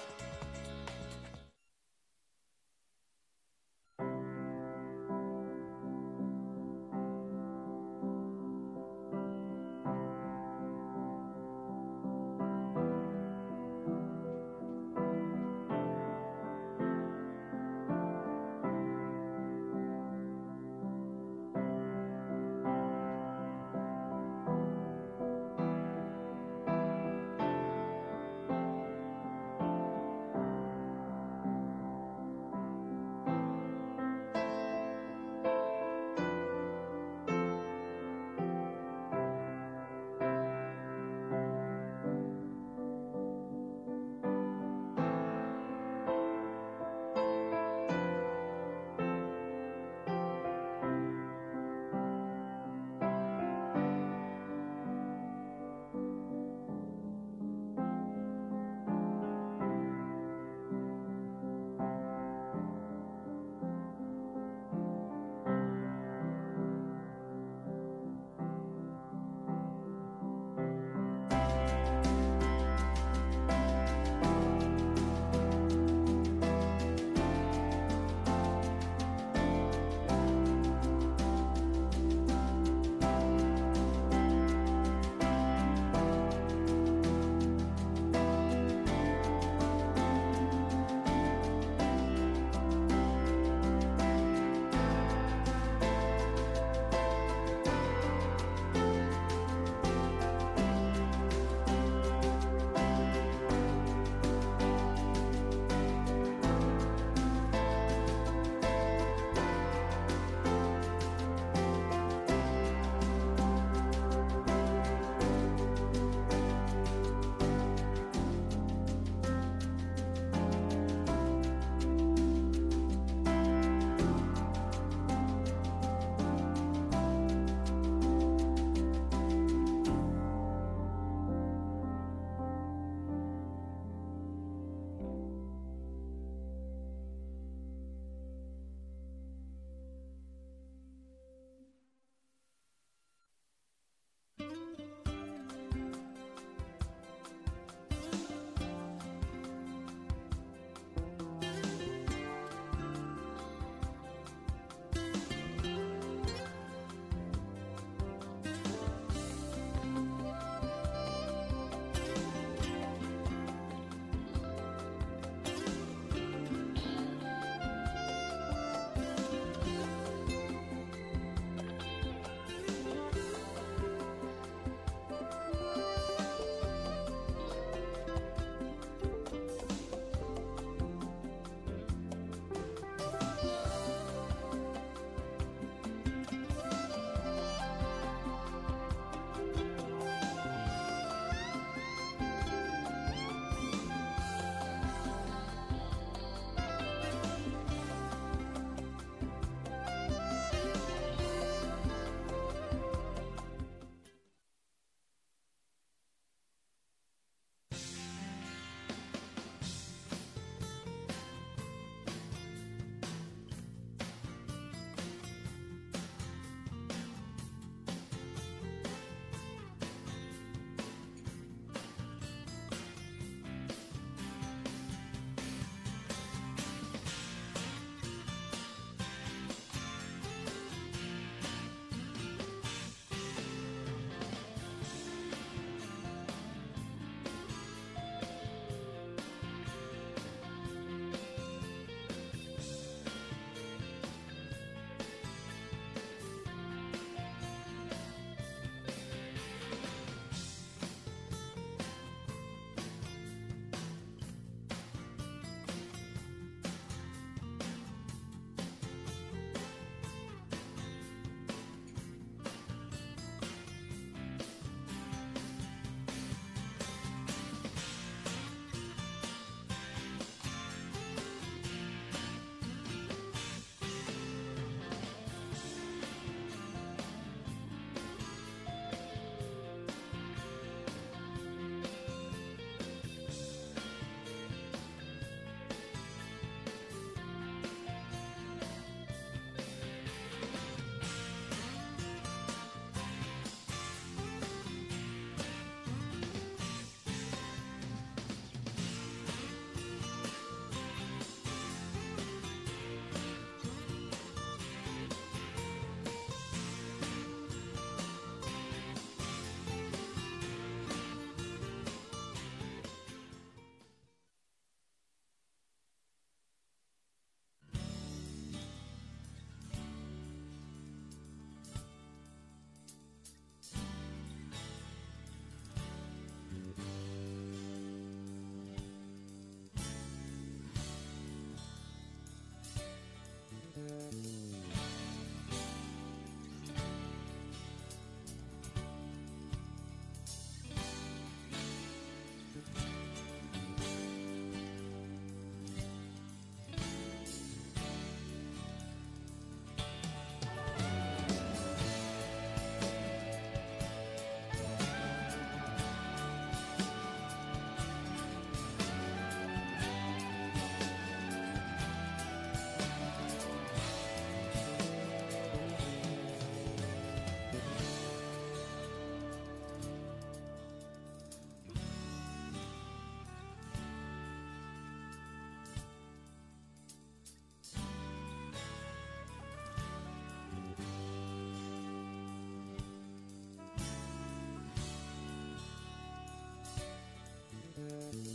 Thank you.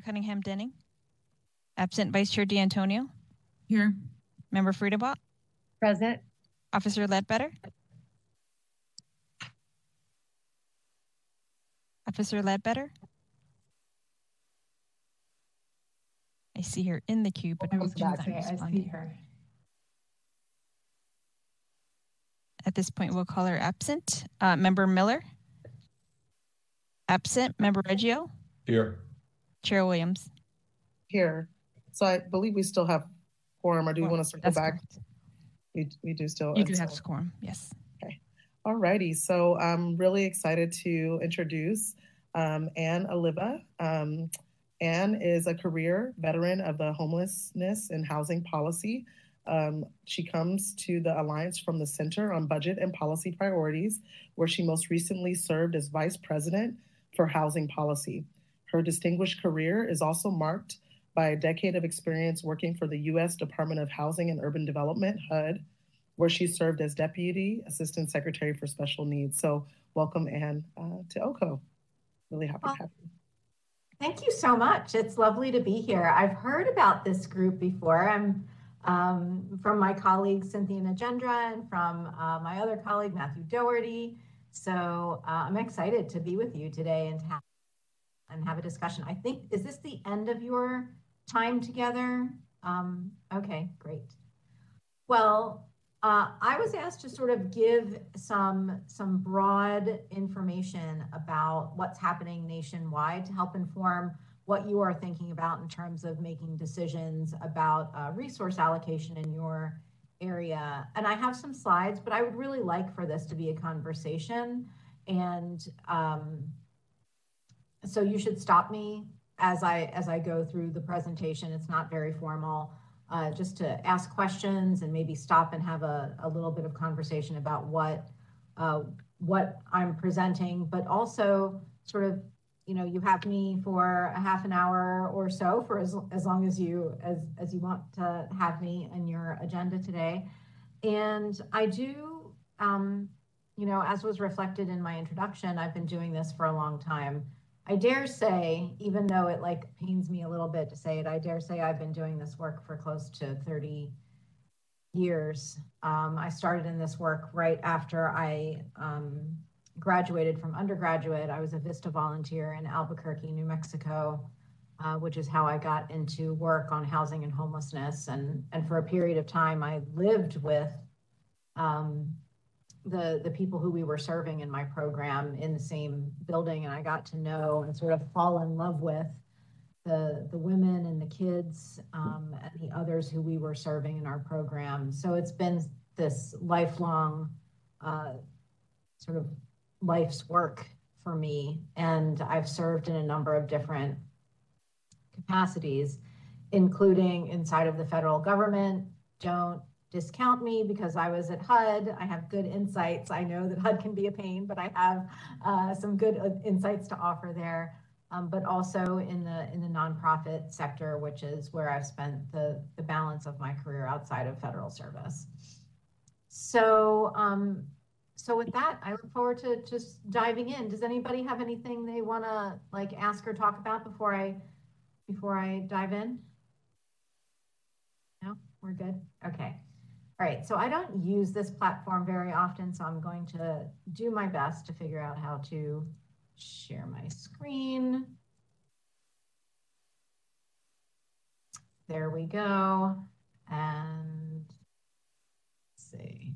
Member Cunningham Denning. Absent Vice Chair D'Antonio. Here. Member Friedebach. Present. Officer Ledbetter. Officer Ledbetter. I see her in the queue, but Welcome she's not back. Okay, I see her. At this point, we'll call her absent. Uh, Member Miller. Absent. Member Reggio. Here. Chair Williams. Here. So I believe we still have quorum, or do you want to circle back? correct. We, we do still. You do have quorum, yes. Okay. Alrighty, so I'm really excited to introduce um, Anne Oliva. Um, Anne is a career veteran of the homelessness and housing policy. Um, she comes to the Alliance from the Center on Budget and Policy Priorities, where she most recently served as Vice President for Housing Policy. Her distinguished career is also marked by a decade of experience working for the U.S. Department of Housing and Urban Development, HUD, where she served as Deputy Assistant Secretary for Special Needs. So, welcome, Anne, uh, to OCOH. Really happy Well, to have you. Thank you so much. It's lovely to be here. I've heard about this group before. I'm um, from my colleague Cynthia Nagendra and from uh, my other colleague Matthew Doherty. So uh, I'm excited to be with you today and to have, and have a discussion. I think is this the end of your time together? Um, okay, great. Well, uh, I was asked to sort of give some some broad information about what's happening nationwide to help inform what you are thinking about in terms of making decisions about uh, resource allocation in your area. And I have some slides, but I would really like for this to be a conversation. And um, so you should stop me as I as I go through the presentation. It's not very formal uh, just to ask questions and maybe stop and have a, a little bit of conversation about what uh, what I'm presenting, but also sort of, you know, you have me for a half an hour or so for as, as long as you as as you want to have me in your agenda today. And I do, um, you know, as was reflected in my introduction, I've been doing this for a long time. I dare say, even though it like pains me a little bit to say it, I dare say I've been doing this work for close to 30 years. Um, I started in this work right after I um, graduated from undergraduate. I was a VISTA volunteer in Albuquerque, New Mexico, uh, which is how I got into work on housing and homelessness. And, and for a period of time, I lived with um, the the people who we were serving in my program in the same building and I got to know and sort of fall in love with the the women and the kids um, and the others who we were serving in our program. So it's been this lifelong uh, sort of life's work for me, and I've served in a number of different capacities, including inside of the federal government. Don't discount me because I was at HUD. I have good insights. I know that HUD can be a pain, but I have uh, some good uh, insights to offer there. Um, but also in the in the nonprofit sector, which is where I've spent the the balance of my career outside of federal service. So um, so with that, I look forward to just diving in. Does anybody have anything they want to like ask or talk about before I before I dive in? No, we're good. Okay. All right, so I don't use this platform very often, so I'm going to do my best to figure out how to share my screen. There we go. And let's see.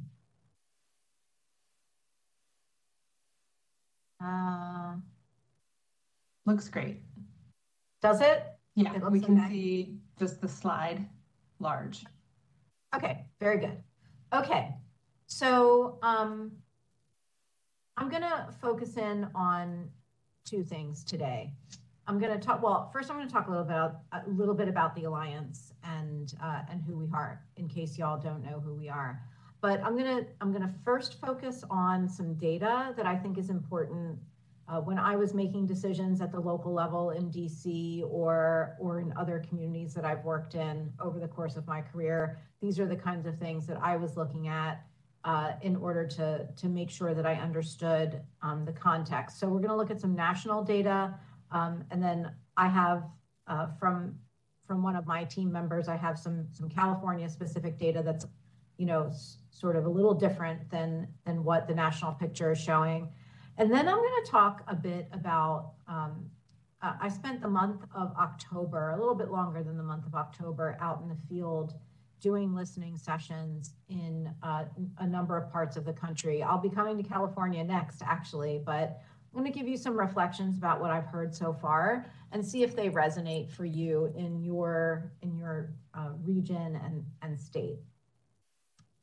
Uh, Looks great. does it? Yeah, It we can see just the slide large. Okay, very good. Okay, so um, I'm to focus in on two things today. I'm to talk. Well, first, I'm to talk a little bit about a little bit about the alliance and uh, and who we are, in case y'all don't know who we are. But I'm to I'm to first focus on some data that I think is important. Uh, when I was making decisions at the local level in DC or or in other communities that I've worked in over the course of my career, these are the kinds of things that I was looking at uh, in order to, to make sure that I understood um, the context. So we're going to look at some national data, um, and then I have uh, from from one of my team members. I have some some California specific data that's, you know, s- sort of a little different than than what the national picture is showing. And then I'm going to talk a bit about. Um, uh, I spent the month of October, a little bit longer than the month of October, out in the field doing listening sessions in uh, a number of parts of the country. I'll be coming to California next, actually, but I'm going to give you some reflections about what I've heard so far and see if they resonate for you in your in your uh, region and and state.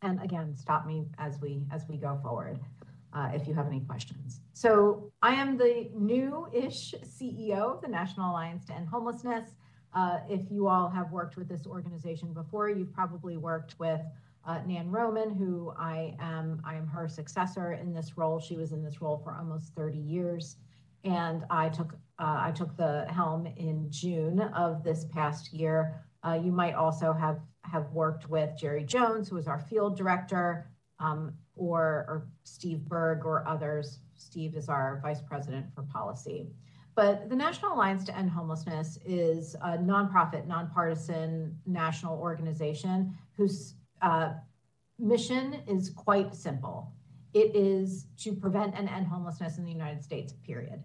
And again, stop me as we as we go forward uh, if you have any questions. So I am the new-ish CEO of the National Alliance to End Homelessness. Uh, if you all have worked with this organization before, you've probably worked with uh, Nan Roman, who I am, I am her successor in this role. She was in this role for almost 30 years. And I took, uh, I took the helm in June of this past year. Uh, you might also have, have worked with Jerry Jones, who is our field director, um, or, or Steve Berg or others. Steve is our vice president for policy. But the National Alliance to End Homelessness is a nonprofit, nonpartisan national organization whose uh, mission is quite simple. It is to prevent and end homelessness in the United States, period.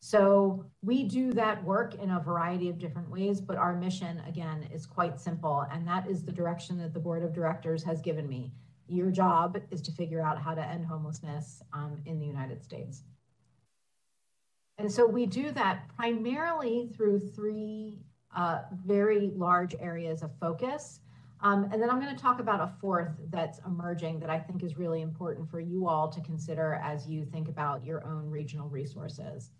So we do that work in a variety of different ways, but our mission, again, is quite simple. And that is the direction that the board of directors has given me. Your job is to figure out how to end homelessness um, in the United States. And so we do that primarily through three uh, very large areas of focus. Um, and then I'm going to talk about a fourth that's emerging that I think is really important for you all to consider as you think about your own regional resources.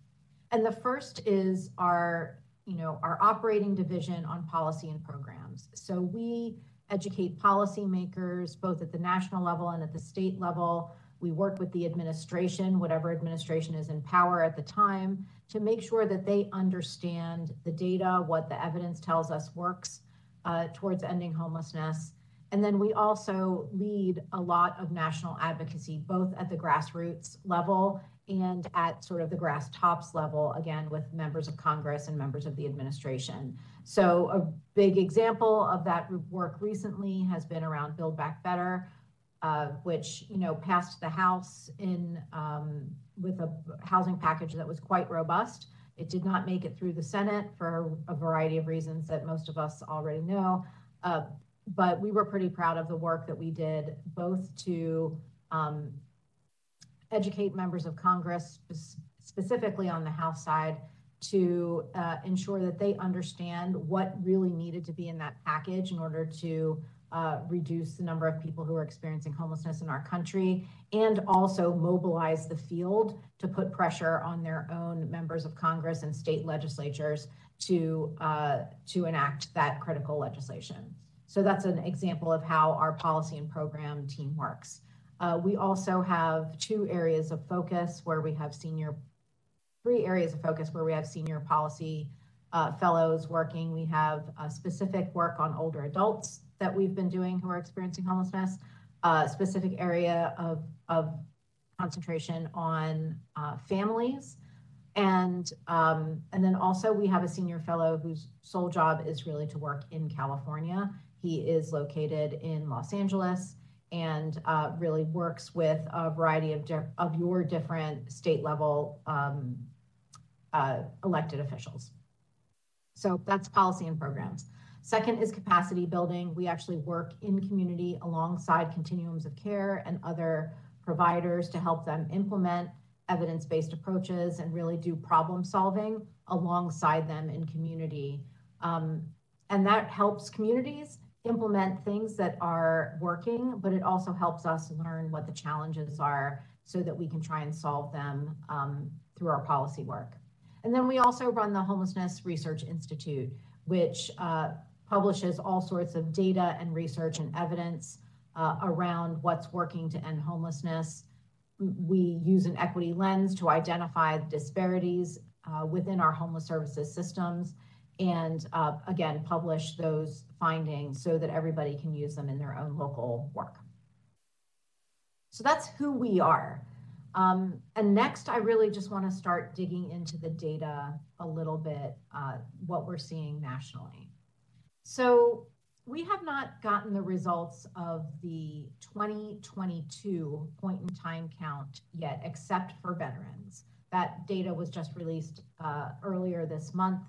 And the first is our, you know, our operating division on policy and programs. So we educate policymakers both at the national level and at the state level we work with the administration, whatever administration is in power at the time, to make sure that they understand the data, what the evidence tells us works uh, towards ending homelessness. And then we also lead a lot of national advocacy, both at the grassroots level and at sort of the grass tops level, again, with members of Congress and members of the administration. So, a big example of that work recently has been around Build Back Better, uh, which you know passed the House in um, with a housing package that was quite robust. It did not make it through the Senate for a variety of reasons that most of us already know. Uh, but we were pretty proud of the work that we did, both to um, educate members of Congress, specifically on the House side, to uh, ensure that they understand what really needed to be in that package in order to uh, reduce the number of people who are experiencing homelessness in our country and also mobilize the field to put pressure on their own members of Congress and state legislatures to, uh, to enact that critical legislation. So that's an example of how our policy and program team works. Uh, we also have two areas of focus where we have senior, three areas of focus where we have senior policy uh, fellows working. We have a specific work on older adults that we've been doing who are experiencing homelessness, a specific area of, of concentration on uh, families. And, um, and then also we have a senior fellow whose sole job is really to work in California. He is located in Los Angeles and uh, really works with a variety of, of your different state level um, uh, elected officials. So that's policy and programs. Second is capacity building. We actually work in community alongside continuums of care and other providers to help them implement evidence based approaches and really do problem solving alongside them in community. Um, and that helps communities implement things that are working, but it also helps us learn what the challenges are so that we can try and solve them um, through our policy work. And then we also run the Homelessness Research Institute, which uh, publishes all sorts of data and research and evidence uh, around what's working to end homelessness. We use an equity lens to identify disparities uh, within our homeless services systems and uh, again, publish those findings so that everybody can use them in their own local work. So that's who we are. Um, and next, I really just want to start digging into the data a little bit, uh, what we're seeing nationally. So we have not gotten the results of the 2022 point in time count yet, except for veterans. That data was just released uh, earlier this month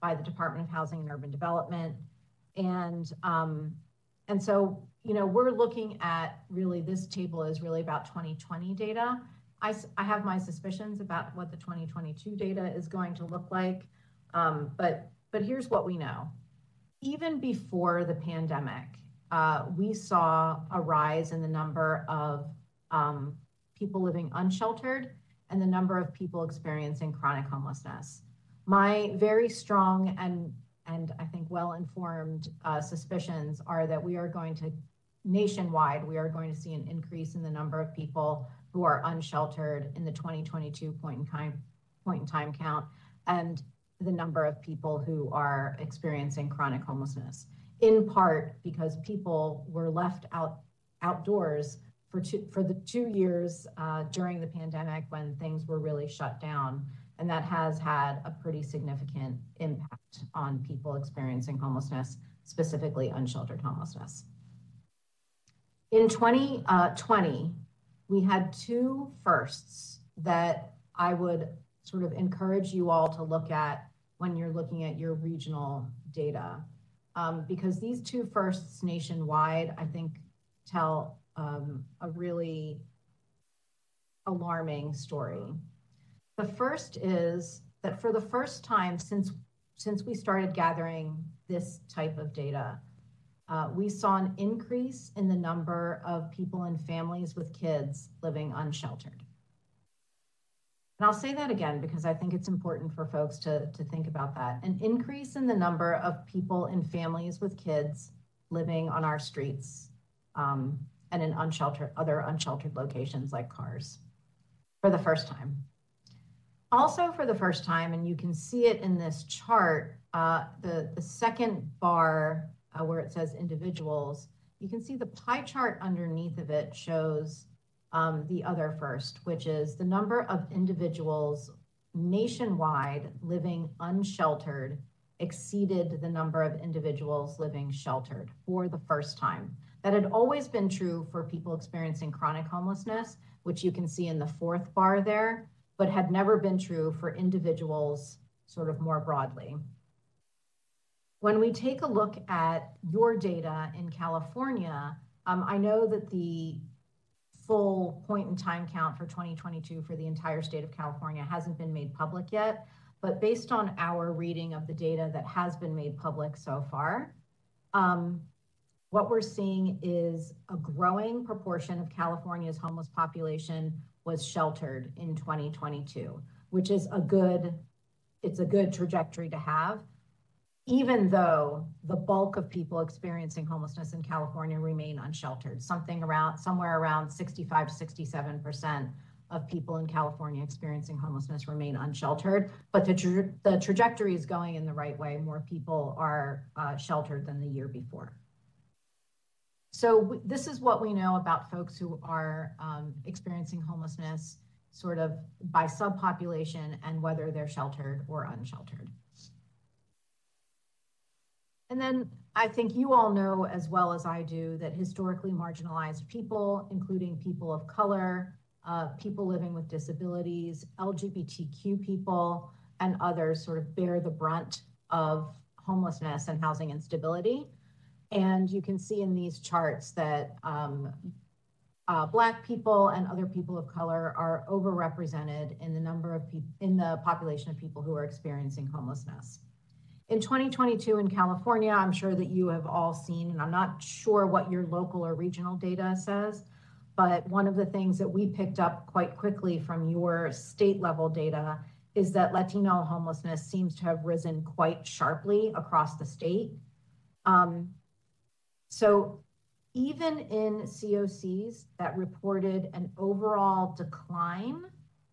by the Department of Housing and Urban Development. And, um, and so, you know, we're looking at really this table is really about 2020 data. I, I have my suspicions about what the 2022 data is going to look like. Um, but, but here's what we know. Even before the pandemic, uh, we saw a rise in the number of um, people living unsheltered and the number of people experiencing chronic homelessness. My very strong and and I think well-informed uh, suspicions are that we are going to nationwide, we are going to see an increase in the number of people who are unsheltered in the 2022 point in time point in time count, and the number of people who are experiencing chronic homelessness. In part because people were left out outdoors for two, for the two years uh, during the pandemic when things were really shut down. And that has had a pretty significant impact on people experiencing homelessness, specifically unsheltered homelessness. In 2020, uh, we had two firsts that I would sort of encourage you all to look at when you're looking at your regional data. Um, because these two firsts nationwide, I think, tell um, a really alarming story. The first is that for the first time since since we started gathering this type of data, uh, we saw an increase in the number of people and families with kids living unsheltered. And I'll say that again because I think it's important for folks to, to think about that. An increase in the number of people and families with kids living on our streets um, and in unsheltered, other unsheltered locations like cars for the first time. Also for the first time, and you can see it in this chart, uh, the, the second bar uh, where it says individuals, you can see the pie chart underneath of it shows um, the other first, which is the number of individuals nationwide living unsheltered exceeded the number of individuals living sheltered for the first time. That had always been true for people experiencing chronic homelessness, which you can see in the fourth bar there, but had never been true for individuals sort of more broadly. When we take a look at your data in California, um, I know that the full point in time count for 2022 for the entire state of California hasn't been made public yet, but based on our reading of the data that has been made public so far, um, what we're seeing is a growing proportion of California's homeless population was sheltered in 2022, which is a good, it's a good trajectory to have, even though the bulk of people experiencing homelessness in California remain unsheltered, something around somewhere around 65 to 67% of people in California experiencing homelessness remain unsheltered, but the, tra the trajectory is going in the right way. More people are uh, sheltered than the year before. So this is what we know about folks who are um, experiencing homelessness sort of by subpopulation and whether they're sheltered or unsheltered. And then I think you all know as well as I do that historically marginalized people, including people of color, uh, people living with disabilities, LGBTQ people, and others sort of bear the brunt of homelessness and housing instability. And you can see in these charts that um, uh, Black people and other people of color are overrepresented in the number of people in the population of people who are experiencing homelessness. In 2022 in California, I'm sure that you have all seen, and I'm not sure what your local or regional data says, but one of the things that we picked up quite quickly from your state level data is that Latino homelessness seems to have risen quite sharply across the state. Um, so even in COCs that reported an overall decline,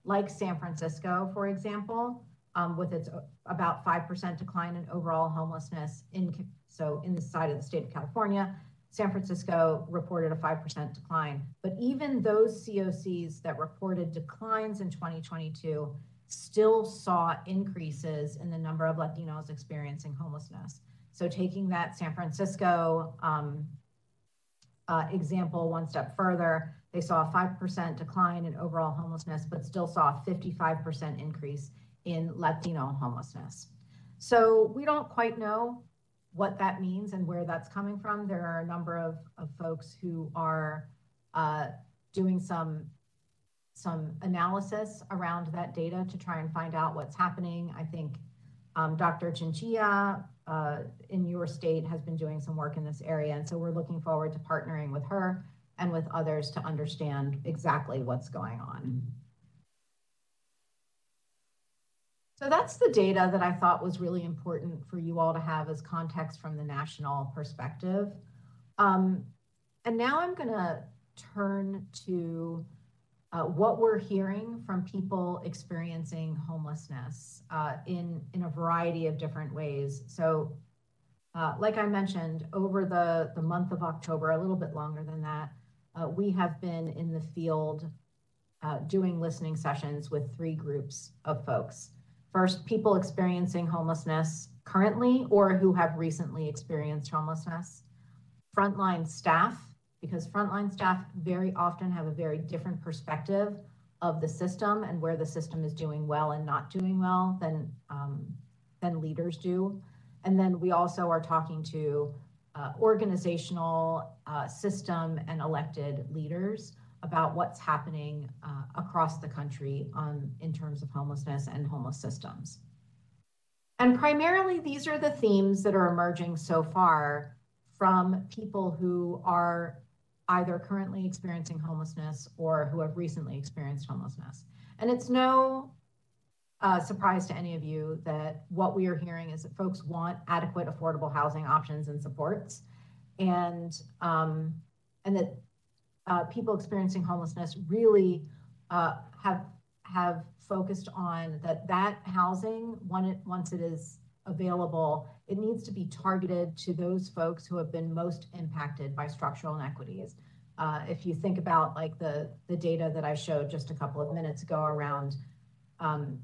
like San Francisco, for example, um, with its about 5% decline in overall homelessness in so in the side of the state of California, San Francisco reported a 5% decline. But even those COCs that reported declines in 2022 still saw increases in the number of Latinos experiencing homelessness. So taking that San Francisco um, uh, example one step further, they saw a 5% decline in overall homelessness, but still saw a 55% increase in Latino homelessness. So we don't quite know what that means and where that's coming from. There are a number of, of folks who are uh, doing some some analysis around that data to try and find out what's happening. I think um, Dr. Chinchilla uh, in your state has been doing some work in this area. And so we're looking forward to partnering with her and with others to understand exactly what's going on. So that's the data that I thought was really important for you all to have as context from the national perspective. Um, and now I'm going to turn to uh, what we're hearing from people experiencing homelessness uh, in, in a variety of different ways. So, uh, like I mentioned, over the, the month of October, a little bit longer than that, uh, we have been in the field uh, doing listening sessions with three groups of folks. First, people experiencing homelessness currently or who have recently experienced homelessness, frontline staff, because frontline staff very often have a very different perspective of the system and where the system is doing well and not doing well than, um, than leaders do. And then we also are talking to uh, organizational, uh, system, and elected leaders about what's happening uh, across the country on, in terms of homelessness and homeless systems. And primarily, these are the themes that are emerging so far from people who are either currently experiencing homelessness or who have recently experienced homelessness. And it's no uh, surprise to any of you that what we are hearing is that folks want adequate, affordable housing options and supports, and um, and that uh, people experiencing homelessness really uh, have have focused on that that housing when it once it is available it needs to be targeted to those folks who have been most impacted by structural inequities. Uh, if you think about like the the data that i showed just a couple of minutes ago around um,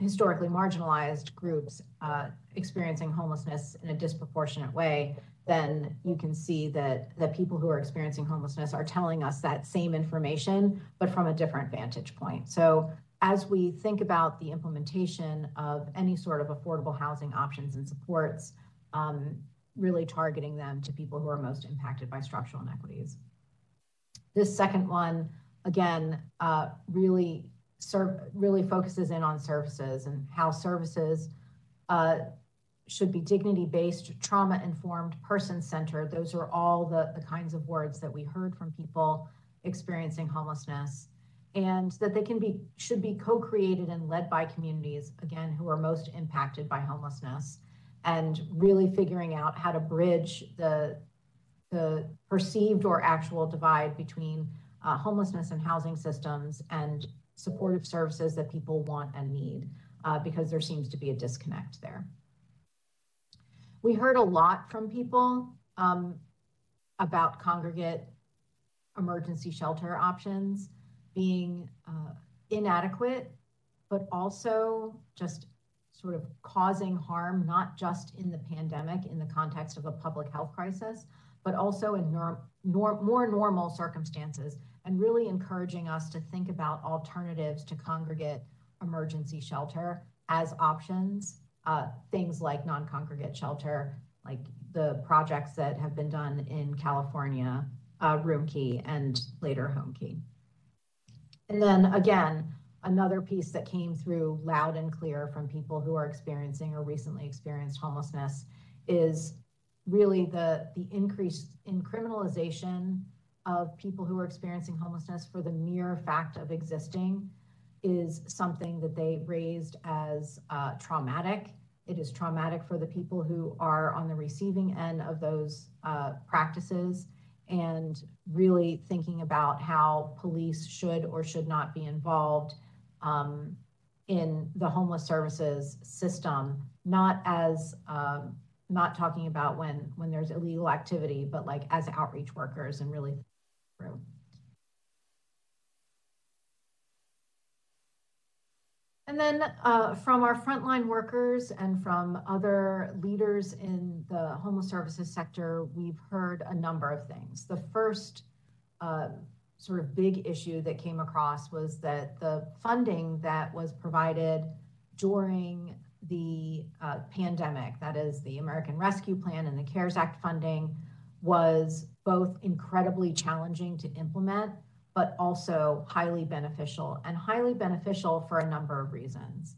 historically marginalized groups uh, experiencing homelessness in a disproportionate way then you can see that the people who are experiencing homelessness are telling us that same information, but from a different vantage point. So as we think about the implementation of any sort of affordable housing options and supports, um, really targeting them to people who are most impacted by structural inequities. This second one, again, uh, really serve, really focuses in on services and how services uh, should be dignity based, trauma informed, person centered. Those are all the, the kinds of words that we heard from people experiencing homelessness. And that they can be, should be co created and led by communities, again, who are most impacted by homelessness. And really figuring out how to bridge the, the perceived or actual divide between uh, homelessness and housing systems and supportive services that people want and need, uh, because there seems to be a disconnect there. We heard a lot from people um, about congregate emergency shelter options being uh, inadequate, but also just sort of causing harm, not just in the pandemic in the context of a public health crisis, but also in more normal circumstances, and really encouraging us to think about alternatives to congregate emergency shelter as options uh, things like non-congregate shelter, like the projects that have been done in California, uh, Roomkey and later Homekey. And then again, another piece that came through loud and clear from people who are experiencing or recently experienced homelessness is really the, the increase in criminalization of people who are experiencing homelessness for the mere fact of existing is something that they raised as uh, traumatic. It is traumatic for the people who are on the receiving end of those uh, practices and really thinking about how police should or should not be involved um, in the homeless services system, not as um, not talking about when when there's illegal activity, but like as outreach workers and really through. And then uh, from our frontline workers and from other leaders in the homeless services sector, we've heard a number of things. The first uh, sort of big issue that came across was that the funding that was provided during the uh, pandemic, that is the American Rescue Plan and the CARES Act funding, was both incredibly challenging to implement but also highly beneficial and highly beneficial for a number of reasons.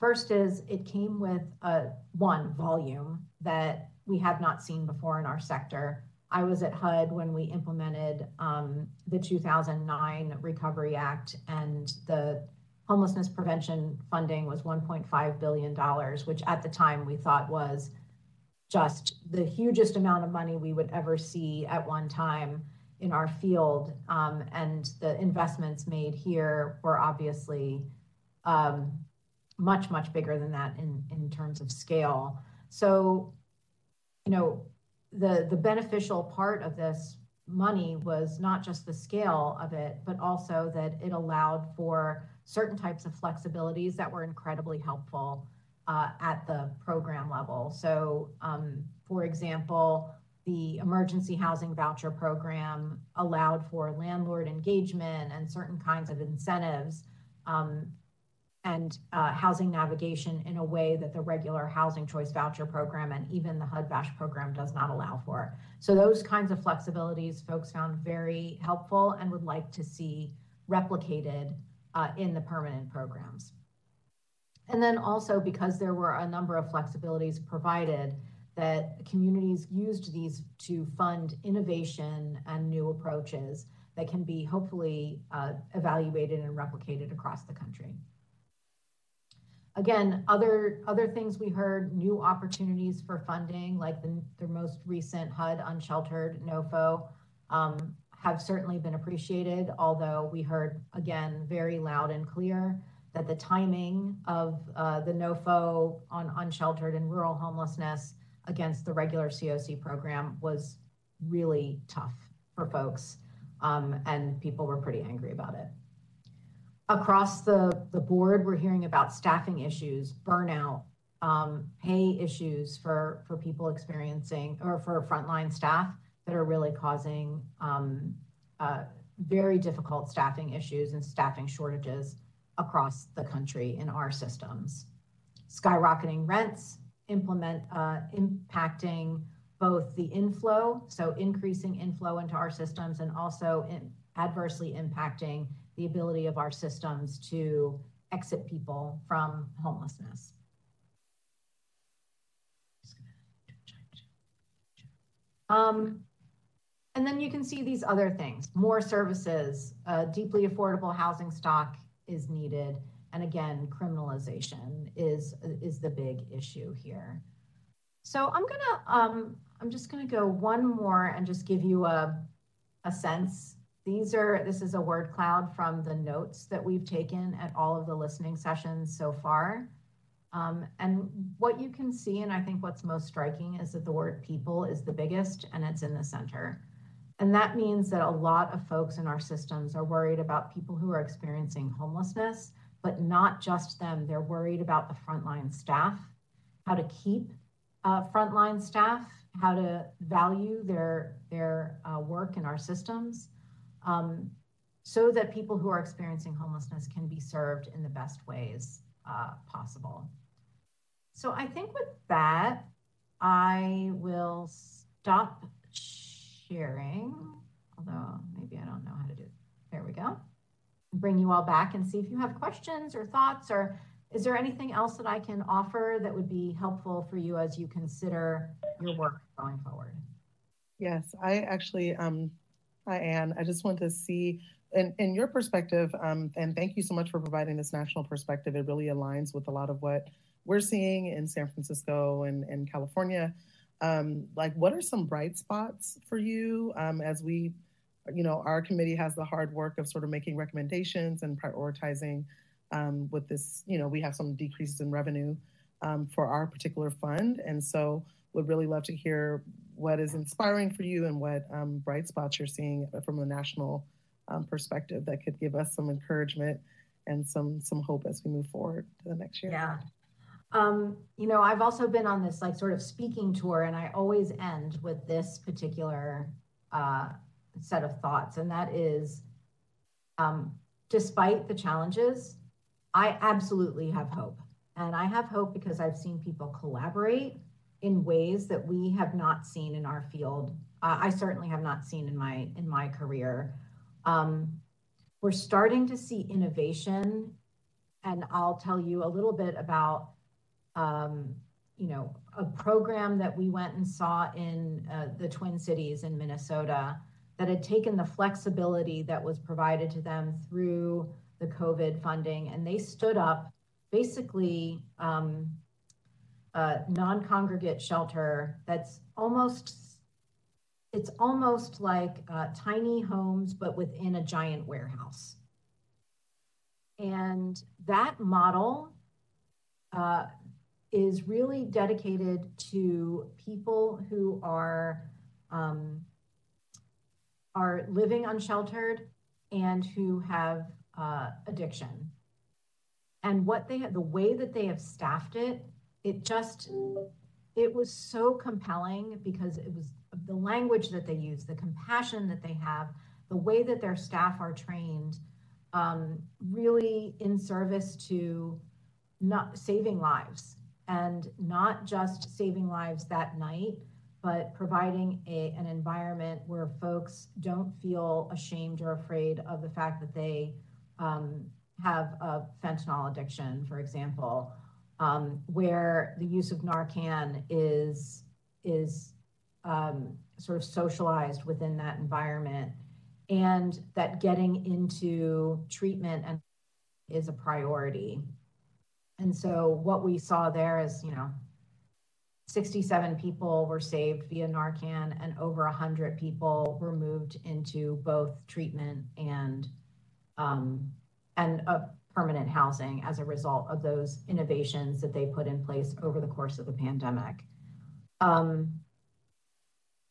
First is it came with a one volume that we have not seen before in our sector. I was at HUD when we implemented um, the 2009 Recovery Act and the homelessness prevention funding was $1.5 billion, which at the time we thought was just the hugest amount of money we would ever see at one time in our field. Um, and the investments made here were obviously um, much, much bigger than that in, in terms of scale. So, you know, the, the beneficial part of this money was not just the scale of it, but also that it allowed for certain types of flexibilities that were incredibly helpful uh, at the program level. So, um, for example, the emergency housing voucher program allowed for landlord engagement and certain kinds of incentives um, and uh, housing navigation in a way that the regular housing choice voucher program and even the HUD VASH program does not allow for. So those kinds of flexibilities folks found very helpful and would like to see replicated uh, in the permanent programs. And then also because there were a number of flexibilities provided, that communities used these to fund innovation and new approaches that can be hopefully uh, evaluated and replicated across the country. Again, other, other things we heard, new opportunities for funding, like the, the most recent HUD unsheltered NOFO, um, have certainly been appreciated, although we heard, again, very loud and clear that the timing of uh, the NOFO on unsheltered and rural homelessness against the regular COC program was really tough for folks, um, and people were pretty angry about it. Across the, the board, we're hearing about staffing issues, burnout, um, pay issues for, for people experiencing, or for frontline staff that are really causing um, uh, very difficult staffing issues and staffing shortages across the country in our systems. Skyrocketing rents, implement uh, impacting both the inflow, so increasing inflow into our systems, and also adversely impacting the ability of our systems to exit people from homelessness. Um, and then you can see these other things, more services, uh, deeply affordable housing stock is needed. And again, criminalization is, is the big issue here. So I'm gonna, um, I'm just gonna go one more and just give you a, a sense. These are, this is a word cloud from the notes that we've taken at all of the listening sessions so far. Um, and what you can see, and I think what's most striking is that the word people is the biggest and it's in the center. And that means that a lot of folks in our systems are worried about people who are experiencing homelessness but not just them. They're worried about the frontline staff, how to keep uh, frontline staff, how to value their, their uh, work in our systems, um, so that people who are experiencing homelessness can be served in the best ways uh, possible. So I think with that, I will stop sharing, although maybe I don't know how to do it. There we go bring you all back and see if you have questions or thoughts or is there anything else that I can offer that would be helpful for you as you consider your work going forward? Yes, I actually, um, hi Anne, I just want to see in, in your perspective, um, and thank you so much for providing this national perspective. It really aligns with a lot of what we're seeing in San Francisco and, and California. Um, like, what are some bright spots for you um, as we you know, our committee has the hard work of sort of making recommendations and prioritizing um, with this, you know, we have some decreases in revenue um, for our particular fund. And so would really love to hear what is inspiring for you and what um, bright spots you're seeing from a national um, perspective that could give us some encouragement and some some hope as we move forward to the next year. Yeah. Um, you know, I've also been on this like sort of speaking tour, and I always end with this particular uh, set of thoughts, and that is, um, despite the challenges, I absolutely have hope, and I have hope because I've seen people collaborate in ways that we have not seen in our field. Uh, I certainly have not seen in my in my career. Um, we're starting to see innovation, and I'll tell you a little bit about um, you know, a program that we went and saw in uh, the Twin Cities in Minnesota that had taken the flexibility that was provided to them through the COVID funding, and they stood up basically um, a non-congregate shelter that's almost it's almost like uh, tiny homes but within a giant warehouse. And that model uh, is really dedicated to people who are um, are living unsheltered and who have uh, addiction. And what they the way that they have staffed it, it just it was so compelling because it was the language that they use, the compassion that they have, the way that their staff are trained, um, really in service to not saving lives and not just saving lives that night, but providing a, an environment where folks don't feel ashamed or afraid of the fact that they um, have a fentanyl addiction, for example, um, where the use of Narcan is is um, sort of socialized within that environment, and that getting into treatment and is a priority. And so what we saw there is, you know, 67 people were saved via Narcan and over 100 people were moved into both treatment and um, and a permanent housing as a result of those innovations that they put in place over the course of the pandemic. Um,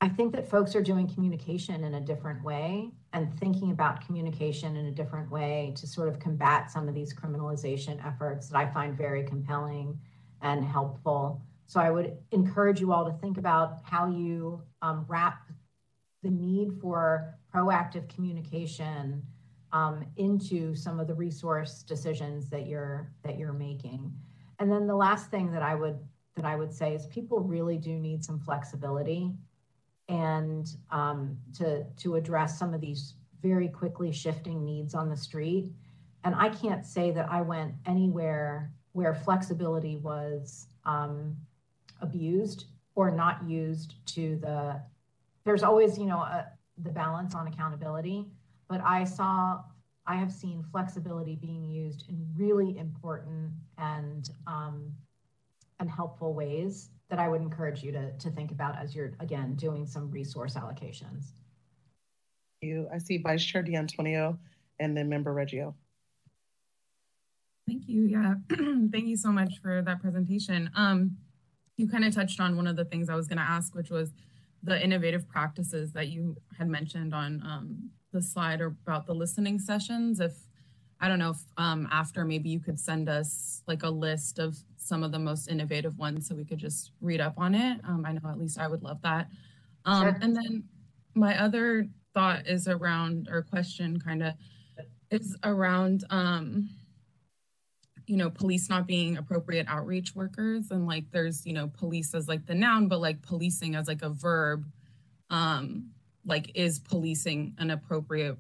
I think that folks are doing communication in a different way and thinking about communication in a different way to sort of combat some of these criminalization efforts that I find very compelling and helpful. So I would encourage you all to think about how you um, wrap the need for proactive communication um, into some of the resource decisions that you're that you're making. And then the last thing that I would that I would say is people really do need some flexibility and um, to to address some of these very quickly shifting needs on the street. And I can't say that I went anywhere where flexibility was um, abused or not used to the. There's always, you know, a, the balance on accountability, but I saw, I have seen flexibility being used in really important and um, and helpful ways that I would encourage you to, to think about as you're, again, doing some resource allocations. You, I see Vice Chair D'Antonio and then Member Reggio. Thank you. Yeah, thank you so much for that presentation. Um, you kind of touched on one of the things I was going to ask, which was the innovative practices that you had mentioned on um, the slide about the listening sessions. If I don't know if um, after maybe you could send us like a list of some of the most innovative ones so we could just read up on it. Um, I know at least I would love that. Um, sure. And then my other thought is around, or question kind of, is around, um, you know, police not being appropriate outreach workers. And like there's, you know, police as like the noun, but like policing as like a verb. Um, like is policing an appropriate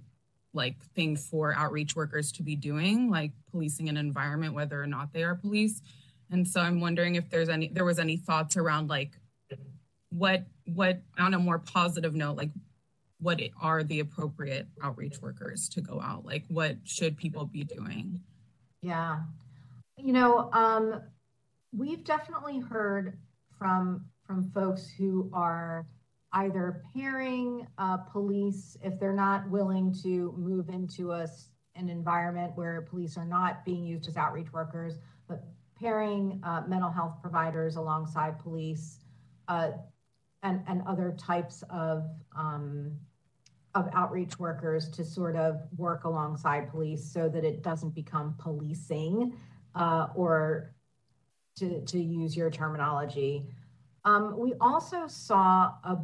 like thing for outreach workers to be doing, like policing an environment, whether or not they are police. And so I'm wondering if there's any there was any thoughts around like what what on a more positive note, like what are the appropriate outreach workers to go out? Like what should people be doing? Yeah. You know, um, we've definitely heard from from folks who are either pairing uh, police if they're not willing to move into a, an environment where police are not being used as outreach workers, but pairing uh, mental health providers alongside police uh, and, and other types of, um, of outreach workers to sort of work alongside police so that it doesn't become policing uh, or to, to use your terminology. Um, we also saw a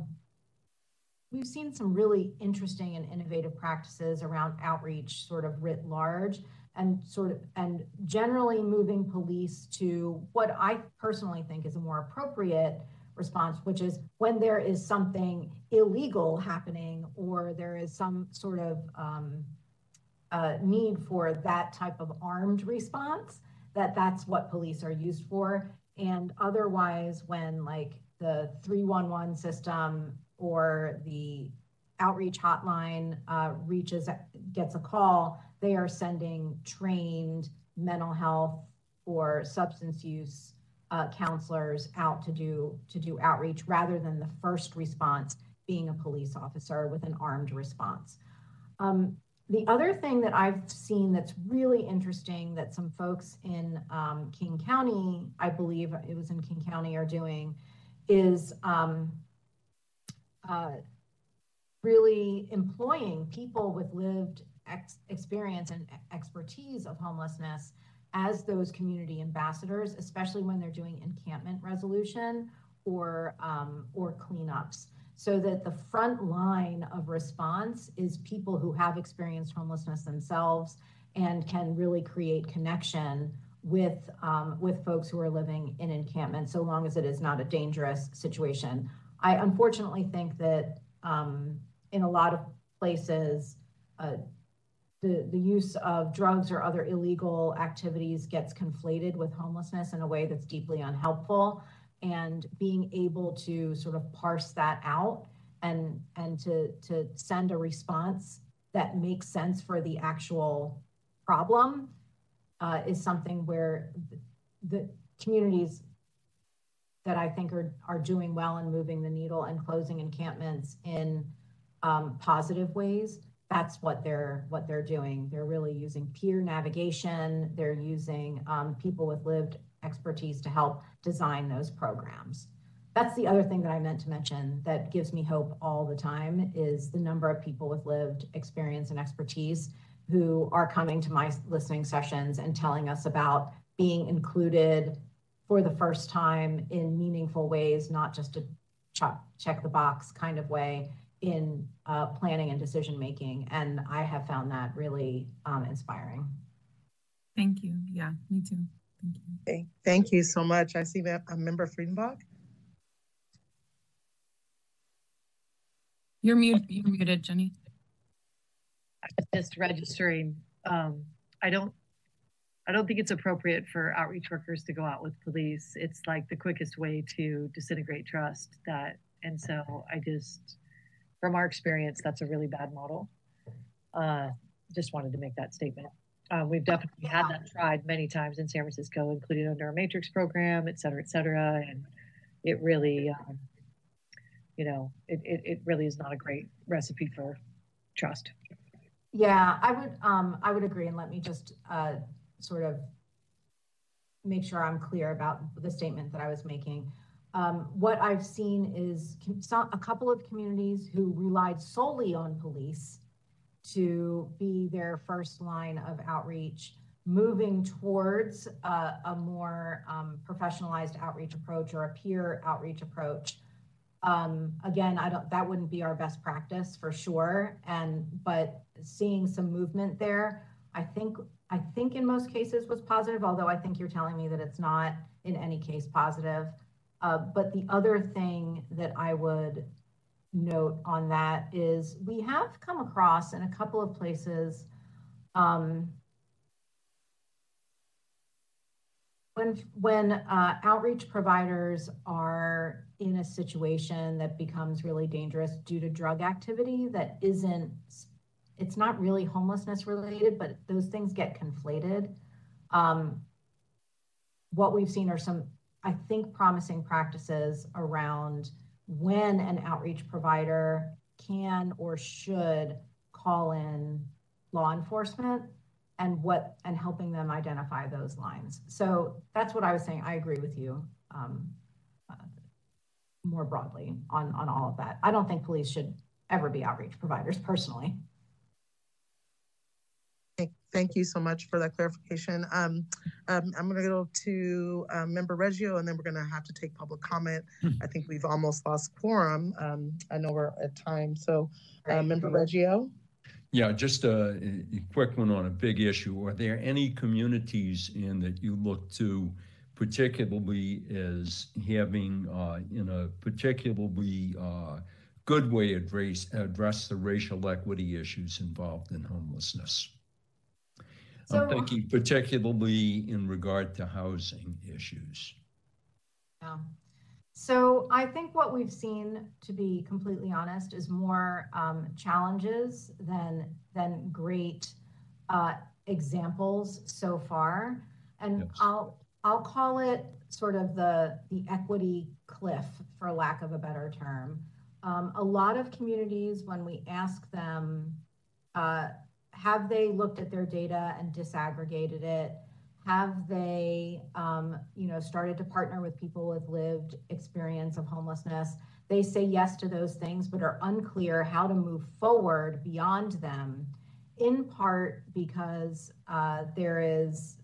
we've seen some really interesting and innovative practices around outreach sort of writ large and sort of and generally moving police to what i personally think is a more appropriate response which is when there is something illegal happening or there is some sort of um, uh, need for that type of armed response that that's what police are used for. And otherwise when like the 311 system or the outreach hotline uh, reaches gets a call they are sending trained mental health or substance use uh, counselors out to do to do outreach rather than the first response being a police officer with an armed response. Um, the other thing that I've seen that's really interesting that some folks in um, King County, I believe it was in King County, are doing is um, uh, really employing people with lived ex- experience and expertise of homelessness as those community ambassadors, especially when they're doing encampment resolution or um, or cleanups, so that the front line of response is people who have experienced homelessness themselves and can really create connection with um, with folks who are living in encampment, so long as it is not a dangerous situation. I unfortunately think that um, in a lot of places, uh, the, the use of drugs or other illegal activities gets conflated with homelessness in a way that's deeply unhelpful. And being able to sort of parse that out and, and to, to send a response that makes sense for the actual problem uh, is something where the, communities that I think are, are doing well in moving the needle and closing encampments in um, positive ways. That's what they're what they're doing. They're really using peer navigation. They're using um, people with lived expertise to help design those programs. That's the other thing that I meant to mention that gives me hope all the time is the number of people with lived experience and expertise who are coming to my listening sessions and telling us about being included for the first time in meaningful ways, not just a check the box kind of way in uh, planning and decision making. And I have found that really um, inspiring. Thank you. Yeah, me too. Thank you. Okay. Thank you so much. I see that a member Friedenbach. You're, mute, you're muted, Jenny I was just registering. Um, I don't I don't think it's appropriate for outreach workers to go out with police. It's like the quickest way to disintegrate trust that and so I just from our experience that's a really bad model. Uh, just wanted to make that statement. Uh, we've definitely had that tried many times in San Francisco, including under our matrix program, et cetera, et cetera. And it really, um, you know, it, it, it really is not a great recipe for trust. Yeah, I would um, I would agree, and let me just uh, sort of make sure I'm clear about the statement that I was making. Um, what I've seen is some, a couple of communities who relied solely on police to be their first line of outreach, moving towards a more um, professionalized outreach approach or a peer outreach approach um, again, I don't, that wouldn't be our best practice for sure. And, but seeing some movement there, I think, I think in most cases was positive, although I think you're telling me that it's not in any case positive. Uh, but the other thing that I would note on that is we have come across in a couple of places um, when when uh, outreach providers are in a situation that becomes really dangerous due to drug activity that isn't it's not really homelessness related but those things get conflated. Um, what we've seen are some i think promising practices around when an outreach provider can or should call in law enforcement and what and helping them identify those lines. So that's what I was saying. I agree with you. Um, uh, more broadly on, on all of that. I don't think police should ever be outreach providers personally. Thank you so much for that clarification. Um, um, I'm going to go to um, Member Reggio, and then we're going to have to take public comment. Hmm. I think we've almost lost quorum. Um, I know we're at time. So, uh, Member Reggio? Yeah, just a, a quick one on a big issue. Are there any communities in that you look to particularly as having, uh, in a particularly uh, good way address, address the racial equity issues involved in homelessness? So- I'm thinking particularly in regard to housing issues. Yeah. So I think what we've seen, to be completely honest, is more um, challenges than than great uh, examples so far. And Yes. I'll I'll call it sort of the the equity cliff, for lack of a better term. Um, a lot of communities, when we ask them, uh, have they looked at their data and disaggregated it? Have they, um, you know, started to partner with people with lived experience of homelessness? They say yes to those things, but are unclear how to move forward beyond them. In part because uh, there is,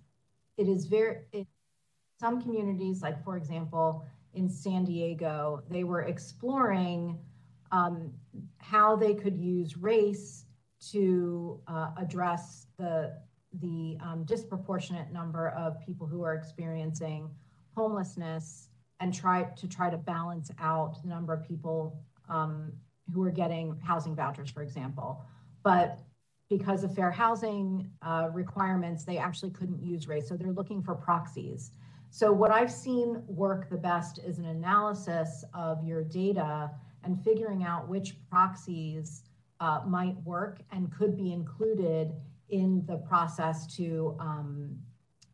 it is very, it, some communities, like for example, in San Diego, they were exploring um, how they could use race to uh, address the the um, disproportionate number of people who are experiencing homelessness and try to try to balance out the number of people um, who are getting housing vouchers, for example. But because of fair housing uh, requirements, they actually couldn't use race. So they're looking for proxies. So what I've seen work the best is an analysis of your data and figuring out which proxies uh, might work and could be included in the process to um,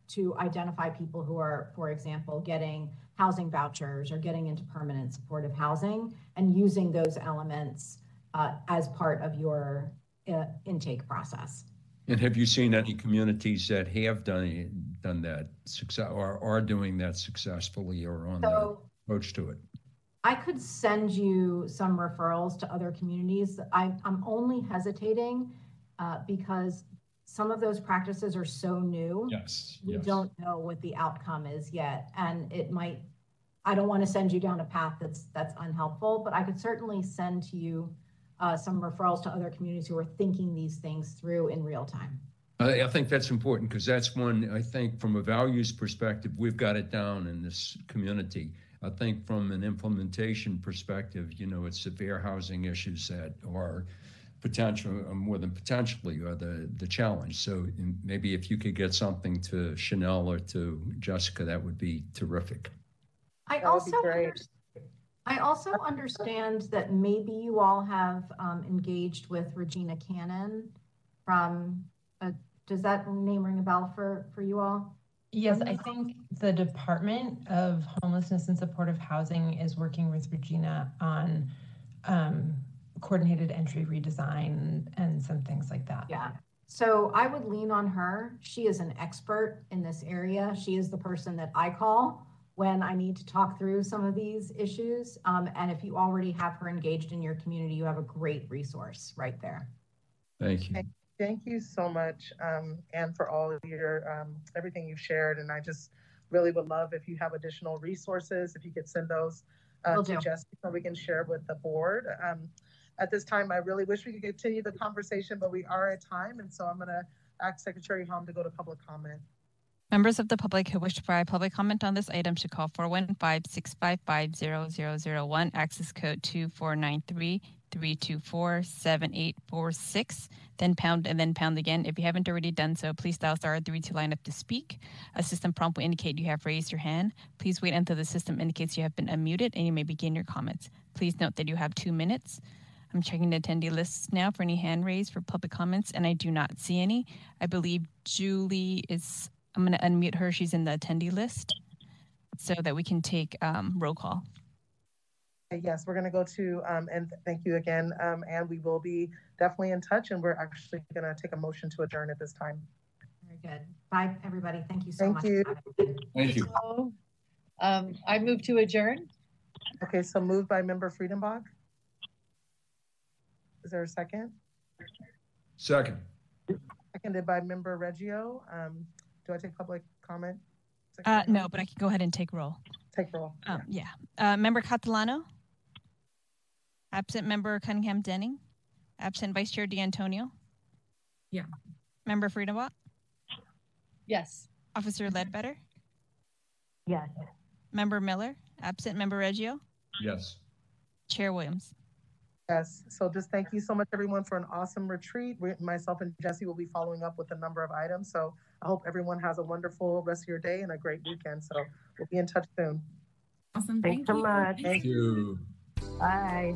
to identify people who are, for example, getting housing vouchers or getting into permanent supportive housing and using those elements uh, as part of your uh, intake process. And have you seen any communities that have done, done that success or are doing that successfully or on the So approach to it? I could send you some referrals to other communities. I, I'm only hesitating uh, because some of those practices are so new. Yes, We yes. don't know what the outcome is yet, and it might. I don't want to send you down a path that's that's unhelpful, but I could certainly send to you uh, some referrals to other communities who are thinking these things through in real time. I, I think that's important because that's one, I think from a values perspective, we've got it down in this community. I think from an implementation perspective, you know, it's severe housing issues that are potential, uh, more than potentially, are the, the challenge. So maybe if you could get something to Shanell or to Jessica, that would be terrific. I That would be also under- I also understand that maybe you all have um, engaged with Regina Cannon from. Uh, does that name ring a bell for for you all? Yes, I think the Department of Homelessness and Supportive Housing is working with Regina on um, coordinated entry redesign and some things like that. Yeah. So I would lean on her. She is an expert in this area. She is the person that I call when I need to talk through some of these issues. Um, and if you already have her engaged in your community, you have a great resource right there. Thank you. Thank- Thank you so much, um, and for all of your, um, everything you've shared. And I just really would love if you have additional resources, if you could send those uh, to do. Jessica, so we can share with the board. Um, at this time, I really wish we could continue the conversation, but we are at time. And so I'm gonna ask Secretary Hom to go to public comment. Members of the public who wish to provide public comment on this item should call 415-655-0001, access code 2493-324-7846, then pound and then pound again. If you haven't already done so, please dial star three to line up to speak. A system prompt will indicate you have raised your hand. Please wait until the system indicates you have been unmuted and you may begin your comments. Please note that you have two minutes. I'm checking the attendee lists now for any hand raised for public comments, and I do not see any. I believe Julie is, I'm going to unmute her. She's in the attendee list so that we can take um, roll call. Yes, we're gonna go to, um, and thank you again, um, and we will be definitely in touch, and we're actually gonna take a motion to adjourn at this time. Very good. Bye, everybody. Thank you so Thank much. you. Thank you. So, Um, I move to adjourn. Okay, so moved by member Friedenbach. Is there a second? Second. Seconded by member Reggio. Um, do I take public comment? Uh, no, but I can go ahead and take roll. Take roll. Um, yeah. Uh, member Catalano? Absent member Cunningham Denning? Absent Vice Chair D'Antonio? Yeah. Member Friedenbach? Yes. Officer Ledbetter? Yes. Member Miller? Absent member Reggio? Yes. Chair Williams? Yes, so just thank you so much, everyone, for an awesome retreat. We, myself and Jesse will be following up with a number of items. So I hope everyone has a wonderful rest of your day and a great weekend. So we'll be in touch soon. Awesome. Thanks Thank so you. much. Thank you. Bye.